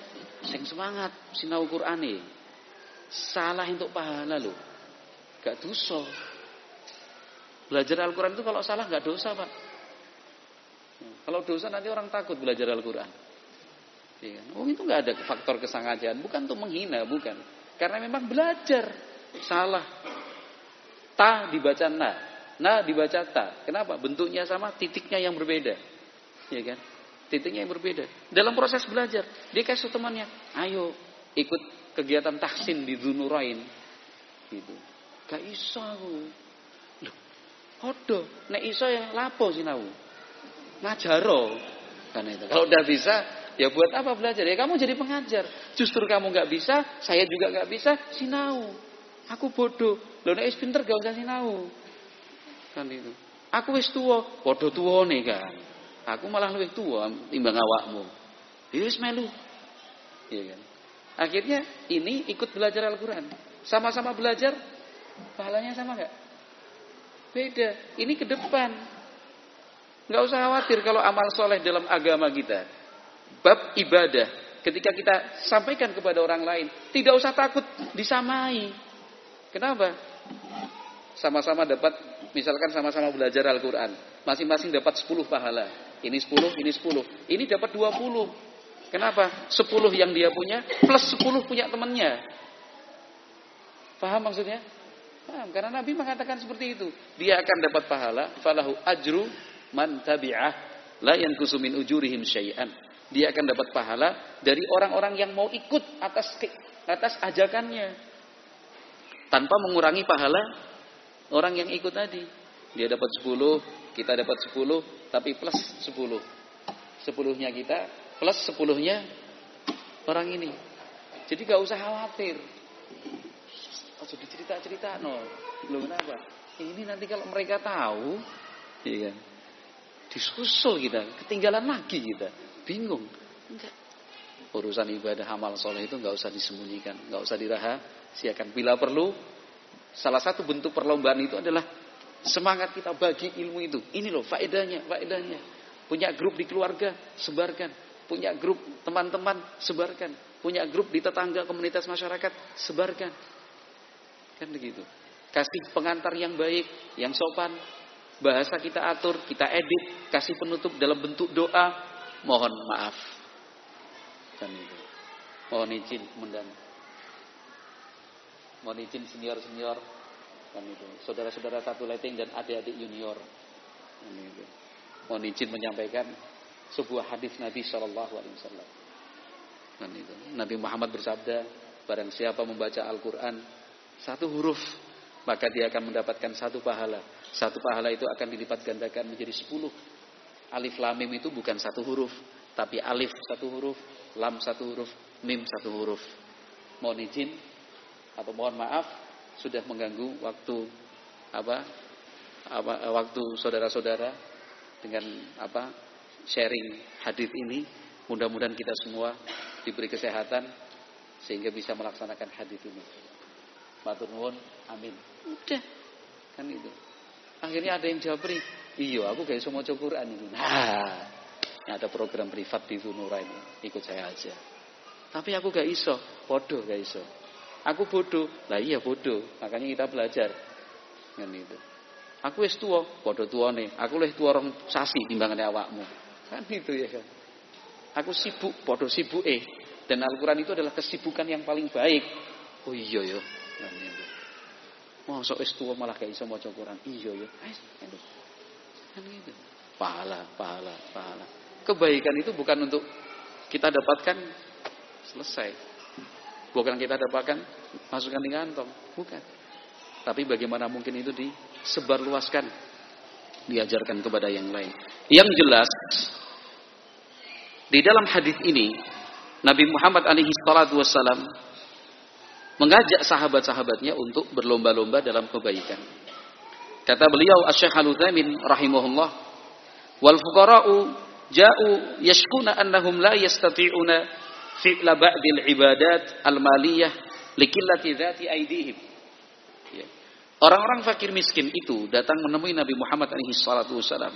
sing semangat sinau Quran nih. Salah untuk pahala loh. Gak dosa. Belajar Al-Quran itu kalau salah gak dosa pak. Kalau dosa nanti orang takut belajar Al-Quran. Ya? Oh itu nggak ada faktor kesengajaan, bukan untuk menghina, bukan. Karena memang belajar salah. Ta dibaca na, na dibaca ta. Kenapa? Bentuknya sama, titiknya yang berbeda. Ya kan? Titiknya yang berbeda. Dalam proses belajar, dia kasih temannya, ayo ikut kegiatan tahsin di Dunurain. Gitu. Gak iso aku. Loh, hodo, nek iso ya lapo sinau. Ngajaro. Kan itu. Kalau udah bisa, Ya buat apa belajar? Ya kamu jadi pengajar. Justru kamu nggak bisa, saya juga nggak bisa, sinau. Aku bodoh. Lo nek pinter gak usah sinau. Kan itu. Aku wis tua, bodoh tua nih kan. Aku malah lebih tua timbang awakmu. Ya wis melu. Iya kan. Akhirnya ini ikut belajar Al-Qur'an. Sama-sama belajar, pahalanya sama nggak? Beda. Ini ke depan. Nggak usah khawatir kalau amal soleh dalam agama kita bab ibadah ketika kita sampaikan kepada orang lain tidak usah takut disamai kenapa sama-sama dapat misalkan sama-sama belajar Al-Quran, masing-masing dapat 10 pahala. Ini 10, ini 10. Ini dapat 20. Kenapa? 10 yang dia punya plus 10 punya temannya. Paham maksudnya? Paham, karena Nabi mengatakan seperti itu. Dia akan dapat pahala, falahu ajru man tabi'ah la yankusu min ujurihim syai'an. Dia akan dapat pahala dari orang-orang yang mau ikut atas atas ajakannya. Tanpa mengurangi pahala orang yang ikut tadi. Dia dapat 10, kita dapat 10, tapi plus 10. Sepuluhnya kita, plus sepuluhnya orang ini. Jadi gak usah khawatir. Oh, dicerita-cerita no. Belum kenapa? Ini nanti kalau mereka tahu, iya? Disusul kita, ketinggalan lagi kita. Bingung. Enggak. Urusan ibadah amal soleh itu nggak usah disembunyikan, nggak usah dirahasiakan. Bila perlu, salah satu bentuk perlombaan itu adalah semangat kita bagi ilmu itu. Ini loh faedahnya, faedahnya. Punya grup di keluarga, sebarkan. Punya grup teman-teman, sebarkan. Punya grup di tetangga komunitas masyarakat, sebarkan. Kan begitu. Kasih pengantar yang baik, yang sopan. Bahasa kita atur, kita edit, kasih penutup dalam bentuk doa. Mohon maaf. Kan itu. Mohon izin, kemudian. Mohon izin senior-senior. Kan itu. Saudara-saudara satu letting dan adik-adik junior. Kan itu. Mohon izin menyampaikan sebuah hadis Nabi Shallallahu Alaihi Wasallam. Kan itu. Nabi Muhammad bersabda, barang siapa membaca Al-Quran satu huruf, maka dia akan mendapatkan satu pahala. Satu pahala itu akan dilipat gandakan menjadi sepuluh. Alif lam mim itu bukan satu huruf, tapi alif satu huruf, lam satu huruf, mim satu huruf. Mohon izin atau mohon maaf sudah mengganggu waktu apa apa waktu saudara-saudara dengan apa sharing hadis ini. Mudah-mudahan kita semua diberi kesehatan sehingga bisa melaksanakan hadis ini. Matur nuwun, amin. Udah. Kan itu. Akhirnya ada yang jawab, "Iya, aku gak iso maca Quran ini." Nah, ada program privat di Zunura ini. Ikut saya aja. Tapi aku gak iso, bodoh gak iso. Aku bodoh. Lah iya bodoh. Makanya kita belajar. Kan itu. Aku wis tua, bodoh tua nih. Aku lebih tua orang sasi timbangannya awakmu. Kan itu ya kan. Aku sibuk, bodoh sibuk eh. Dan Al-Quran itu adalah kesibukan yang paling baik. Oh iya ya. Kan itu. Masa wis tua malah gak iso maca Quran. Iya ya. Kan gitu. Pahala, pahala, pahala. Kebaikan itu bukan untuk kita dapatkan selesai. Bukan kita dapatkan masukkan di kantong, bukan. Tapi bagaimana mungkin itu disebarluaskan, diajarkan kepada yang lain. Yang jelas di dalam hadis ini Nabi Muhammad alaihi salatu wassalam mengajak sahabat-sahabatnya untuk berlomba-lomba dalam kebaikan. Kata beliau Asy-Syaikh Al-Utsaimin rahimahullah, "Wal fuqara'u ja'u yashkuna annahum la yastati'una fi'la ba'dil ibadat al-maliyah likillati dzati aidihim." Ya. Orang-orang fakir miskin itu datang menemui Nabi Muhammad alaihi salatu wasalam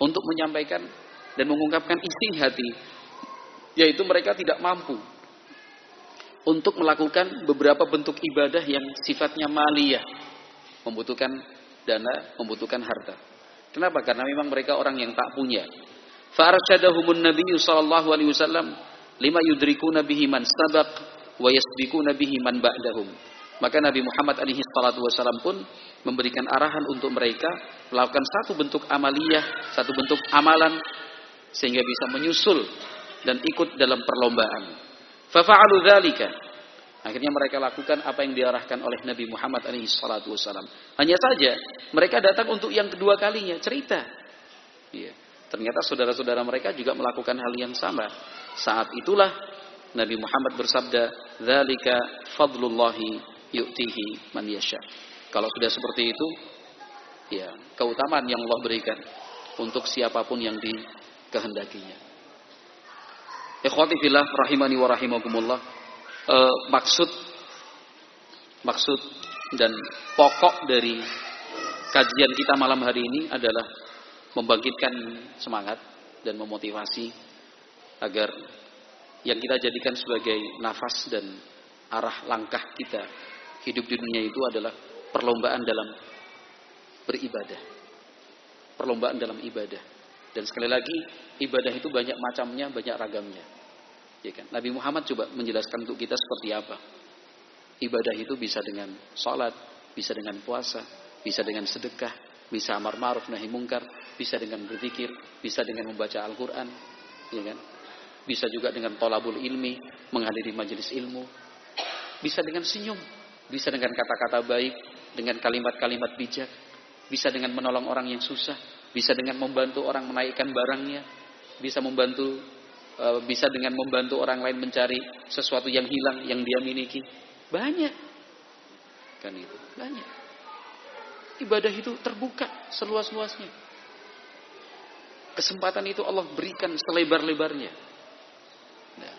untuk menyampaikan dan mengungkapkan isi hati yaitu mereka tidak mampu untuk melakukan beberapa bentuk ibadah yang sifatnya maliyah, membutuhkan dana, membutuhkan harta. Kenapa? Karena memang mereka orang yang tak punya. Fa'arsyadahumun Nabi sallallahu alaihi wasallam lima yudrikuna bihi man sabaq wa yasbiquna bihi man ba'dahum. Maka Nabi Muhammad alaihi salatu wasallam pun memberikan arahan untuk mereka melakukan satu bentuk amaliyah, satu bentuk amalan sehingga bisa menyusul dan ikut dalam perlombaan. Fafa'alu dzalika. Akhirnya mereka lakukan apa yang diarahkan oleh Nabi Muhammad alaihi salatu wasallam. Hanya saja mereka datang untuk yang kedua kalinya cerita. Iya. Ternyata saudara-saudara mereka juga melakukan hal yang sama. Saat itulah Nabi Muhammad bersabda, "Dzalika fadlullahi yu'tihi man yasha." Kalau sudah seperti itu, ya, keutamaan yang Allah berikan untuk siapa pun yang dikehendakinya. Ikhwati fillah rahimani wa rahimakumullah. E, maksud maksud dan pokok dari kajian kita malam hari ini adalah membangkitkan semangat dan memotivasi agar yang kita jadikan sebagai nafas dan arah langkah kita hidup di dunia itu adalah perlombaan dalam beribadah. Perlombaan dalam ibadah. Dan sekali lagi, ibadah itu banyak macamnya, banyak ragamnya. Ya kan? Nabi Muhammad coba menjelaskan untuk kita seperti apa. Ibadah itu bisa dengan sholat, bisa dengan puasa, bisa dengan sedekah, bisa amar ma'ruf nahi mungkar, bisa dengan berzikir, bisa dengan membaca Al-Qur'an, ya kan? Bisa juga dengan tolabul ilmi, menghadiri majelis ilmu. Bisa dengan senyum, bisa dengan kata-kata baik, dengan kalimat-kalimat bijak, bisa dengan menolong orang yang susah, bisa dengan membantu orang menaikkan barangnya, bisa membantu bisa dengan membantu orang lain mencari sesuatu yang hilang yang dia miliki. Banyak. Kan itu, banyak. Ibadah itu terbuka seluas-luasnya. Kesempatan itu Allah berikan selebar-lebarnya. Nah,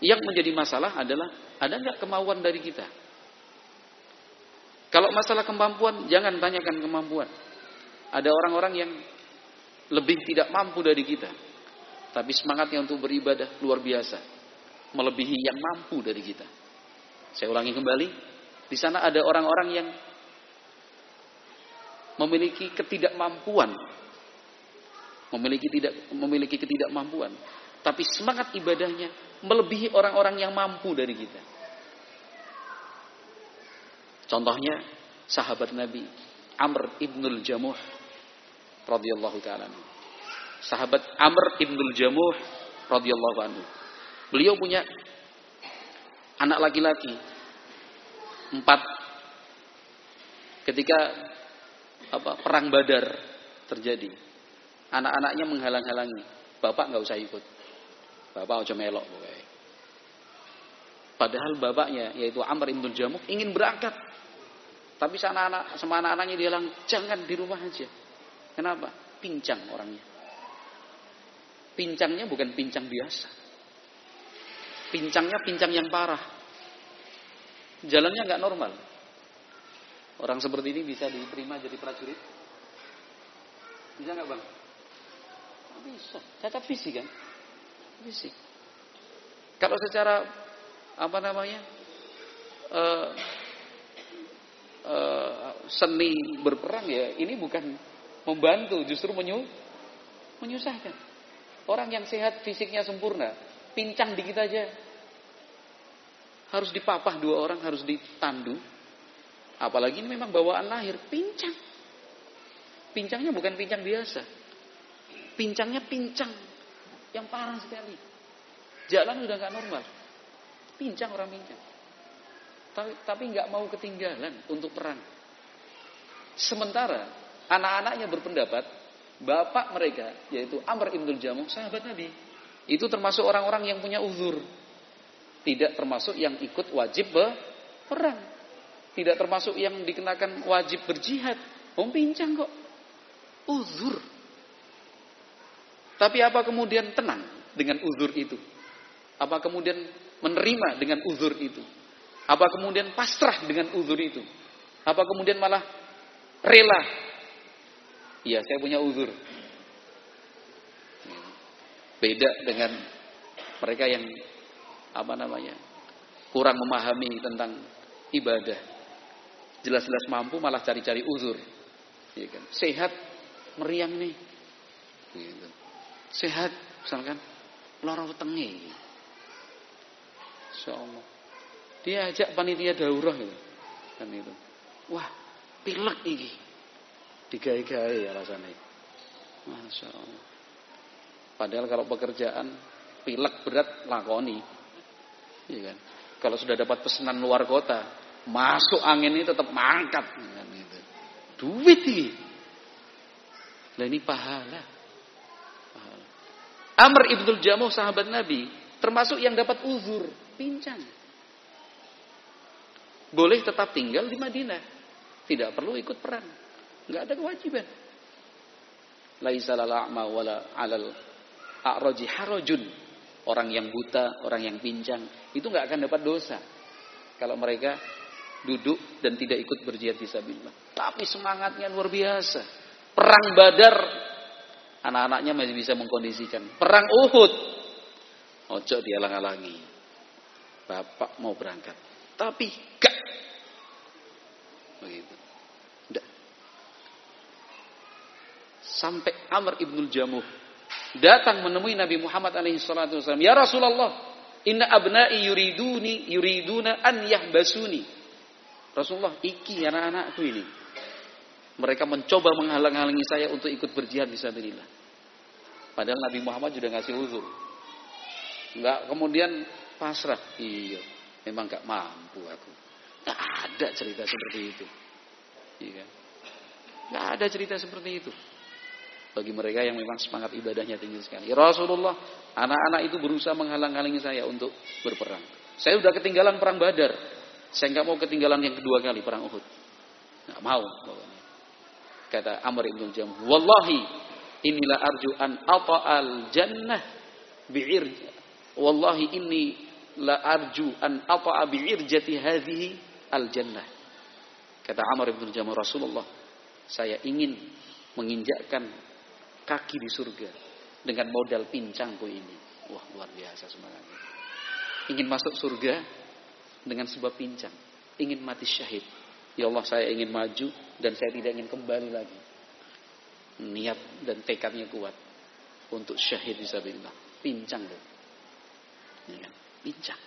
yang menjadi masalah adalah ada nggak kemauan dari kita? Kalau masalah kemampuan, jangan tanyakan kemampuan. Ada orang-orang yang lebih tidak mampu dari kita. Tapi semangatnya untuk beribadah luar biasa. Melebihi yang mampu dari kita. Saya ulangi kembali. Di sana ada orang-orang yang memiliki ketidakmampuan. Memiliki tidak memiliki ketidakmampuan, tapi semangat ibadahnya melebihi orang-orang yang mampu dari kita. Contohnya sahabat Nabi Amr ibnul Jamuh radhiyallahu taala. Sahabat Amr ibnul Jamuh radhiyallahu anhu. Beliau punya anak laki-laki empat ketika apa perang Badar terjadi. Anak-anaknya menghalang-halangi. Bapak nggak usah ikut. Bapak aja melok pokoknya. Padahal bapaknya yaitu Amr ibn Jamuk ingin berangkat. Tapi sana anak sama anak-anaknya dia bilang jangan di rumah aja. Kenapa? Pincang orangnya. Pincangnya bukan pincang biasa. Pincangnya pincang yang parah. Jalannya nggak normal. Orang seperti ini bisa diterima jadi prajurit? Bisa nggak bang? bisa. Cacat fisik kan? Fisik. Kalau secara apa namanya uh, uh, seni berperang ya ini bukan membantu, justru menyu menyusahkan. Orang yang sehat fisiknya sempurna, pincang dikit aja harus dipapah dua orang, harus ditandu, Apalagi ini memang bawaan lahir, pincang. Pincangnya bukan pincang biasa. Pincangnya pincang yang parah sekali. Jalan udah nggak normal. Pincang orang pincang. Tapi tapi nggak mau ketinggalan untuk perang. Sementara anak-anaknya berpendapat bapak mereka yaitu Amr ibn Jamuh sahabat Nabi itu termasuk orang-orang yang punya uzur. Tidak termasuk yang ikut wajib berperang. Tidak termasuk yang dikenakan wajib berjihad. Om pincang kok. Uzur. Tapi apa kemudian tenang dengan uzur itu? Apa kemudian menerima dengan uzur itu? Apa kemudian pasrah dengan uzur itu? Apa kemudian malah rela? Iya, saya punya uzur. Beda dengan mereka yang apa namanya? kurang memahami tentang ibadah jelas-jelas mampu malah cari-cari uzur. Ya kan? Sehat, meriang nih. Gitu. Sehat, misalkan lara wetenge. Insyaallah. Dia ajak panitia daurah gitu. Kan itu. Wah, pilek iki. Digawe-gawe alasannya. Masya Allah. Padahal kalau pekerjaan pilek berat lakoni. Iya kan? Kalau sudah dapat pesanan luar kota, Masuk angin ini tetap mangkat. Duit ini. Nah ini pahala. pahala. Amr ibnul Jamuh sahabat Nabi. Termasuk yang dapat uzur. Pincang. Boleh tetap tinggal di Madinah. Tidak perlu ikut perang. Nggak ada kewajiban. Laisa lal a'ma wala alal a'raji harajun. Orang yang buta, orang yang pincang. Itu nggak akan dapat dosa. Kalau mereka duduk dan tidak ikut berjihad fisabilillah. Tapi semangatnya luar biasa. Perang Badar anak-anaknya masih bisa mengkondisikan. Perang Uhud ojo dialang-alangi. Bapak mau berangkat, tapi gak begitu. Sampai Amr ibnul Jamuh datang menemui Nabi Muhammad alaihi salatu wasallam. Ya Rasulullah, inna abna'i yuriduni yuriduna an yahbasuni. Rasulullah, iki anak-anakku ini. Mereka mencoba menghalang-halangi saya untuk ikut berjihad di sabilillah. Padahal Nabi Muhammad sudah ngasih uzur. Enggak kemudian pasrah. Iya, memang enggak mampu aku. Enggak ada cerita seperti itu. Iya. Enggak ada cerita seperti itu bagi mereka yang memang semangat ibadahnya tinggi sekali. Rasulullah, anak-anak itu berusaha menghalang-halangi saya untuk berperang. Saya sudah ketinggalan perang Badar. Saya nggak mau ketinggalan yang kedua kali perang Uhud. Nggak mau. Kata Amr ibn Jam, Wallahi inilah arju an al jannah bi'ir. Wallahi ini la arju an ata'a bi'irjati hadhihi al jannah. Kata Amr ibn Jam, Rasulullah, saya ingin menginjakkan kaki di surga dengan modal pincangku ini. Wah, luar biasa semangatnya. Ingin masuk surga dengan sebab pincang. Ingin mati syahid. Ya Allah, saya ingin maju dan saya tidak ingin kembali lagi. Niat dan tekadnya kuat untuk syahid bismillah. Pincang loh. Ya kan? Pincang.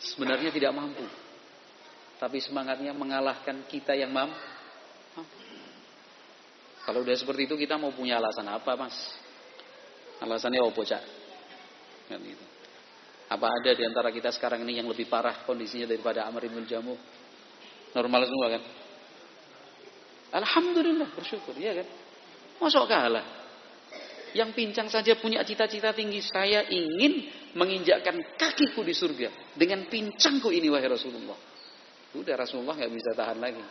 Sebenarnya tidak mampu. Tapi semangatnya mengalahkan kita yang mampu kalau udah seperti itu kita mau punya alasan apa mas? Alasannya apa cak? Kan itu. Apa ada di antara kita sekarang ini yang lebih parah kondisinya daripada Amr bin Jamuh? Normal semua kan? Alhamdulillah bersyukur ya kan? Masuk kalah. Yang pincang saja punya cita-cita tinggi. Saya ingin menginjakkan kakiku di surga. Dengan pincangku ini wahai Rasulullah. Udah Rasulullah nggak bisa tahan lagi.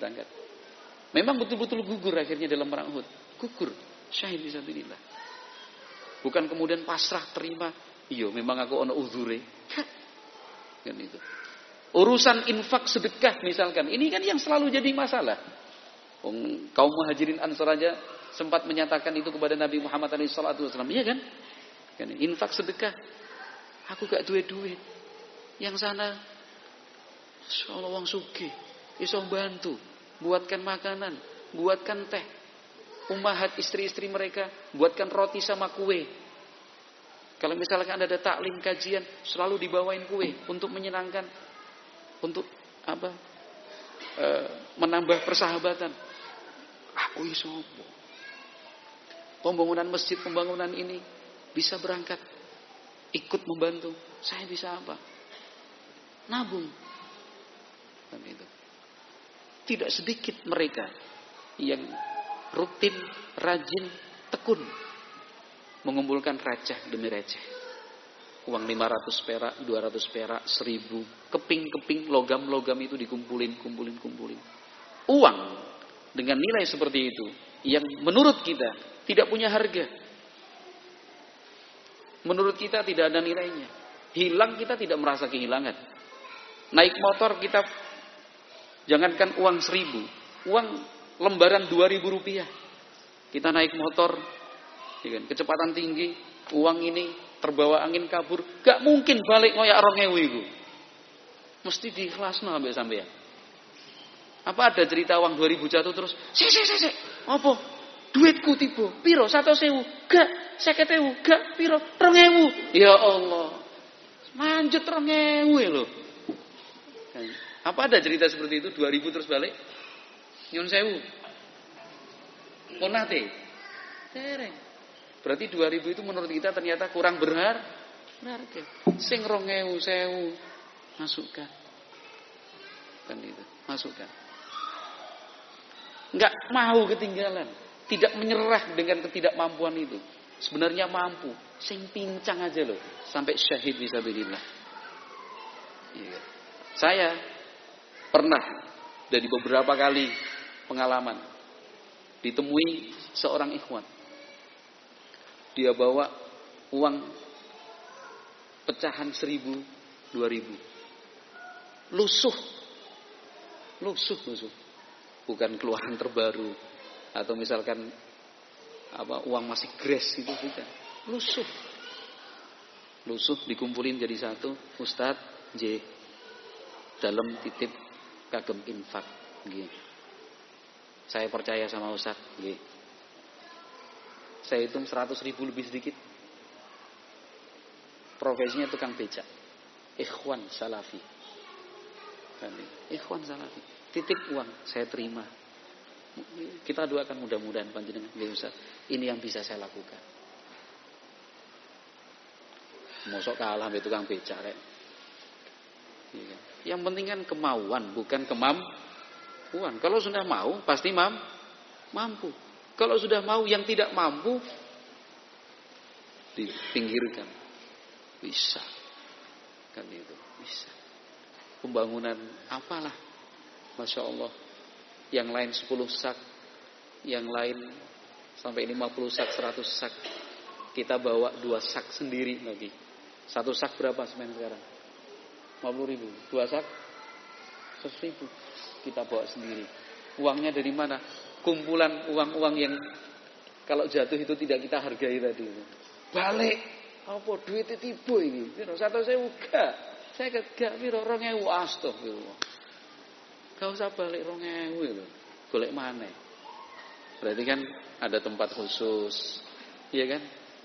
Berangkat. Memang betul-betul gugur akhirnya dalam perang Uhud. Gugur. Syahid sabilillah. Bukan kemudian pasrah terima. Iya memang aku ono uzure. Kan itu. Urusan infak sedekah misalkan. Ini kan yang selalu jadi masalah. Kaum muhajirin ansar aja sempat menyatakan itu kepada Nabi Muhammad SAW. Iya kan? kan? Infak sedekah. Aku gak duit-duit. Yang sana. Insya wong suki. Iso bantu buatkan makanan, buatkan teh. Umahat istri-istri mereka, buatkan roti sama kue. Kalau misalkan ada taklim kajian, selalu dibawain kue untuk menyenangkan, untuk apa? E, menambah persahabatan. Aku isopo. Pembangunan masjid, pembangunan ini bisa berangkat, ikut membantu. Saya bisa apa? Nabung. Dan itu. Tidak sedikit mereka yang rutin, rajin, tekun mengumpulkan receh demi receh. Uang 500 perak, 200 perak, 1000, keping-keping logam-logam itu dikumpulin, kumpulin, kumpulin. Uang dengan nilai seperti itu yang menurut kita tidak punya harga. Menurut kita tidak ada nilainya. Hilang kita tidak merasa kehilangan. Naik motor kita Jangankan uang seribu, uang lembaran dua ribu rupiah. Kita naik motor, ya kan, kecepatan tinggi, uang ini terbawa angin kabur, gak mungkin balik ngoyak orang ewu itu. Mesti diikhlas no sampai ya. Apa ada cerita uang dua ribu jatuh terus, si si si si, apa? Duitku tiba, piro satu sewu, gak, seket ewu, gak, piro, rong ewu. Ya Allah, manjut rong ewu loh. Apa ada cerita seperti itu 2000 terus balik? Nyun sewu. Monate. Tereng. Berarti 2000 itu menurut kita ternyata kurang berhar berharga. Sing rongewu sewu masukkan. Kan itu, masukkan. Enggak mau ketinggalan, tidak menyerah dengan ketidakmampuan itu. Sebenarnya mampu, sing pincang aja loh sampai syahid bisa berilah. Iya. Saya Pernah dari beberapa kali pengalaman ditemui seorang ikhwan. Dia bawa uang pecahan seribu, dua ribu. Lusuh. Lusuh, lusuh. Bukan keluaran terbaru. Atau misalkan apa uang masih gres itu bukan. Lusuh. Lusuh dikumpulin jadi satu. Ustadz J. Dalam titip kagem infak nggih. Saya percaya sama Ustaz. Nggih. Saya hitung 100 ribu lebih sedikit. Profesinya tukang becak. Ikhwan Salafi. Kan, Ikhwan Salafi. Titip uang, saya terima. Kita doakan mudah-mudahan panjenengan. Nggih Ustaz. Ini yang bisa saya lakukan. Mosok kalah sama tukang becak rek. Iya. Yang penting kan kemauan, bukan kemampuan. Kalau sudah mau, pasti mam mampu. Kalau sudah mau yang tidak mampu, dipinggirkan. Bisa. Kan itu, bisa. Pembangunan apalah. Masya Allah. Yang lain 10 sak. Yang lain sampai 50 sak, 100 sak. Kita bawa dua sak sendiri lagi. Satu sak berapa semen sekarang? 50 ribu. Dua sak? 100 ribu. Kita bawa sendiri. Uangnya dari mana? Kumpulan uang-uang yang kalau jatuh itu tidak kita hargai tadi. Balik. Apa duit itu tiba ini? Satu saya gak. Saya gak piro rong ewu astagfirullah. Gak usah balik rong ewu. Golek mana? Berarti kan ada tempat khusus. Iya kan?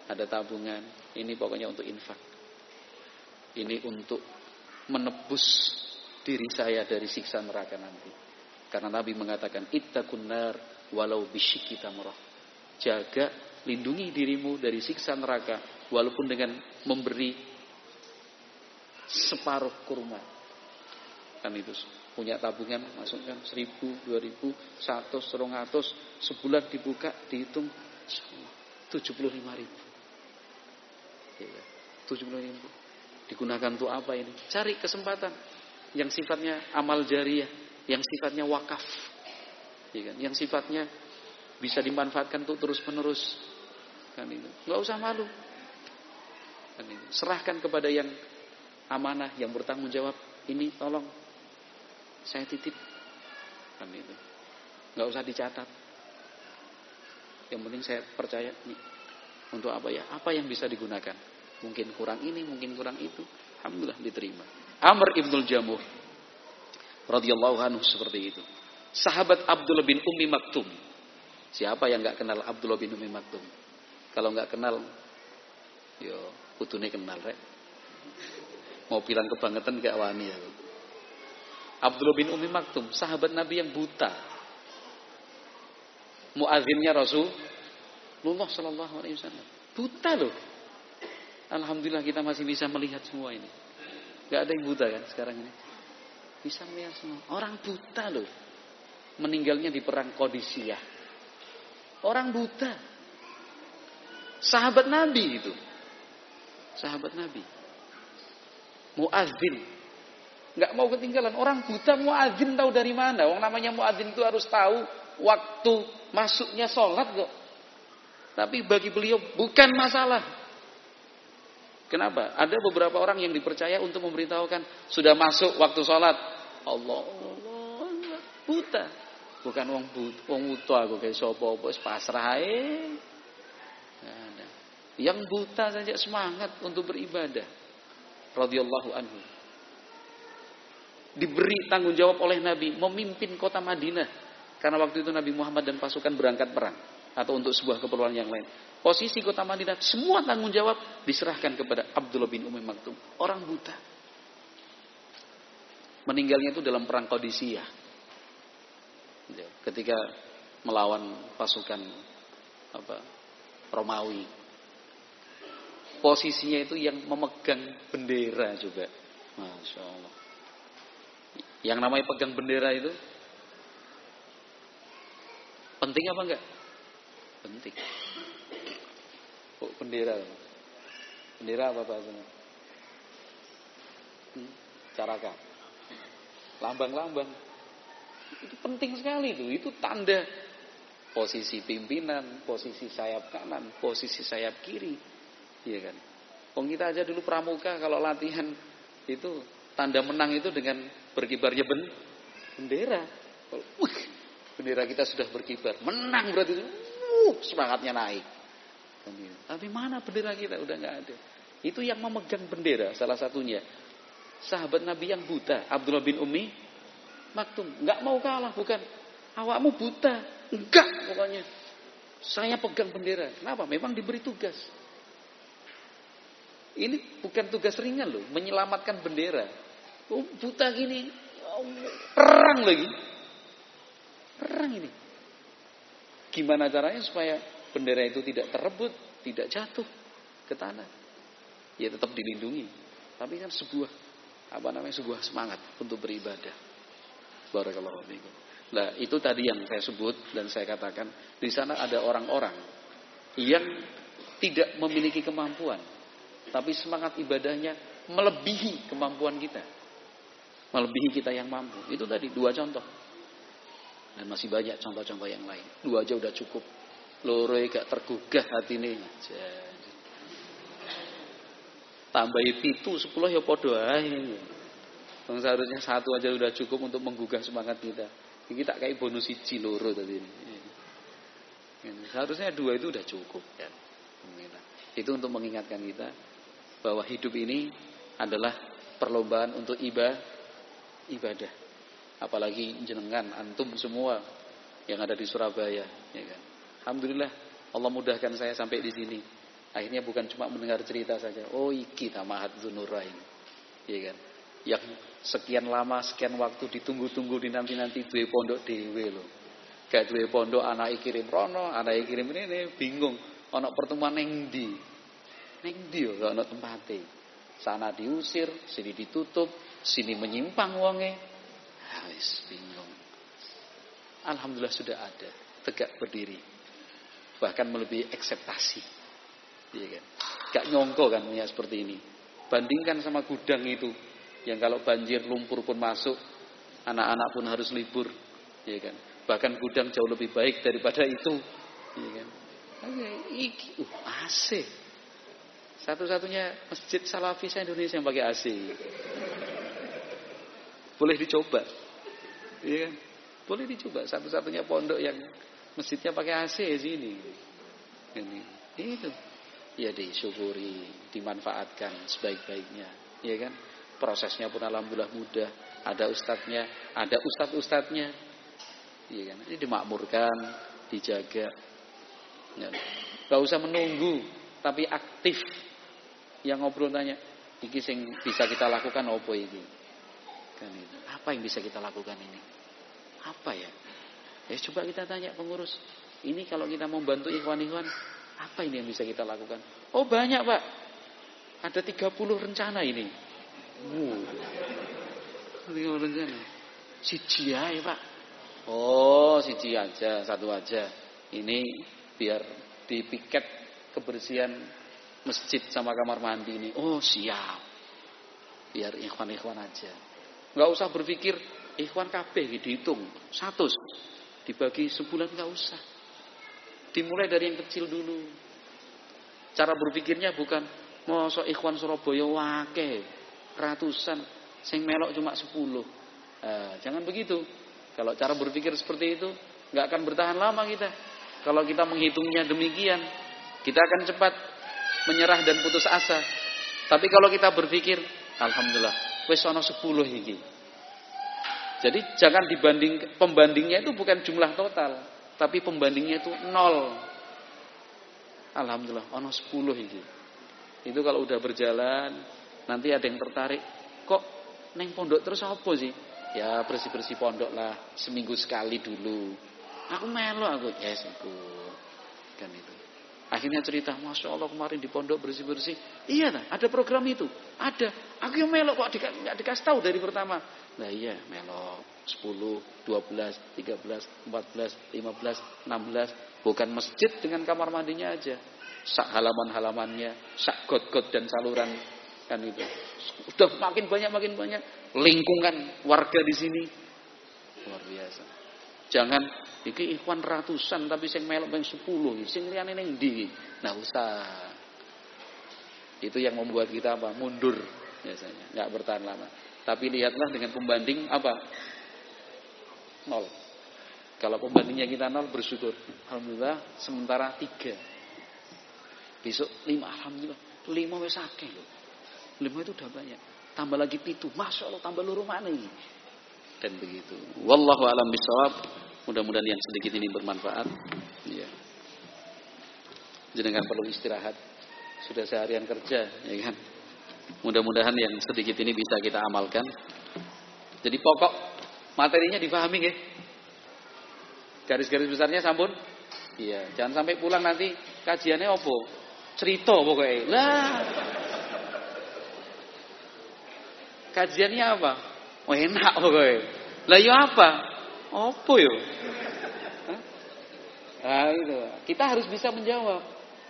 Ada tabungan. Ini pokoknya untuk infak. Ini untuk menebus diri saya dari siksa neraka nanti. Karena Nabi mengatakan ittaqun nar walau bisyiki tamrah. Jaga, lindungi dirimu dari siksa neraka walaupun dengan memberi separuh kurma. Kan itu punya tabungan masukkan seribu, dua ribu, satu, serongatus, sebulan dibuka dihitung tujuh puluh lima ribu. Iya, tujuh puluh ribu. Digunakan untuk apa ini? Cari kesempatan yang sifatnya amal jariah, yang sifatnya wakaf, ya kan? yang sifatnya bisa dimanfaatkan untuk terus menerus, kan itu. Gak usah malu, kan itu. Serahkan kepada yang amanah, yang bertanggung jawab. Ini tolong saya titip, kan itu. Gak usah dicatat. Yang penting saya percaya nih untuk apa ya? Apa yang bisa digunakan? Mungkin kurang ini, mungkin kurang itu. Alhamdulillah diterima. Amr ibnul Jamuh radhiyallahu anhu seperti itu. Sahabat Abdullah bin Ummi Maktum. Siapa yang nggak kenal Abdullah bin Ummi Maktum? Kalau nggak kenal, yo kudune kenal rek. Mau bilang kebangetan gak wani ya. Abdullah bin Ummi Maktum, sahabat Nabi yang buta. Muazinnya Rasulullah Shallallahu Alaihi Wasallam. Buta loh. Alhamdulillah kita masih bisa melihat semua ini. Gak ada yang buta kan sekarang ini. Bisa melihat semua. Orang buta loh. Meninggalnya di perang Kodisiyah. Orang buta. Sahabat Nabi itu. Sahabat Nabi. Muazin. Gak mau ketinggalan. Orang buta muazin tahu dari mana. Orang namanya muazin itu harus tahu waktu masuknya sholat kok. Tapi bagi beliau bukan masalah. Kenapa? Ada beberapa orang yang dipercaya untuk memberitahukan sudah masuk waktu sholat. Allah, Allah, buta. Bukan wong buta, wong buta aku kayak sopo apa pasrah. Yang buta saja semangat untuk beribadah. Radhiyallahu anhu. Diberi tanggung jawab oleh Nabi memimpin kota Madinah. Karena waktu itu Nabi Muhammad dan pasukan berangkat perang atau untuk sebuah keperluan yang lain. Posisi kota Madinah, semua tanggung jawab diserahkan kepada Abdullah bin Umi Maktum, orang buta. Meninggalnya itu dalam perang Qadisiyah. Ya, ketika melawan pasukan apa Romawi. Posisinya itu yang memegang bendera juga. Masya Allah. Yang namanya pegang bendera itu penting apa enggak? Penting. Oh, bendera. Bendera apa bahasanya? Hmm, caraka. Lambang-lambang. Itu penting sekali itu. Itu tanda posisi pimpinan, posisi sayap kanan, posisi sayap kiri. Iya kan? Wong kita aja dulu pramuka kalau latihan itu tanda menang itu dengan berkibarnya ben bendera. Wih, bendera kita sudah berkibar, menang berarti uh, semangatnya naik. Tapi mana bendera kita? Udah nggak ada. Itu yang memegang bendera salah satunya. Sahabat Nabi yang buta, Abdullah bin Umi Maktum, nggak mau kalah, bukan Awakmu buta. Enggak pokoknya. Saya pegang bendera. Kenapa? Memang diberi tugas. Ini bukan tugas ringan loh, menyelamatkan bendera. Oh, buta gini, oh, perang lagi. Perang ini. Gimana caranya supaya bendera itu tidak terebut, tidak jatuh ke tanah? Ya tetap dilindungi. Tapi kan sebuah apa namanya sebuah semangat untuk beribadah. Barakallahu. Nah, itu tadi yang saya sebut dan saya katakan di sana ada orang-orang yang tidak memiliki kemampuan tapi semangat ibadahnya melebihi kemampuan kita. Melebihi kita yang mampu. Itu tadi dua contoh. Dan masih banyak contoh-contoh yang lain. Dua aja udah cukup. Loro gak tergugah hati ini. Tambah itu sepuluh ya podo ae. Seharusnya satu aja udah cukup untuk menggugah semangat kita. Kita kayak bonus siji loro tadi ini. Seharusnya dua itu udah cukup ya. Itu untuk mengingatkan kita bahwa hidup ini adalah perlombaan untuk ibadah ibadah. Apalagi jenengan antum semua yang ada di Surabaya, ya kan. Alhamdulillah Allah mudahkan saya sampai di sini. Akhirnya bukan cuma mendengar cerita saja. Oh iki tamahat dzunurain. Ya kan. Yang sekian lama, sekian waktu ditunggu-tunggu dinanti-nanti duwe pondok dewe loh. Gak duwe pondok anak kirim rono, anak kirim ini bingung. Anak pertemuan neng di Ning ndi yo ana tempate. Sana diusir, sini ditutup, sini menyimpang wonge. Wis bingung. Alhamdulillah sudah ada, tegak berdiri. Bahkan melebihi ekspektasi. Iya kan? Gak nyongko kan ya seperti ini. Bandingkan sama gudang itu yang kalau banjir lumpur pun masuk, anak-anak pun harus libur, iya kan? Bahkan gudang jauh lebih baik daripada itu, iya kan? Iki, uh, AC, satu-satunya masjid Salafis Indonesia yang pakai AC. Boleh dicoba. Iya kan? Boleh dicoba. Satu-satunya pondok yang masjidnya pakai AC sini. Ini. Itu. Ya disyukuri, dimanfaatkan sebaik-baiknya. Iya kan? Prosesnya pun alhamdulillah mudah. Ada ustadznya, ada ustadz-ustadznya. Iya kan? Ini dimakmurkan, dijaga. Ya. Gak usah menunggu, tapi aktif yang ngobrol tanya, iki sing bisa kita lakukan apa iki? Kan itu. Apa yang bisa kita lakukan ini? Apa ya? Ya coba kita tanya pengurus. Ini kalau kita mau bantu ikhwan-ikhwan, apa ini yang bisa kita lakukan? Oh banyak pak. Ada 30 rencana ini. Wow. 30 rencana. Siji ya pak. Oh siji aja, satu aja. Ini biar di piket kebersihan masjid sama kamar mandi ini. Oh siap. Biar ikhwan-ikhwan aja. Nggak usah berpikir ikhwan kabeh dihitung. Satu. Dibagi sebulan nggak usah. Dimulai dari yang kecil dulu. Cara berpikirnya bukan mosok ikhwan Surabaya wake ratusan sing melok cuma sepuluh. Nah, jangan begitu. Kalau cara berpikir seperti itu nggak akan bertahan lama kita. Kalau kita menghitungnya demikian, kita akan cepat menyerah dan putus asa. Tapi kalau kita berpikir, alhamdulillah, wis ana 10 iki. Jadi jangan dibanding pembandingnya itu bukan jumlah total, tapi pembandingnya itu nol. Alhamdulillah, ana 10 iki. Itu kalau udah berjalan, nanti ada yang tertarik, kok neng pondok terus apa sih? Ya bersih-bersih pondok lah, seminggu sekali dulu. Aku melo aku, yes aku. Kan itu. Akhirnya cerita, Masya Allah kemarin di pondok bersih-bersih. Iya lah, ada program itu. Ada. Aku yang melok kok nggak dikasih tahu dari pertama. Nah iya, melok. 10, 12, 13, 14, 15, 16. Bukan masjid dengan kamar mandinya aja. Sak halaman-halamannya, sak got-got dan saluran. Kan itu. Sudah makin banyak, makin banyak. Lingkungan warga di sini. Luar biasa. Jangan iki ikhwan ratusan tapi sing melok ping 10, sing liyane ning ndi? Nah, usah. Itu yang membuat kita apa? Mundur biasanya, nggak bertahan lama. Tapi lihatlah dengan pembanding apa? Nol. Kalau pembandingnya kita nol bersyukur. Alhamdulillah sementara tiga. Besok lima. Alhamdulillah. Lima wes akeh loh. Lima itu udah banyak. Tambah lagi pitu. Masya Allah tambah luru mana ini. Dan begitu. Wallahu alam bisawab. Mudah-mudahan yang sedikit ini bermanfaat. Ya. Jenengan perlu istirahat. Sudah seharian kerja, ya kan? Mudah-mudahan yang sedikit ini bisa kita amalkan. Jadi pokok materinya difahami ya. Garis-garis besarnya sampun. Iya, jangan sampai pulang nanti kajiannya opo? Cerita pokoknya. Lah. Kajiannya apa? Oh enak pokoknya. Lah ya apa? Opo yo? Nah, itu. Kita harus bisa menjawab.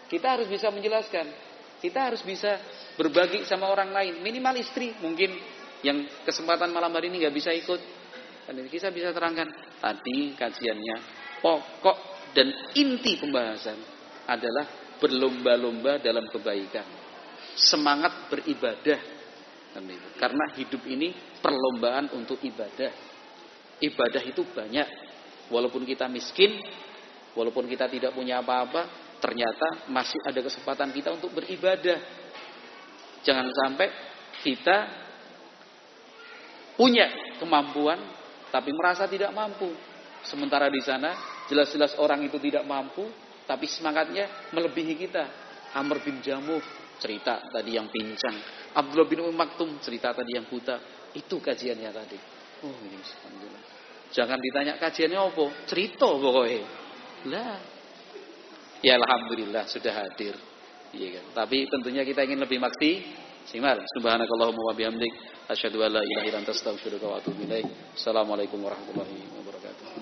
Kita harus bisa menjelaskan. Kita harus bisa berbagi sama orang lain. Minimal istri mungkin yang kesempatan malam hari ini nggak bisa ikut. Dan kita bisa terangkan. Tadi kajiannya pokok dan inti pembahasan adalah berlomba-lomba dalam kebaikan. Semangat beribadah. Karena hidup ini perlombaan untuk ibadah. Ibadah itu banyak. Walaupun kita miskin, walaupun kita tidak punya apa-apa, ternyata masih ada kesempatan kita untuk beribadah. Jangan sampai kita punya kemampuan tapi merasa tidak mampu. Sementara di sana jelas-jelas orang itu tidak mampu tapi semangatnya melebihi kita. Amr bin Jamuh cerita tadi yang pincang. Abdullah bin Umar Maktum cerita tadi yang buta. Itu kajiannya tadi. Oh, ini alhamdulillah. Jangan ditanya kajiannya apa? Cerita pokoknya. Lah. Ya alhamdulillah sudah hadir. Iya kan. Tapi tentunya kita ingin lebih maksimal. Subhanakallahumma wa bihamdik asyhadu an la ilaha illa anta astaghfiruka wa atubu ilaik. Assalamualaikum warahmatullahi wabarakatuh.